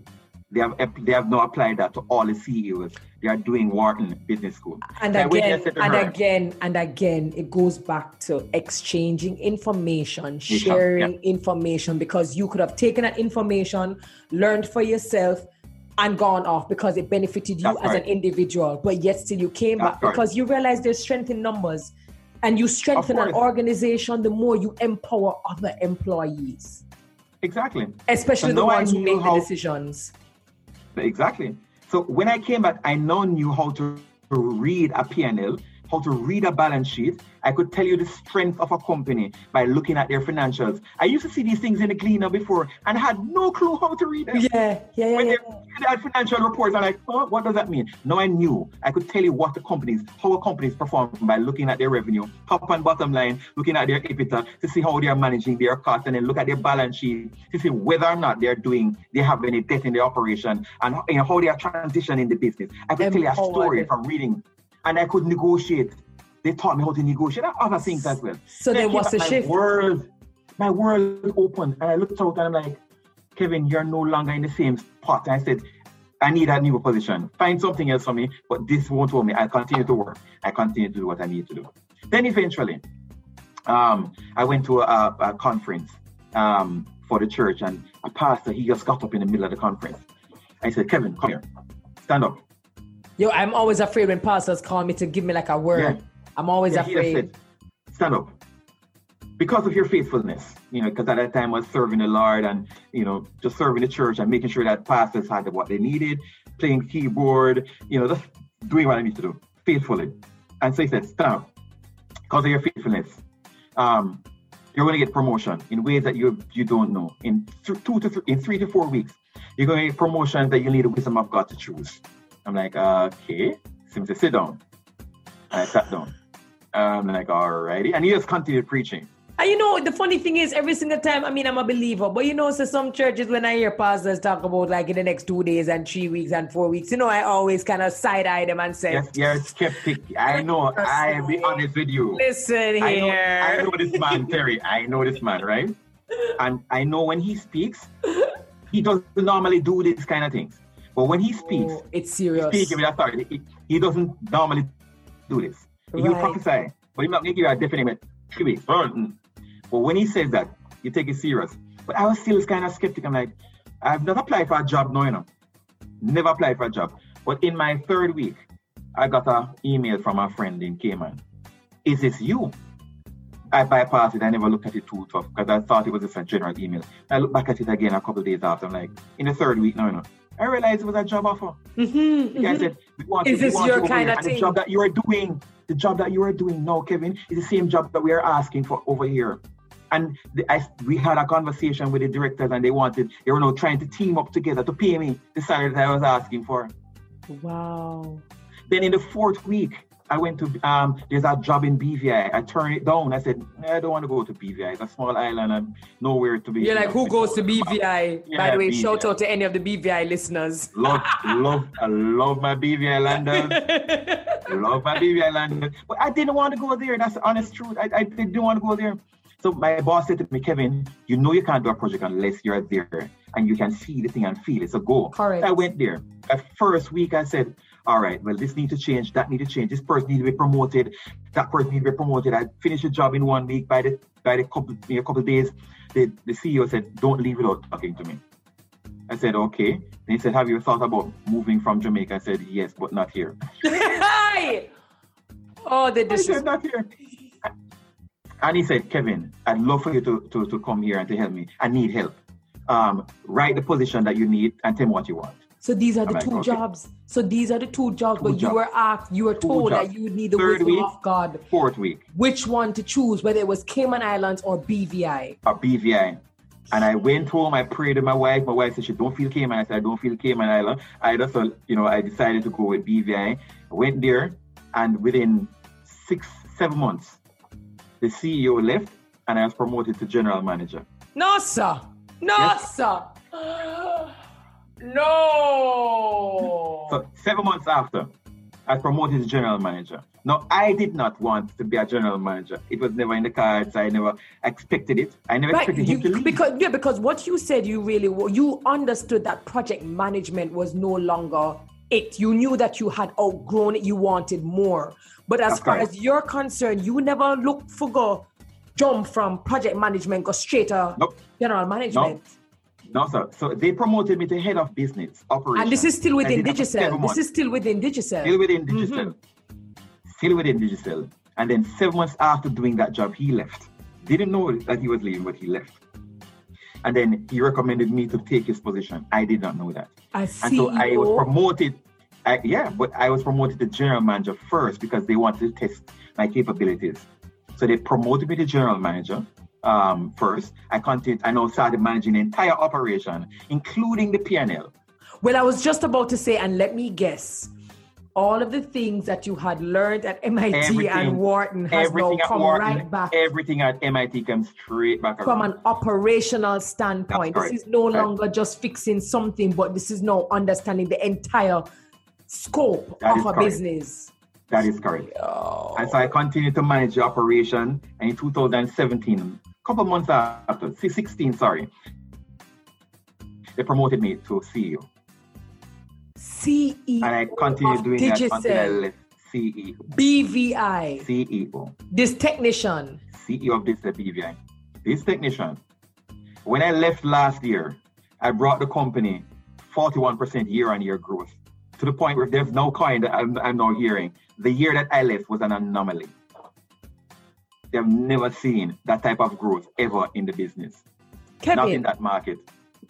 they have they have not applied that to all the CEOs. They are doing Wharton Business School. And again, and her, again, and again, it goes back to exchanging information, sharing yeah. information, because you could have taken that information, learned for yourself, and gone off because it benefited you That's as right. an individual. But yet still you came That's back right. because you realize there's strength in numbers. And you strengthen an organization, the more you empower other employees. Exactly. Especially so the ones who make how, the decisions Exactly. So when I came back, I now knew how to read a P&L how to read a balance sheet. I could tell you the strength of a company by looking at their financials. I used to see these things in the Gleaner before and had no clue how to read them. Yeah, yeah, yeah. When yeah. they had financial reports, I'm like, oh, what does that mean? Now I knew. I could tell you what the companies, how a companies perform by looking at their revenue, top and bottom line, looking at their EBITDA to see how they are managing their costs, and then look at their balance sheet to see whether or not they're doing, they have any debt in the operation, and you know, how they are transitioning the business. I could tell you a story from reading and I could negotiate. They taught me how to negotiate other things as well. So there was a shift. World, my world opened, and I looked out and I'm like, Kevin, you're no longer in the same spot. And I said, I need a new position. Find something else for me, but this won't hold me. I continue to work. I continue to do what I need to do. Then eventually, um, I went to a, a conference um, for the church, and a pastor he just got up in the middle of the conference. I said, Kevin, come here, stand up. Yo, I'm always afraid when pastors call me to give me like a word. Yeah. I'm always yeah, afraid. Said, Stand up. because of your faithfulness, you know, because at that time I was serving the Lord and, you know, just serving the church and making sure that pastors had what they needed, playing keyboard, you know, just doing what I need to do faithfully. And so he said, stop, because of your faithfulness. Um, you're going to get promotion in ways that you you don't know. In th- two to th- in three to four weeks, you're going to get promotions that you need the wisdom of God to choose. I'm like, uh, okay. Simply sit down. I sat down. I'm like, alrighty. And he just continued preaching. And you know, the funny thing is, every single time, I mean, I'm a believer, but you know, so some churches, when I hear pastors talk about like in the next two days and three weeks and four weeks, you know, I always kind of side eye them and say, Yes, you're skeptic. I know. I'll be honest with you. Listen here. I know, I know this man, Terry. I know this man, right? And I know when he speaks, he doesn't normally do these kind of things. But when he speaks, Oh, it's serious. speaking with authority, he, he doesn't normally do this. Right. prophesy, but he's not making you a definite three weeks. Mm. But when he says that, you take it serious. But I was still kind of skeptic. I'm like, I've never applied for a job now, you know. Never applied for a job. But in my third week, I got an email from a friend in Cayman. Is this you? I bypassed it. I never looked at it too tough because I thought it was just a general email. I looked back at it again a couple of days after. I'm like, in the third week, no, you know. I realized it was a job offer. Mhm, The guy mhm. said, we want Is you, this your you kind of thing? The job that you are doing, the job that you are doing now, Kevin, is the same job that we are asking for over here. And the, I, we had a conversation with the directors, and they wanted, they were now trying to team up together to pay me the salary that I was asking for. Wow. Then in the fourth week, I went to um, there's a job in BVI. I turned it down. I said, I don't want to go to BVI. It's a small island and nowhere to be. You're like, who goes to BVI? By the way, BVI. shout out to any of the BVI listeners. Love, love, I love my BVI landers. love my BVI landers. But I didn't want to go there. That's the honest truth. I, I didn't want to go there. So my boss said to me, Kevin, you know you can't do a project unless you're there and you can see the thing and feel it. So go. Correct. I went there. At first week, I said, all right, well, this need to change, that need to change, this person need to be promoted, that person need to be promoted. I finished the job in one week. By the by the couple in a couple of days, the, the CEO said, Don't leave without talking to me. I said, okay. And he said, Have you thought about moving from Jamaica? I said, Yes, but not here. Hi! Oh, the I said, not here. And he said, Kevin, I'd love for you to, to, to come here and to help me. I need help. Um, write the position that you need and tell me what you want. So these are the I'm like, two okay. jobs. So these are the two jobs, but you were asked, you were told that you would need the Third wisdom week. of God, Fourth week, which one to choose, whether it was Cayman Islands or BVI. a BVI. And I went home, I prayed to my wife. My wife said she don't feel Cayman. I said, I don't feel Cayman Island. I just, uh, you know, I decided to go with BVI. I went there, and within six, seven months, the CEO left, and I was promoted to general manager. No, sir. No, Yes. sir. No. So seven months after, I promoted to general manager. Now, I did not want to be a general manager. It was never in the cards. I never expected it. I never Right, expected him to leave. because yeah, because what you said, you really you understood that project management was no longer it. You knew that you had outgrown it. You wanted more. But as That's far as you're concerned, you never look for go jump from project management go straight to Nope. general management. No, sir. So they promoted me to head of business operations. And this is still within did that for seven Digicel. This is still within Digicel. still within mm-hmm. Digicel. Still within Digicel. And then seven months after doing that job, he left. Didn't know that he was leaving, but he left. And then he recommended me to take his position. I did not know that. As And so I was promoted. I, yeah, but I was promoted to general manager first because they wanted to test my capabilities. So they promoted me to general manager um, first. I continued. I now started managing the entire operation, including the P&L. Well, I was just about to say, and let me guess, all of the things that you had learned at MIT Everything- and Wharton has now come Wharton, right back everything at MIT comes straight back from around. an operational standpoint. This is no longer just fixing something, but this is now understanding the entire scope That of a correct. business. That is correct. Oh. And so I continued to manage the operation. And in 2017, a couple months after, 16, sorry, they promoted me to CEO. CEO And I continued doing that until I left CEO. BVI, CEO. this technician. CEO of this BVI. This technician. When I left last year, I brought the company 41% year on year growth to the point where there's no coin that I'm, I'm now hearing. The year that I left was an anomaly. They have never seen that type of growth ever in the business. Kevin, Not in that market.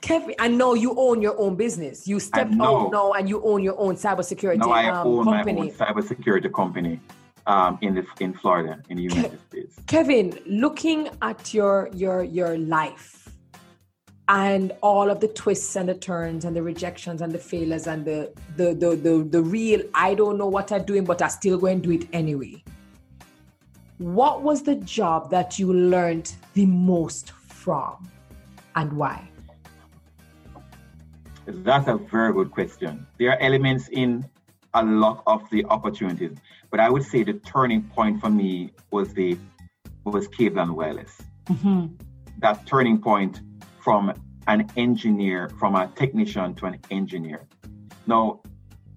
Kevin, I know you own your own business. You stepped out now and you own your own cybersecurity now I um, own company. my own cybersecurity company um, in the in Florida, in the United Ke- States. Kevin, looking at your your your life and all of the twists and the turns and the rejections and the failures and the the the the, the real I don't know what I'm doing, but I still go and do it anyway. What was the job that you learned the most from and why? That's a very good question. There are elements in a lot of the opportunities, but I would say the turning point for me was the was cable and wireless. Mm-hmm. That turning point from an engineer, from a technician to an engineer. Now,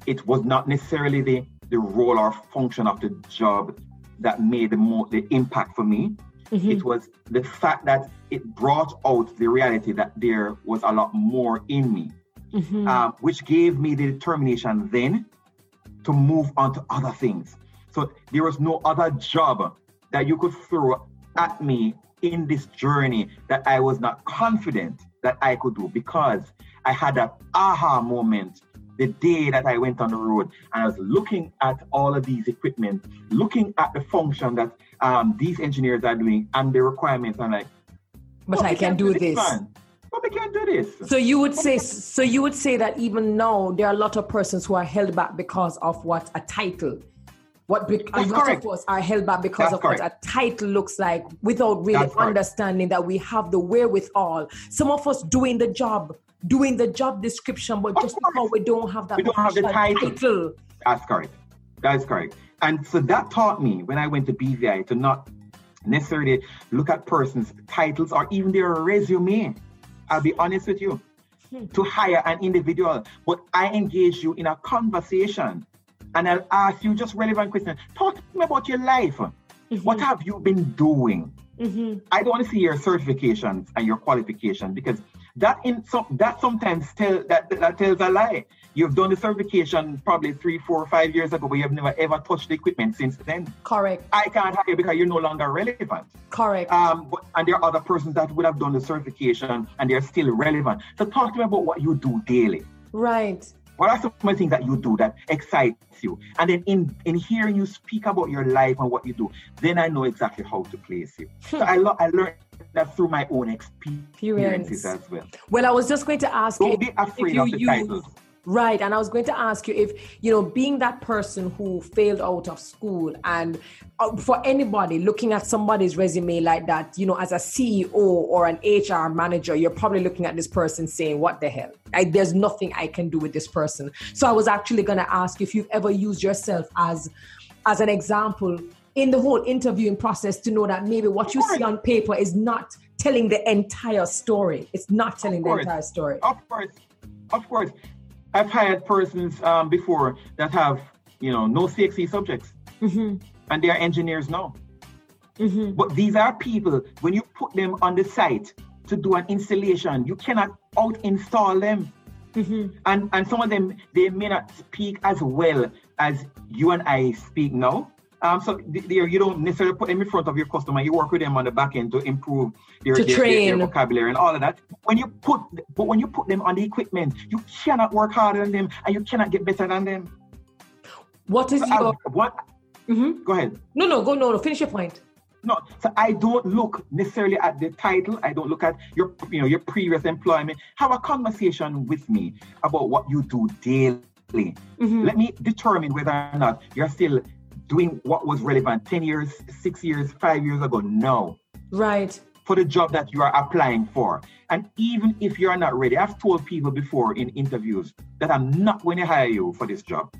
it was not necessarily the the role or function of the job that made the more the impact for me. Mm-hmm. It was the fact that it brought out the reality that there was a lot more in me, mm-hmm. um, which gave me the determination then to move on to other things. So there was no other job that you could throw at me in this journey that I was not confident that I could do because I had that aha moment the day that I went on the road and I was looking at all of these equipment, looking at the function that um, these engineers are doing and the requirements. I'm like, but I can do, this. this but we can't do this. So you would say, so you would say that even now there are a lot of persons who are held back because of what a title what a lot of us are held back because That's of correct. what a title looks like without really That's understanding correct. that we have the wherewithal. Some of us doing the job, doing the job description, but of just course. because we don't have that we don't have the title. title. That's correct. That's correct. And so that taught me when I went to BVI to not necessarily look at persons' titles or even their resume. I'll be honest with you. Hmm. To hire an individual, but I engage you in a conversation and I'll ask you just relevant questions. Talk to me about your life. Mm-hmm. What have you been doing? Mm-hmm. I don't want to see your certifications and your qualifications because that in some that sometimes tell that, that tells a lie. You've done the certification probably three, four, five years ago, but you've never ever touched the equipment since then. Correct. I can't hire you because you're no longer relevant. Correct. Um, but, and there are other persons that would have done the certification and they're still relevant. So talk to me about what you do daily. Right. What are some of the things that you do that excites you? And then in, in hearing you speak about your life and what you do, then I know exactly how to place you. so I, lo- I learned that through my own experiences as well. Well, I was just going to ask Don't you, be afraid of the use, titles. Right. And I was going to ask you if, you know, being that person who failed out of school and uh, for anybody looking at somebody's resume like that, you know, as a CEO or an HR manager, you're probably looking at this person saying, what the hell? I, there's nothing I can do with this person. So I was actually going to ask if you've ever used yourself as, as an example in the whole interviewing process to know that maybe what you see on paper is not telling the entire story. It's not telling the entire story. Of course. Of course. I've hired persons um, before that have, you know, no CXC subjects, mm-hmm. and they are engineers now. Mm-hmm. But these are people, when you put them on the site to do an installation, you cannot out install them. Mm-hmm. And, and some of them, they may not speak as well as you and I speak now. Um, so there, you don't necessarily put them in front of your customer. You work with them on the back end to improve their, to their. Their, their, vocabulary and all of that. When you put, but when you put them on the equipment, you cannot work harder than them, and you cannot get better than them. What is so your I, what? Mm-hmm. Go ahead. No, no, go no, no. Finish your point. No, so I don't look necessarily at the title. I don't look at your, you know, your previous employment. Have a conversation with me about what you do daily. Mm-hmm. Let me determine whether or not you're still doing what was relevant 10 years, six years, five years ago. No. Right. For the job that you are applying for. And even if you're not ready, I've told people before in interviews that I'm not going to hire you for this job.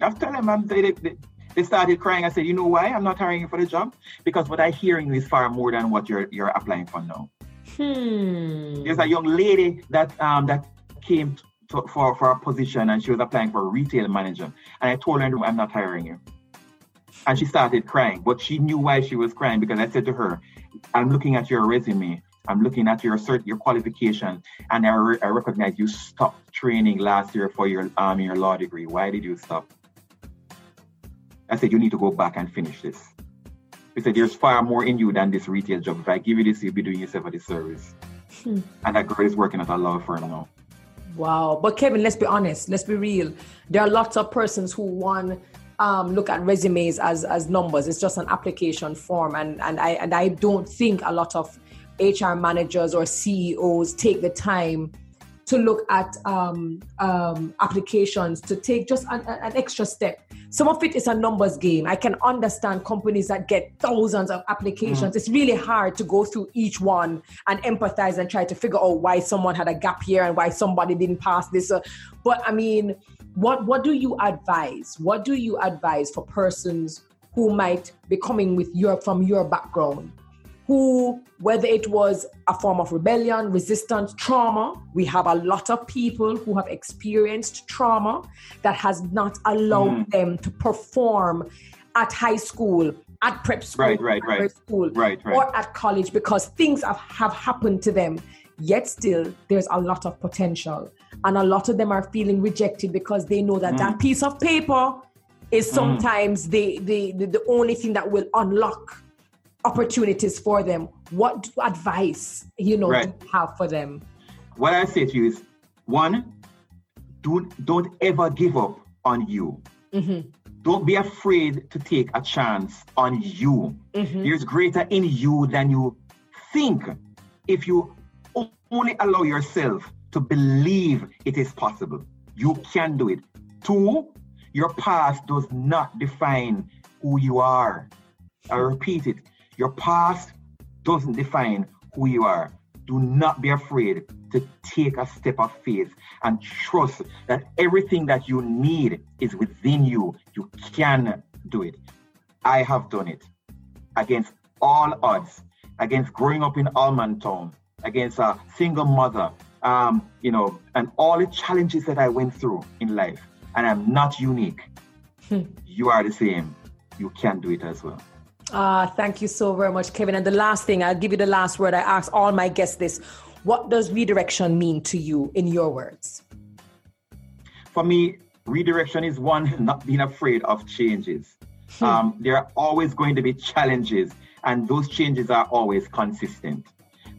I've told them, I'm, they, they, they started crying. I said, you know why I'm not hiring you for the job? Because what I'm hearing is far more than what you're you're applying for now. Hmm. There's a young lady that um that came to, for, for a position and she was applying for a retail manager. And I told her, I'm not hiring you. And she started crying, but she knew why she was crying because I said to her, I'm looking at your resume. I'm looking at your cert, your qualification, and I, re- I recognize you stopped training last year for your um, your law degree. Why did you stop? I said you need to go back and finish this. He said, there's far more in you than this retail job. If I give you this, you'll be doing yourself a disservice. Hmm. And that girl is working at a law firm now. Wow. But Kevin, let's be honest. Let's be real. There are lots of persons who want um, look at resumes as as numbers. It's just an application form, and and I and I don't think a lot of HR managers or CEOs take the time to look at um, um, applications to take just an, an, extra step. Some of it is a numbers game. I can understand companies that get thousands of applications. Mm. It's really hard to go through each one and empathize and try to figure out why someone had a gap here and why somebody didn't pass this. But I mean, what what do you advise? What do you advise for persons who might be coming with your from your background? Who, whether it was a form of rebellion, resistance, trauma, we have a lot of people who have experienced trauma that has not allowed mm. them to perform at high school, at prep school, right, right, right. school, right, right. or at college because things have, have happened to them. Yet still, there's a lot of potential. And a lot of them are feeling rejected because they know that mm. that piece of paper is mm. sometimes mm. the, the, the, the only thing that will unlock opportunities for them what advice you know right. do you have for them? What i say to you is one don't don't ever give up on you. Mm-hmm. don't be afraid to take a chance on you. Mm-hmm. there's greater in you than you think. If you only allow yourself to believe it is possible you can do it. Two your past does not define who you are. I repeat it your past doesn't define who you are. Do not be afraid to take a step of faith and trust that everything that you need is within you. You can do it. I have done it against all odds, against growing up in Allman against a single mother, um, you know, and all the challenges that I went through in life. And I'm not unique. Hmm. you are the same. You can do it as well. Ah, thank you so very much, Kevin. And the last thing, I'll give you the last word. I ask all my guests this. What does redirection mean to you in your words? For me, redirection is one, not being afraid of changes. Hmm. Um, there are always going to be challenges, and those changes are always consistent.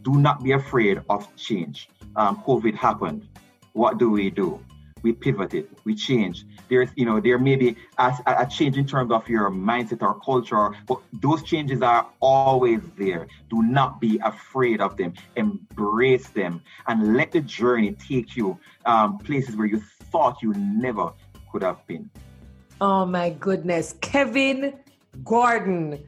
Do not be afraid of change. Um, COVID happened. What do we do? We pivoted, we changed. There's, you know, there may be a, a, change in terms of your mindset or culture, but those changes are always there. Do not be afraid of them. Embrace them and let the journey take you um, places where you thought you never could have been. Oh my goodness. Kevin Gordon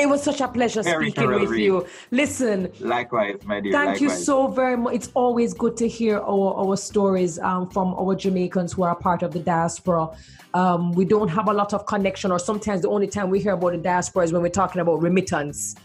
it was such a pleasure very speaking with read. you. Listen. Likewise, my dear. Thank likewise. you so very much. It's always good to hear our, our stories um, from our Jamaicans who are part of the diaspora. Um, we don't have a lot of connection, or sometimes the only time we hear about the diaspora is when we're talking about remittance.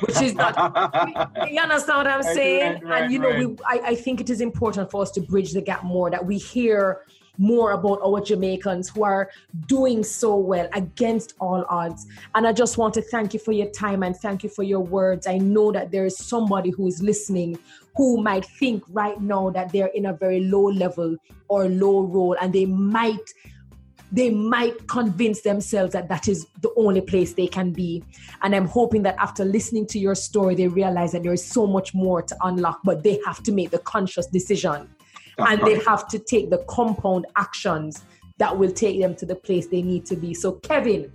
Which is not, you understand what I'm saying? Right, right, and you know, right. we, I, I think it is important for us to bridge the gap more that we hear more about our Jamaicans who are doing so well against all odds. And I just want to thank you for your time and thank you for your words. I know that there is somebody who is listening who might think right now that they're in a very low level or low role and they might they might convince themselves that that is the only place they can be. And I'm hoping that after listening to your story, they realize that there is so much more to unlock, but they have to make the conscious decision and they have to take the compound actions that will take them to the place they need to be. So, Kevin,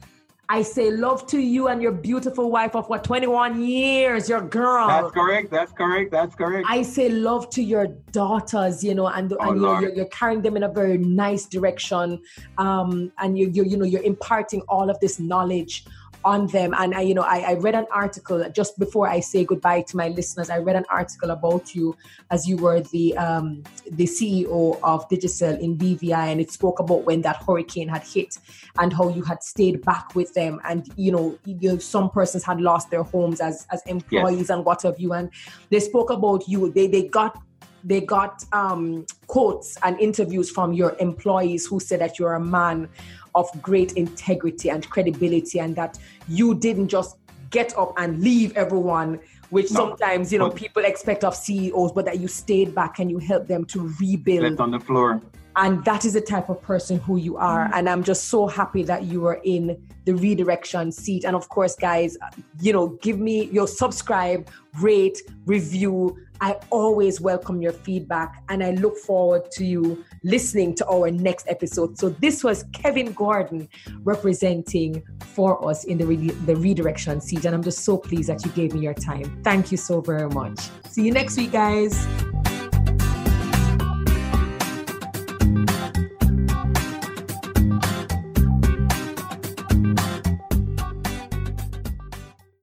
I say love to you and your beautiful wife of what 21 years, your girl. That's correct. That's correct. That's correct. I say love to your daughters, you know, and, oh, and you're, you're, you're, carrying them in a very nice direction. Um, and you, you, you know, you're imparting all of this knowledge on them. And I, you know, I, I, read an article just before I say goodbye to my listeners. I read an article about you as you were the um, the CEO of Digicel in BVI, and it spoke about when that hurricane had hit and how you had stayed back with them. And you know, you know some persons had lost their homes as as employees yes. and what have you. And they spoke about you. They they got they got um, quotes and interviews from your employees who said that you're a man of great integrity and credibility and that you didn't just get up and leave everyone which no, sometimes you know people expect of CEOs but that you stayed back and you helped them to rebuild left on the floor and that is the type of person who you are mm. and i'm just so happy that you are in the redirection seat. And of course, guys, you know, give me your subscribe, rate, review. I always welcome your feedback and I look forward to you listening to our next episode. So this was Kevin Gordon representing for us in the, re- the redirection seat. And I'm just so pleased that you gave me your time. Thank you so very much. See you next week, guys.